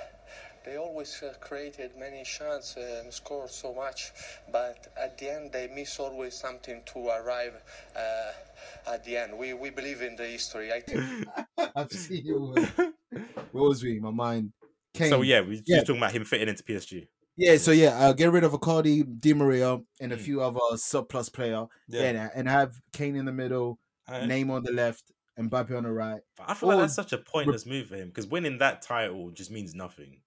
they always uh, created many chances and scored so much, but at the end they miss always something to arrive uh, at the end. We, we believe in the history. I think I've seen your work. What was reading my mind? Kane. So yeah, we Yeah. just talking about him fitting into PSG. Yeah, so yeah, uh, get rid of Icardi, Di Maria, and a Mm. few other surplus player. Yeah, and, and have Kane in the middle, I, Neymar on the left, and Mbappe on the right. But I feel like that's such a pointless move for him because winning that title just means nothing.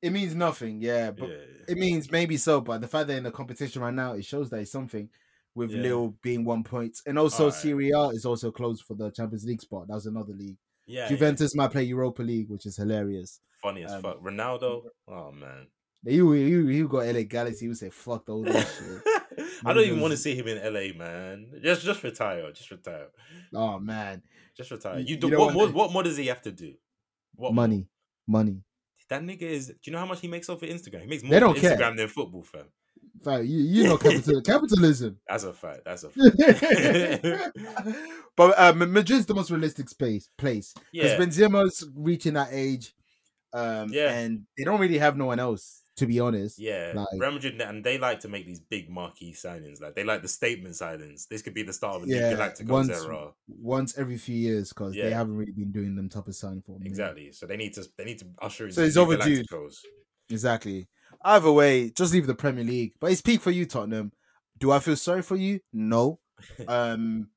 It means nothing, yeah, but yeah. it means maybe so. But the fact they're in the competition right now, it shows that it's something. With Yeah. Lille being one point, and also Alright. Serie A is also closed for the Champions League spot. That was another league. yeah, yeah. Juventus might play Europa League, which is hilarious. Funny as um, fuck. Ronaldo, oh man. You you you got LA Galaxy. You say fuck all this shit. I don't even want to see him in LA, man. Just just retire. Just retire. Oh man, Just retire. You- You you do don't what more what more does he have to do? What more? money, money. That nigga is do you know how much he makes off of Instagram? He makes more They don't care. Instagram than football fam. Fact, you you know capital, capitalism. That's a fact. That's a fact. but uh, Ma- Madrid's the most realistic space place because yeah. Benzema's reaching that age, um, Yeah. and they don't really have no one else to be honest. Yeah, Like- Real Madrid, and they like to make these big marquee signings. Like they like the statement signings. This could be the start of a new Yeah, Galacticos once- era. Once every few years because they haven't really been doing them type of sign for minute. Exactly. So they need to they need to usher in So it's overdue. Galacticos. Exactly. Either way, just leave the Premier League. But it's peak for you, Tottenham. Do I feel sorry for you? No. Um,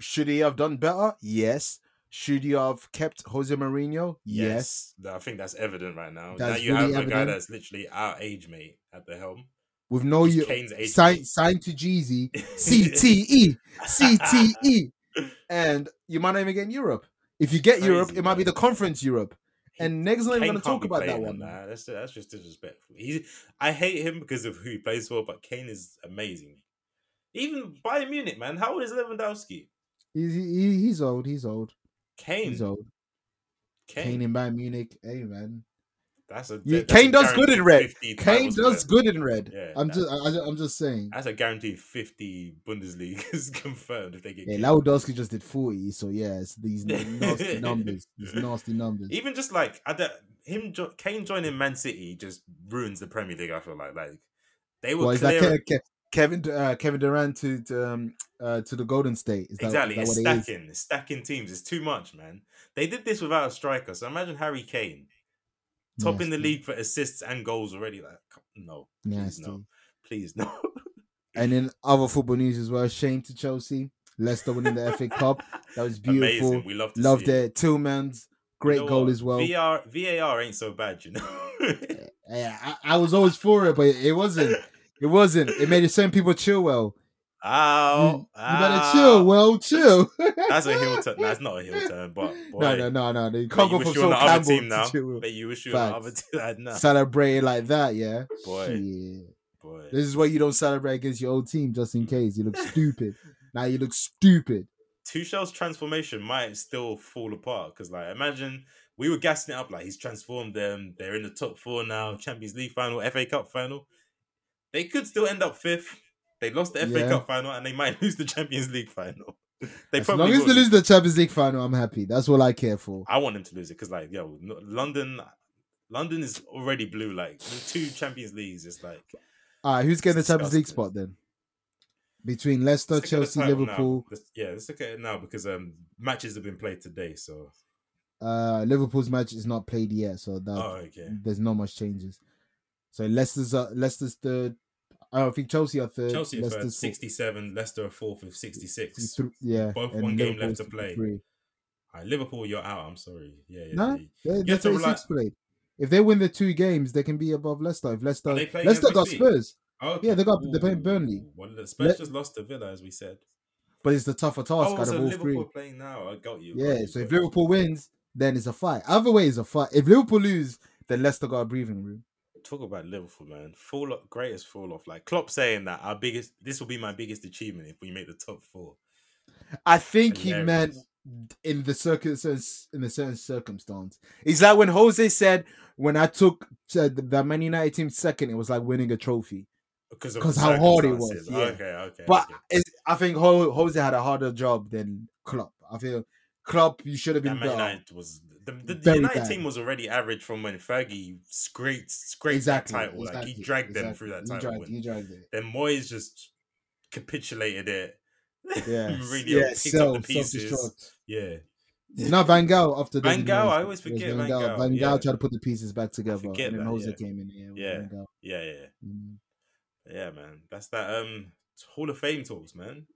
should he have done better? Yes. Should you have kept Jose Mourinho? Yes. Yes, I think that's evident right now. now you really have a guy that's literally our age mate at the helm. With no you age sign signed to Jeezy, CTE, CTE, and you might not even get in Europe. If you get Europe, Crazy, it might be the Conference Europe. And Neg's not even going to talk about that one. That's that's just disrespectful. He, I hate him because of who he plays for, but Kane is amazing. Even Bayern Munich, man. How old is Lewandowski? He's he, he's old. He's old. Kane. He's old. Kane. Kane in Bayern Munich. Hey man, That's a You- that's Kane a does good in red. Kane does good in red. Yeah, I'm just I, I'm just saying. That's a guaranteed fifty Bundesliga is confirmed if they get. Yeah, Lewandowski just did 40, so yeah, it's these nasty numbers. These nasty numbers. Even just like I don't, him, jo- Kane joining Man City just ruins the Premier League. I feel like like they were Well, that clear. Ke- Kevin uh, Kevin Durant to to, um, uh, to the Golden State? Is that, exactly, it's that what it is? stacking, it's stacking teams. It's too much, man. They did this without a striker. So imagine Harry Kane topping the league for assists and goals already. Like, no, please Nasty. no, please no. And then other football news as well. Shame to Chelsea. Leicester winning the FA Cup. That was beautiful. Amazing. We love to Loved it. it. Tielemans' great You know goal what? as well. VR, VAR ain't so bad, you know. Yeah, I, I was always for it, but it wasn't. It wasn't. It made some people chill well. You, Ow, you better chill. Well, chill. That's a heel turn. That's not a heel turn, but boy, no, no, no, no. You can't go from you Sol the other Campbell team now. Bet you wish you on the other team. Celebrate it like that, yeah. Boy. Shit. Boy. This is why you don't celebrate against your old team, just in mm. case. You look stupid. now you look stupid. Tuchel's transformation might still fall apart because, like, imagine we were gassing it up like he's transformed them. They're in the top four now, Champions League final, FA Cup final. They could still end up fifth. They lost the FA Yeah. Cup final and they might lose the Champions League final. they As long probably as they lose the Champions League final, I'm happy. That's all I care for. I want them to lose it because, like, yo, London, London is already blue. Like, the two Champions Leagues, it's like All right, who's getting the Champions League spot then? Between Leicester, Let's look at the Chelsea, title now. Liverpool. Yeah, let's look at it now because um matches have been played today. So, Uh, Liverpool's match is not played yet, so that oh, okay. there's not much changes. So Leicester's uh, Leicester's third. I don't think Chelsea are third. Chelsea are third. 67. Leicester are fourth with 66. Th- Yeah, Both one game left to play. 53. All right, Liverpool, you're out. I'm sorry. Yeah, yeah. No, they're, they're to rely- played. If they win the two games, they can be above Leicester. If Leicester, Are they playing Leicester got? Spurs, Okay. Yeah, they got- they're playing Burnley. Well, Spurs Let- just lost to Villa, as we said. but it's the tougher task Oh, out so of all Liverpool three. playing now. I got you. got Yeah, you, so if. Liverpool wins, then it's a fight. Either way, it's a fight. If Liverpool lose, then Leicester got a breathing room. Talk about Liverpool, man, fall off, greatest fall off. Like Klopp saying that our biggest, this will be my biggest achievement if we make the top four. I think he meant in the circum in a certain circumstance. It's like when Jose said, "When I took uh, the the Man United team second, it was like winning a trophy." because of 'Cause the how hard it was, yeah. Okay, okay. But okay. I think Jose had a harder job than Klopp. I feel Klopp, you should have been better. United was the, the, the United bad. team was already average from when Fergie scraped scraped Exactly, that title. Like he dragged them through that title. dragged, win. he dragged it. Then Moyes just capitulated it. Yeah, Mourinho yeah, picked self, up the pieces. Yeah, No, Van Gaal after the Van Gaal, I always forget Van Gaal. Van Gaal yeah. tried to put the pieces back together, and then that, Jose yeah. came in. Yeah, Yeah. Yeah, yeah. Mm. Yeah, man. That's that um Hall of Fame talks, man.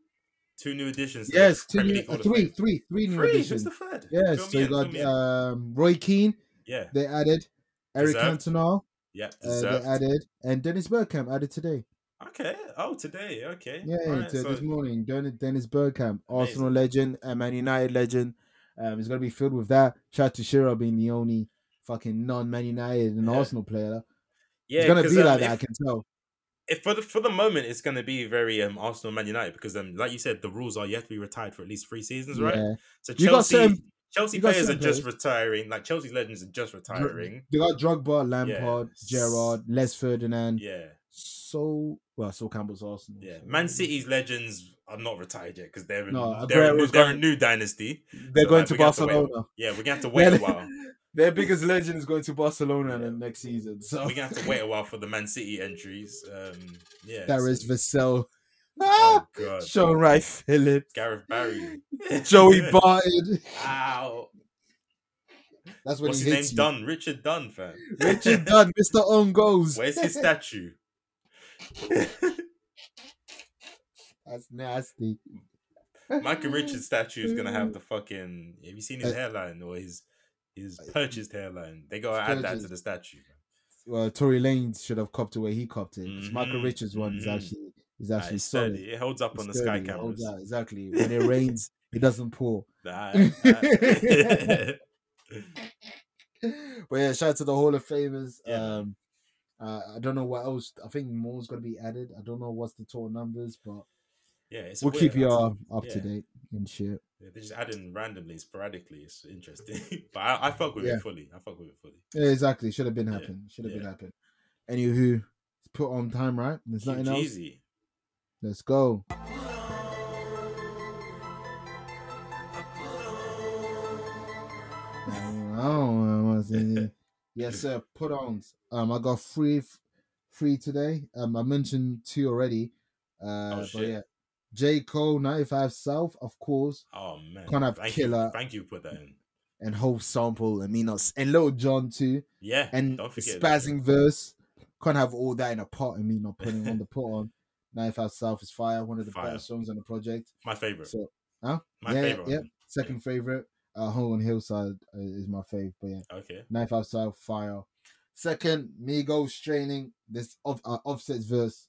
Two new additions. Yes, two new, uh, three, three, three new Who's additions. the third? Yes, Fill so you got um, Roy Keane. yeah, They added Eric Deserved. Cantona. yeah, Uh, they added and Dennis Bergkamp added today. okay. Oh, today. Okay. Yeah, Alright, so so- this morning, Dennis, Dennis Bergkamp, Arsenal legend, and Man United legend. Um, it's gonna be filled with that. Shout out to Shearer being the only fucking non-Man United and Yeah. Arsenal player. yeah, it's gonna be um, like that. I can tell. If for the for the moment it's going to be very um Arsenal Man United because um like you said the rules are you have to be retired for at least three seasons right Yeah, so Chelsea certain- Chelsea players are just players. retiring like Chelsea's legends are just retiring they got Drogba, Lampard, Yeah. Gerrard, Les Ferdinand. yeah So well, so Campbell's Arsenal. yeah so- Man City's legends are not retired yet because they're, No, they're, a new- they're a going- new dynasty They're So, going like, to have to. Barcelona. yeah we're gonna have to wait a while Their biggest legend is going to Barcelona in next season. So we're gonna have to wait a while for the Man City entries um yeah there is Vassell, oh god Shaun Wright Phillips, Gareth Barry Joey Barton. Ow. That's when What's he his name? you. Dunn. Richard Dunn, fam. Richard Dunn, Mr. Own Goals. Where's his statue? That's nasty. Michael Richards' statue is gonna have the fucking. Have you seen his hairline or his his purchased hairline? They gotta add that to the statue. Well, Tory Lanez should have copped it where he copped it. Michael Mhm, Richards one is mhm. actually is actually it's solid. sturdy. It holds up It's on the sky sturdy, holds cameras. out, exactly. When it rains, it doesn't pour. Nah, nah. But yeah, shout out to the Hall of Famers. Yeah, um, uh, I don't know what else. I think more's gonna be added. I don't know what's the total numbers, but yeah, it's we'll keep uh, up to date and shit. Yeah, They're just adding randomly, sporadically. It's interesting, but I, I fuck with Yeah. it fully. I fuck with it fully. Yeah, exactly. Should have been Yeah, happening. Should have been happening. Anywho, it's put on time, right? There's Keep nothing else. Jeezy. Let's go. I don't know what's in yes, sir. Put on. Um, I got three, three today. Um, I mentioned two already. Uh, Oh, but shit. yeah, J Cole, ninety five South, of course, Oh man, Kind of thank killer. You, thank you. for Put that in. and Hope Sample, and Minos, and Lil Jon too, Yeah, and don't forget that, spazzing verse. Can't have all that in a pot and me not putting on the put on. Ninety five South is fire, one of the Fire. best songs on the project. My favorite. So, huh? My yeah, favorite. Yeah, second favorite. Uh, Hunger on Hillside uh, is my fave, but yeah, Okay. 95 South Fire. Second, Migos training. This off, uh, Offset's verse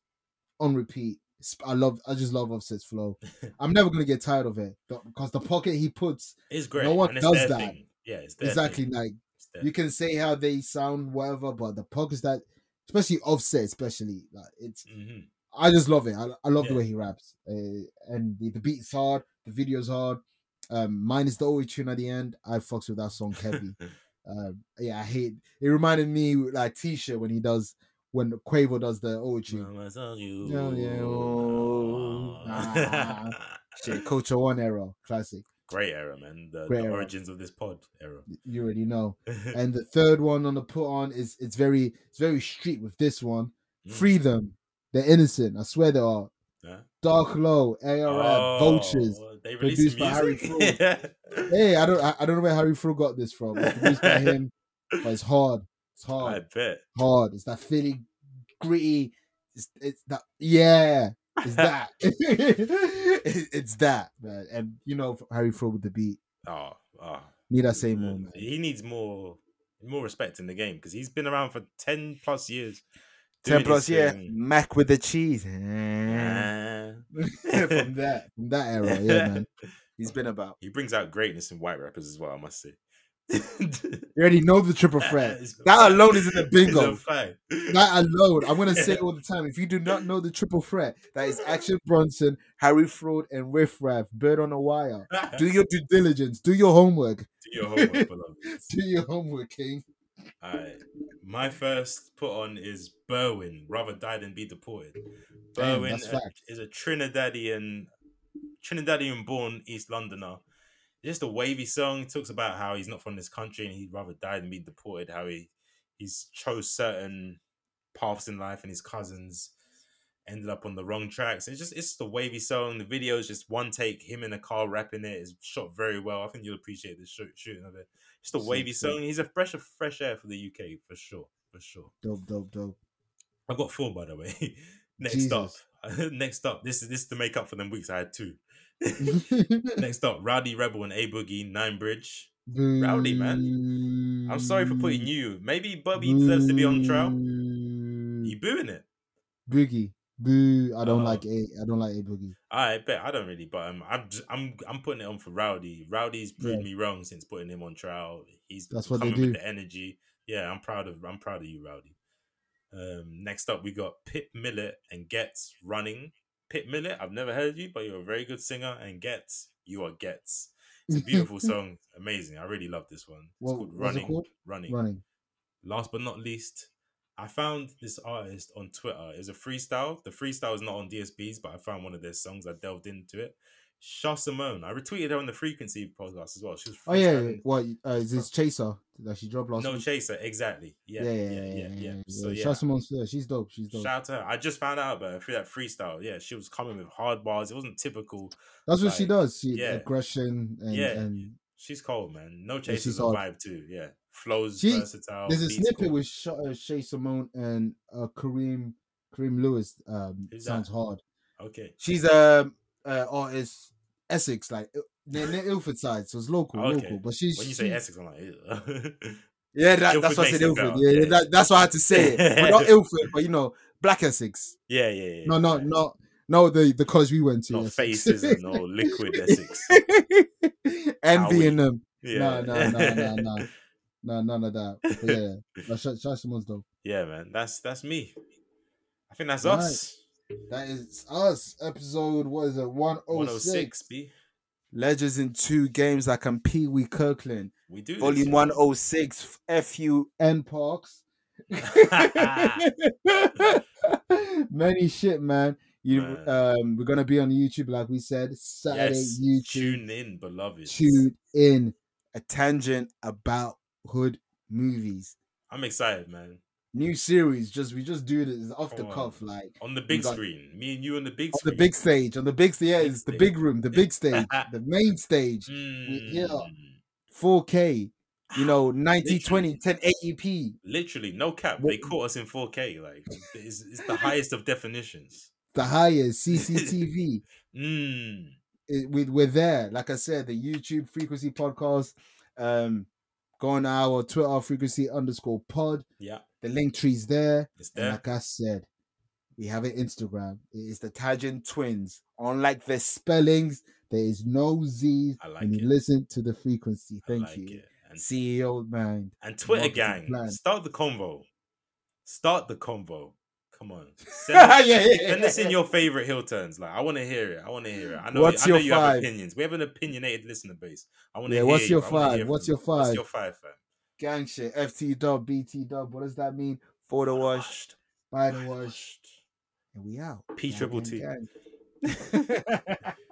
on repeat. I love. I just love Offset's flow. I'm never gonna get tired of it because the pocket he puts is great. No one does that. Thing. Yeah, exactly Thing. like you can say how they sound, whatever, but the pockets that, especially Offset, especially like it's. Mhm. I just love it. I, I love Yeah. the way he raps, uh, and the, the beat's hard, the video's hard. Um, mine is the only tune at the end. I fucks with that song heavy. um, yeah, I hate. It reminded me like T-shirt when he does when Quavo does the tune. You. Yeah, yeah, oh, ah. Shit, Culture One era, classic. Great era, man. The, the era. origins of this pod era. You already know. And the third one on the put on is it's very it's very street with this one. Mm. Free them. They're innocent. I swear they are. Huh? Dark Lo, ARM, Vultures. Oh, They produced by Harry yeah. Hey, I don't I, I don't know where Harry Fraud got this from. It's produced by him, but it's hard. It's hard. I hard. bet. Hard. It's that Philly gritty It's, it's that. Yeah, it's that. It- it's that, man. And you know, Harry Fraud with the beat. Oh, oh. Need I say more, man? He needs more more respect in the game because he's been around for ten plus years. Ten plus, his yeah. Mac with the cheese. Ah. from that, from that era, yeah, man. He's been about. He brings out greatness in white rappers as well, I must say. You already know the triple threat. That alone is in the bingo. That alone, I'm gonna say it all the time. If you do not know the triple threat, that is Action Bronson, Harry Fraud, and Riff Raff, Bird on a Wire. Do your due diligence. Do your homework. Do your homework, beloved. Do your homework, King. Alright. My first put on is Berwyn, rather die than be deported. Berwyn that's uh, is a Trinidadian Trinidadian born East Londoner. Just a wavy song. It talks about how he's not from this country and he'd rather die than be deported, how he he's chose certain paths in life and his cousins ended up on the wrong tracks. It's just it's just a wavy song. The video is just one take, him in a car rapping. It's shot very well. I think you'll appreciate the shoot, shooting of it. Just a wavy song. He's a fresh of fresh air for the UK for sure. For sure. Dope, dope, dope. I've got four by the way. Next up. Next up. This is this is to make up for them weeks I had two. Next up, Rowdy Rebel and A Boogie, Nine Bridge. Rowdy, man. I'm sorry for putting you. Maybe Bubby deserves to be on trial. You booing it? Boogie. Boo. I don't Oh. like a. I don't like a boogie. I bet I don't really, but um, I'm I'm. I'm putting it on for Rowdy. Rowdy's proved Yeah. me wrong since putting him on trial. He's That's what they coming with do. the energy. Yeah, I'm proud of I'm proud of you, Rowdy. Um, next up we got Pip Millett and Ghetts running. Pip Millett, I've never heard you, but you're a very good singer. And Ghetts, you are Ghetts. It's a beautiful song, amazing. I really love this one. It's What- called what's it Running. called? Running. Running. Last but not least, I found this artist on Twitter. It's a freestyle. The freestyle is not on DSPs, but I found one of their songs. I delved into it. Shah Simone. I retweeted her on the Frequency podcast as well. She was Oh yeah. yeah. What? Uh, is this Chaser that she dropped last No week? chaser, exactly. Yeah, yeah, yeah, yeah, yeah. So yeah. yeah, Shout Simone's- yeah, she's dope. She's dope. shout out to her. I just found out about her through that freestyle. Yeah, she was coming with hard bars. It wasn't typical. That's what she does. She yeah. aggression and, Yeah. and She's cold, man. No Yeah, chaser's she's a vibe too. Yeah, flows She- versatile. there's a snippet cool. with Sha uh, Shay Simone and uh, Kareem Kareem Lewis. Um, sounds hard. Okay. She's a uh, artist Essex, like uh, near, near Ilford side, so it's local, Okay. local. But she's When you say she- Essex, I'm like, yeah, that, that's why I said Ilford. Yeah, yeah. That, that's why I had to say it, but not Ilford, but you know, Black Essex. yeah, yeah, yeah. No, no, no, no. The the college we went to. Essex. faces and no liquid Essex. Envying them. Yeah. No, no, no, no, no. No, none of that. But yeah, no, Shay Shay Simone's dope. Yeah, man. That's that's me. I think that's Right. us. That is us. Episode what is it? One oh 106, six. B. Legends in two games like I'm Pee Wee Kirkland. We do Volume one oh six. F U N Parks. Many shit, man. You Man. um we're gonna be on YouTube, like we said. Saturday Yes. YouTube. Tune in, beloved. Tune in. A tangent about hood movies. I'm excited, man. New series, just we just do this off the Come cuff, like On the big got- screen. Me and you on the big on the big stage. On the big yeah, it's the big room, the big stage, the main stage. yeah. Mm. 4K, you know, 90 20, 1080p. Literally, no cap. What- They caught us in 4K. Like, it's, it's the highest of definitions. The highest CCTV. Mm. it, we, we're there. Like I said, the YouTube frequency podcast. Um, go on our Twitter frequency underscore pod. Yeah, The link tree's there. it's there. like I said, we have an Instagram. It is the Tangent Twinz. Unlike the spellings, there is no Z I like when you it. listen to the frequency. Thank like you. CEO mind. and Twitter gang, plan. start the convo. Start the convo. Come on. yeah, Send, yeah, us- yeah. send us in your favorite heel turns. Like, I want to hear it. I want to hear it. I know, What's I know your you have five? opinions. We have an opinionated listener base. I want to Yeah, hear what's your wanna five? What's your you. What's five? your five, fam? Gang shit. FT dub, BT dub. What does that mean? For the wash, Washed. by the wash. And we out. P Gang, triple gang, T. gang.